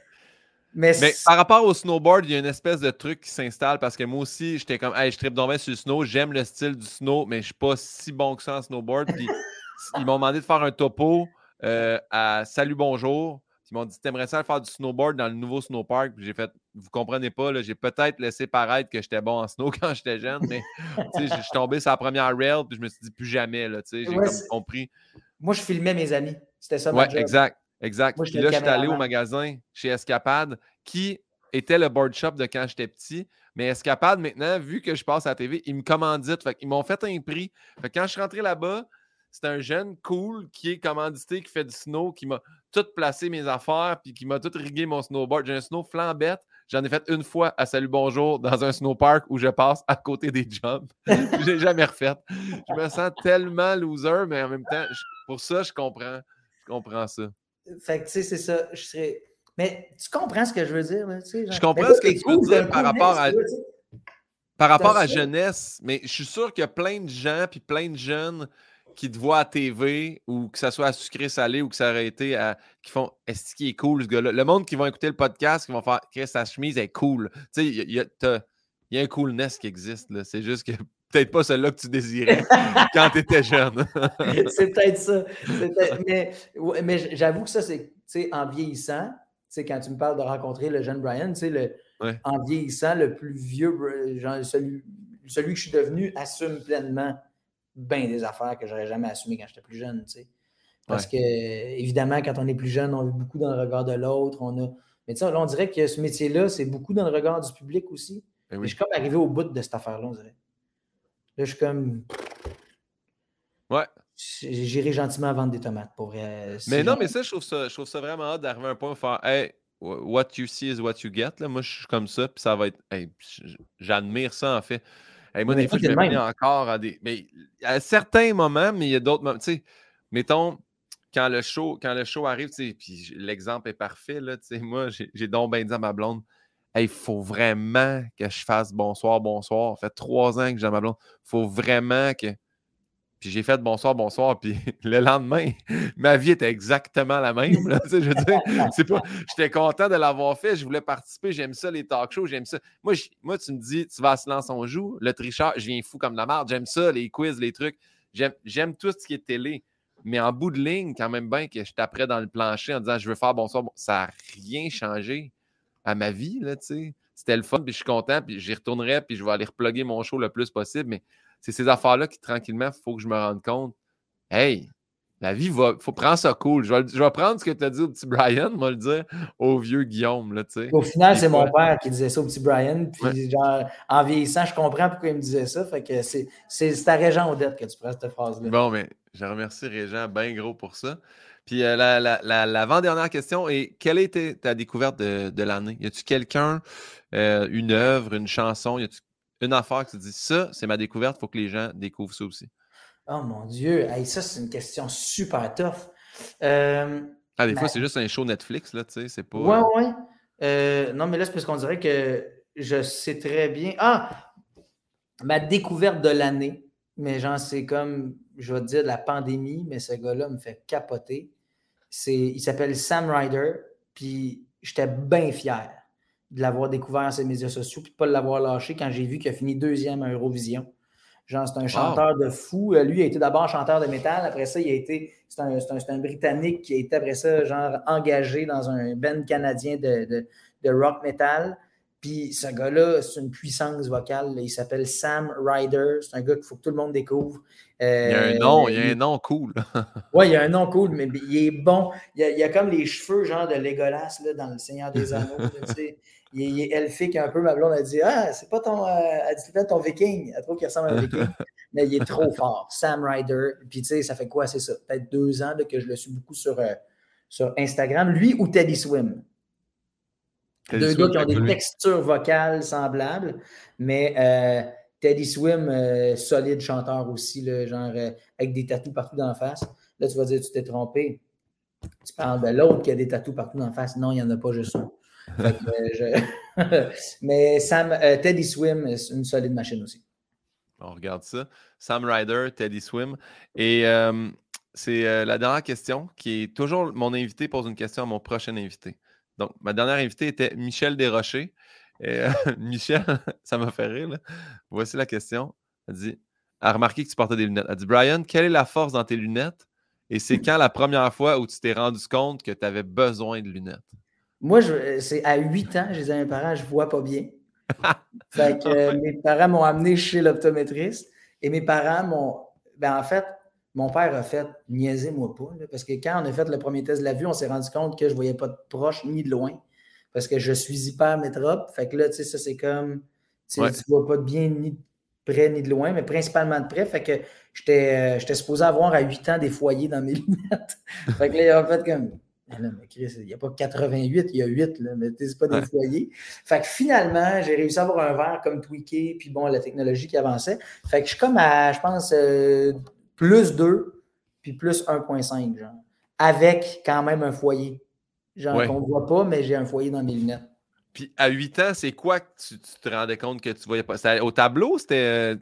Mais, par rapport au snowboard, il y a une espèce de truc qui s'installe parce que moi aussi, j'étais comme, hey, je tripe dormais sur le snow, j'aime le style du snow, mais je suis pas si bon que ça en snowboard. Puis ils m'ont demandé de faire un topo euh, à Salut Bonjour. Ils m'ont dit, t'aimerais ça faire du snowboard dans le nouveau snowpark? Puis j'ai fait, vous comprenez pas, j'ai peut-être laissé paraître que j'étais bon en snow quand j'étais jeune, mais je suis tombé sur la première rail, puis je me suis dit plus jamais, j'ai compris. Moi, je filmais mes amis. C'était ça, ouais, exact. Exact. Puis là, je suis allé au magasin chez Escapade, qui était le board shop de quand j'étais petit. Mais Escapade, maintenant, vu que je passe à la TV, ils me commanditent. Fait ils m'ont fait un prix. Fait quand je suis rentré là-bas, c'est un jeune cool qui est commandité, qui fait du snow, qui m'a tout placé mes affaires, puis qui m'a tout rigué mon snowboard. J'ai un snow flambette. J'en ai fait une fois à Salut Bonjour dans un snowpark où je passe à côté des jumps. je l'ai jamais refait. Je me sens tellement loser, mais en même temps, pour ça, je comprends. Je comprends ça. Fait que, tu sais, c'est ça. Je serais... Mais tu comprends ce que je veux dire, là, tu sais, Je comprends ce que tu veux dire par rapport à... Par rapport à jeunesse, mais je suis sûr qu'il y a plein de gens puis plein de jeunes qui te voient à TV ou que ça soit à sucré salé ou que ça aurait été à. qui font Est-ce qu'il est cool ce gars-là? Le monde qui va écouter le podcast, qui vont faire Chris, sa chemise est cool. Tu sais, il y, a un coolness qui existe. C'est juste que peut-être pas celui-là que tu désirais quand tu étais jeune. c'est peut-être ça. mais, mais j'avoue que ça, c'est en vieillissant, quand tu me parles de rencontrer le jeune Brian, le, en vieillissant, le plus vieux, genre, celui, celui que je suis devenu assume pleinement bien des affaires que j'aurais jamais assumées quand j'étais plus jeune. Parce que, évidemment, quand on est plus jeune, on vit beaucoup dans le regard de l'autre. On a... Mais là, on dirait que ce métier-là, c'est beaucoup dans le regard du public aussi. Ben je suis comme arrivé au bout de cette affaire-là, on dirait. Là, je suis comme. Ouais. J'irai gentiment vendre des tomates pour vrai. Mais non, mais ça, je trouve ça, je trouve ça vraiment hâte d'arriver à un point où faire Hey, what you see is what you get. Là. Moi, je suis comme ça, puis ça va être. J'admire ça, en fait. Hey, moi, des fois, je me encore à des. Mais à certains moments, mais il y a d'autres moments. Tu sais, mettons, quand le show, quand le show arrive, tu sais, puis l'exemple est parfait, là, tu sais, moi, j'ai donc bien dit à ma blonde il faut vraiment que je fasse bonsoir, bonsoir. Ça fait trois ans que j'ai ma blonde. Il faut vraiment que. Puis j'ai fait bonsoir, bonsoir. Puis le lendemain, ma vie était exactement la même. je veux dire, pas. J'étais content de l'avoir fait. Je voulais participer. J'aime ça, les talk shows. J'aime ça. Moi, moi, tu me dis, tu vas à Silence on joue. Le tricheur, je viens fou comme de la merde. J'aime ça, les quiz, les trucs. J'aime tout ce qui est télé. Mais en bout de ligne, quand même bien que je taperais dans le plancher en disant je veux faire bonsoir, ça n'a rien changé à ma vie, là, tu sais. C'était le fun, puis je suis content, puis j'y retournerai, puis je vais aller reploguer mon show le plus possible. Mais c'est ces affaires-là qui, tranquillement, il faut que je me rende compte. Hey, la vie va. faut prendre ça cool. Je vais, prendre ce que tu as dit au petit Brian, moi le dire au vieux Guillaume. Là, sais. au final, c'est mon père qui disait ça au petit Brian. Puis genre, en vieillissant, je comprends pourquoi il me disait ça. Fait que c'est, c'est, à Régent Odette que tu prends cette phrase-là. Bon, mais je remercie Régent bien gros pour ça. Puis euh, l'avant-dernière question est quelle été ta découverte de, l'année? Y a-tu quelqu'un, euh, une œuvre, une chanson, y a-tu une affaire que tu dis ça, c'est ma découverte, il faut que les gens découvrent ça aussi? Oh mon Dieu, ça, c'est une question super tough. Euh, ah, des fois, c'est juste un show Netflix, là, tu sais, c'est pas. Ouais, ouais. non, mais là, c'est parce qu'on dirait que je sais très bien. Ah! Ma découverte de l'année, mais genre, c'est comme, je vais te dire, la pandémie, mais ce gars-là me fait capoter il s'appelle Sam Ryder, puis j'étais bien fier de l'avoir découvert sur les médias sociaux, puis de ne pas l'avoir lâché quand j'ai vu qu'il a fini deuxième à Eurovision. Genre, c'est un chanteur de fou. Euh, lui, il a été d'abord chanteur de métal. Après ça, il a été. C'est un, Britannique qui a été, après ça, genre, engagé dans un band canadien de, rock metal. Puis ce gars-là, c'est une puissance vocale. Il s'appelle Sam Ryder. C'est un gars qu'il faut que tout le monde découvre. Il y a un nom, il y a un nom cool. oui, il y a un nom cool, mais il est bon. Il y a, comme les cheveux, genre de Legolas là, dans Le Seigneur des Anneaux. il, est elfique un peu. Ma blonde a dit Ah, c'est pas ton, euh, dit, ton viking. Elle trouve qu'il ressemble à un viking. mais il est trop fort. Sam Ryder. Puis tu sais, ça fait quoi C'est ça? Peut-être deux ans que je le suis beaucoup sur, euh, sur Instagram. Lui ou Teddy Swim? Deux gars qui ont des textures vocales semblables, mais euh, Teddy Swim, euh, solide chanteur aussi, genre euh, avec des tatous partout dans la face. Là, tu vas dire, tu t'es trompé. Tu parles de l'autre qui a des tatous partout dans la face. Non, il n'y en a pas juste un. mais Sam, Teddy Swim, une solide machine aussi. On regarde ça. Sam Ryder, Teddy Swim. Et c'est la dernière question qui est toujours mon invité pose une question à mon prochain invité. Donc, ma dernière invitée était Michel Desrochers. Et, euh, Michel, ça m'a fait rire. Voici la question. Elle dit a remarqué que tu portais des lunettes. Elle dit Brian, quelle est la force dans tes lunettes? Et c'est quand la première fois où tu t'es rendu compte que tu avais besoin de lunettes Moi, c'est à 8 ans, je disais à mes parents je vois pas bien. fait que mes parents m'ont amené chez l'optométriste et mes parents m'ont. Ben, en fait, mon père a fait niaisez-moi pas. parce que quand on a fait le premier test de la vue, on s'est rendu compte que je ne voyais pas de proche ni de loin. Parce que je suis hyper métrope. Fait que là, tu sais, ça, c'est comme. Tu ne vois pas de bien ni de près ni de loin, mais principalement de près. Fait que j'étais euh, supposé avoir à 8 ans des foyers dans mes lunettes. fait que là, a fait comme. il n'y a pas 88, il y a 8, là, mais c'est pas des foyers. Fait que finalement, j'ai réussi à avoir un verre comme tweaké, puis bon, la technologie qui avançait. Fait que je suis comme à, je pense, euh, plus 2, puis plus 1.5, genre. Avec quand même un foyer. Genre, qu'on ne voit pas, mais j'ai un foyer dans mes lunettes. Puis à 8 ans, c'est quoi que tu, te rendais compte que tu voyais pas? au tableau, c'était.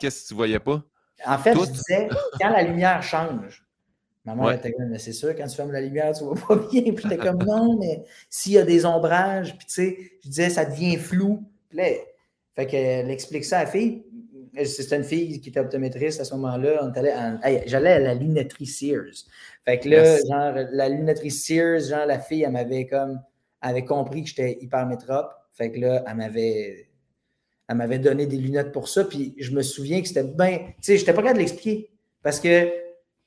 Qu'est-ce que tu voyais pas? En fait, je disais, quand la lumière change, maman était comme, mais c'est sûr, quand tu fermes la lumière, tu ne vois pas bien. Puis j'étais comme, non, mais s'il y a des ombrages, puis tu sais, je disais, ça devient flou. Puis là, fait qu'elle explique ça à la fille. C'était une fille qui était optométriste à ce moment-là. J'allais à la lunetterie Sears. Fait que là, genre, la lunetterie Sears, genre, la fille, elle m'avait comme, avait compris que j'étais hyper métrope. Fait que là, elle m'avait, elle m'avait donné des lunettes pour ça. Puis je me souviens que c'était bien. Tu sais, j'étais pas capable de l'expliquer. Parce que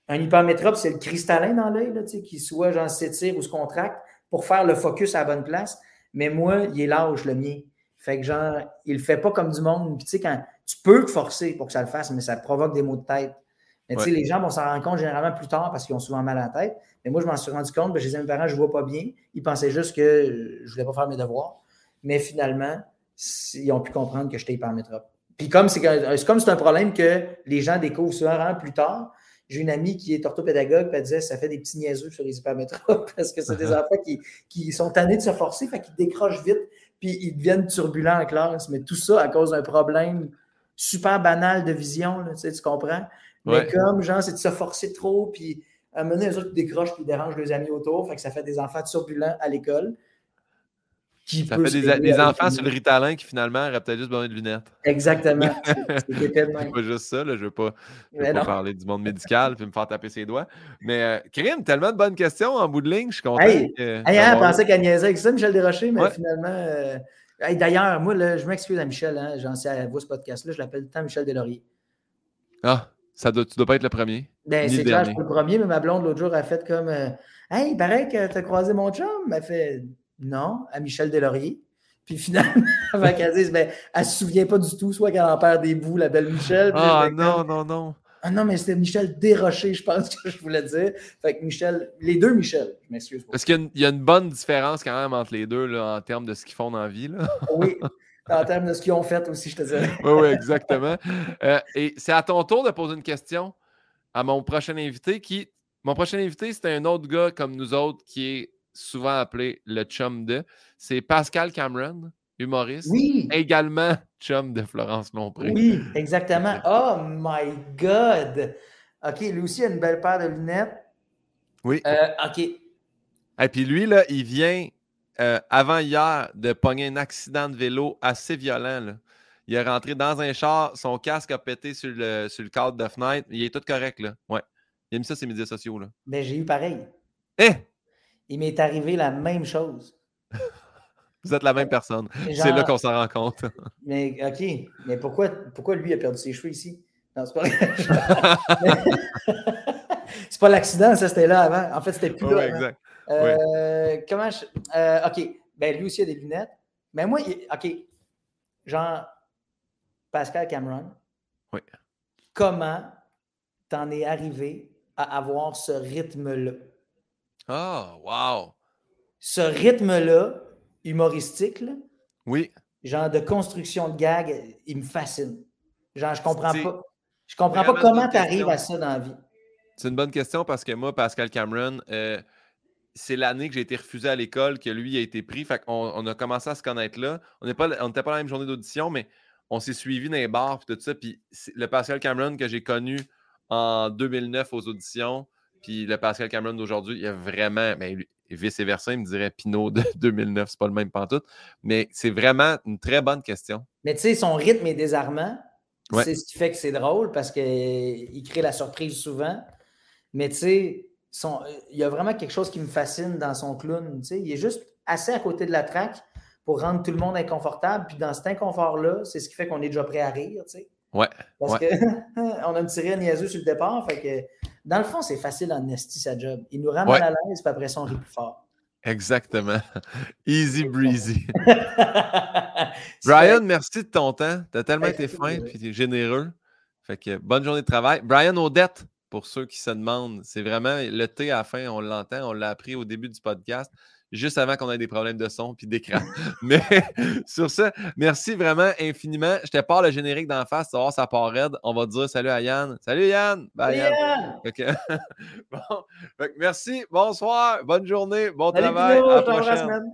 un hypermétrope, c'est le cristallin dans l'œil, tu sais, qui soit genre s'étire ou se contracte pour faire le focus à la bonne place. Mais moi, il est large, le mien. Fait que genre, il le fait pas comme du monde. Puis tu sais, quand tu peux te forcer pour que ça le fasse, mais ça provoque des maux de tête. Mais tu sais, les gens vont s'en rendre compte généralement plus tard parce qu'ils ont souvent mal à la tête. Mais moi, je m'en suis rendu compte, j'ai dit à mes parents, je ne vois pas bien. Ils pensaient juste que je ne voulais pas faire mes devoirs. Mais finalement, ils ont pu comprendre que j'étais hypermétrope. Puis comme c'est comme c'est un problème que les gens découvrent souvent plus tard, j'ai une amie qui est orthopédagogue, elle disait ça fait des petits niaiseux sur les hypermétropes parce que c'est des enfants qui, qui, sont tannés de se forcer, fait qu'ils décrochent vite puis ils deviennent turbulents en classe. Mais tout ça à cause d'un problème super banal de vision, tu, sais, tu comprends? Mais comme, genre, c'est de se forcer trop, puis à un moment donné, les autres décrochent, puis dérangent les amis autour, fait que ça fait des enfants turbulents à l'école. ça fait des, enfants sur le Ritalin qui finalement auraient peut-être juste besoin de lunettes. Exactement. c'est pas juste ça, là. je ne veux pas, parler du monde médical puis me faire taper ses doigts. Mais euh, tellement de bonnes questions en bout de ligne, je suis content. Hey, que, hey, hein, pensais qu'elle niaisait avec ça, Michel Desrochers, mais finalement. Euh, D'ailleurs, moi, je m'excuse à Michel, hein, j'en sais à vous ce podcast-là, je l'appelle tout le temps Michel Delaurier. Ah, ça doit, tu dois pas être le premier. Ben, c'est clair, je suis pas le premier, mais ma blonde l'autre jour a fait comme euh, Hey, il paraît que tu as croisé mon chum. Elle fait Non, à Michel Delaurier. Puis finalement, avant qu'elle dise, ben, elle se souvient pas du tout, soit qu'elle en perd des bouts, la belle Michel. Ah non, non, non. Ah non, mais c'était Michel Desrochers, je pense que je voulais dire. Fait que Michel, les deux Michel, je m'excuse. Parce qu'il y, a une bonne différence quand même entre les deux là, en termes de ce qu'ils font dans la vie. Là. oui, en termes de ce qu'ils ont fait aussi, je te dirais. oui, oui, exactement. Euh, et c'est à ton tour de poser une question à mon prochain invité qui. Mon prochain invité, c'est un autre gars comme nous autres qui est souvent appelé le chum de. C'est Pascal Cameron humoriste. Oui. Également chum de Florence Lompré. Oui, exactement. Oh my God! OK, lui aussi a une belle paire de lunettes. Oui. Euh, OK. Et puis lui, là, il vient euh, avant hier de pogner un accident de vélo assez violent. Il est rentré dans un char, son casque a pété sur le, sur le cadre de fenêtre. Il est tout correct, là. Ouais. Il a mis ça sur ses médias sociaux, là. Mais ben, j'ai eu pareil. Eh! Il m'est arrivé la même chose. Vous êtes la même personne. C'est là qu'on s'en rend compte. mais OK. Mais pourquoi, pourquoi lui a perdu ses cheveux ici? Non, c'est pas C'est pas l'accident, ça, c'était là avant. En fait, c'était plus là. Exact. Euh, comment je. Euh, OK. Ben, lui aussi a des lunettes. Mais moi, OK. Genre, Pascal Cameron. Oui. Comment t'en es arrivé à avoir ce rythme-là? Ah, oh, wow! Ce rythme-là, humoristique, là, oui. genre de construction de gag, il me fascine. Genre, je comprends pas. Je comprends pas comment tu arrives à ça dans la vie. C'est une bonne question parce que moi, Pascal Cameron, euh, c'est l'année que j'ai été refusé à l'école que lui a été pris. Fait qu'on on a commencé à se connaître là. On n'était pas, pas la même journée d'audition, mais on s'est suivi dans les bars et tout ça. Puis le Pascal Cameron que j'ai connu en 2009 aux auditions, puis le Pascal Cameron d'aujourd'hui, il y a vraiment, ben, vice-versa, il me dirait Pinot de 2009, c'est pas le même pantoute. Mais c'est vraiment une très bonne question. Mais tu sais, son rythme est désarmant. C'est ce qui fait que c'est drôle parce qu'il crée la surprise souvent. Mais tu sais, il y a vraiment quelque chose qui me fascine dans son clown. Il est juste assez à côté de la traque pour rendre tout le monde inconfortable. Puis dans cet inconfort-là, c'est ce qui fait qu'on est déjà prêt à rire. Ouais. Parce qu'on a tiré un niaiseux sur le départ. Fait que, dans le fond, c'est facile en esti sa job. Il nous mal à l'aise, puis après ça, on rit plus fort. Exactement. Easy breezy. Brian, merci de ton temps. Tu as tellement été fin et généreux. Fait que bonne journée de travail. Brian Odette, pour ceux qui se demandent, c'est vraiment le thé à la fin, on l'entend, on l'a appris au début du podcast juste avant qu'on ait des problèmes de son puis d'écran. Mais sur ça, merci vraiment infiniment. Je te parle le générique d'en face, tu vas ça part raide. On va dire salut à Yann. Salut Yann! Bye Yann! bon. merci, bonsoir, bonne journée, bon travail. à la prochaine.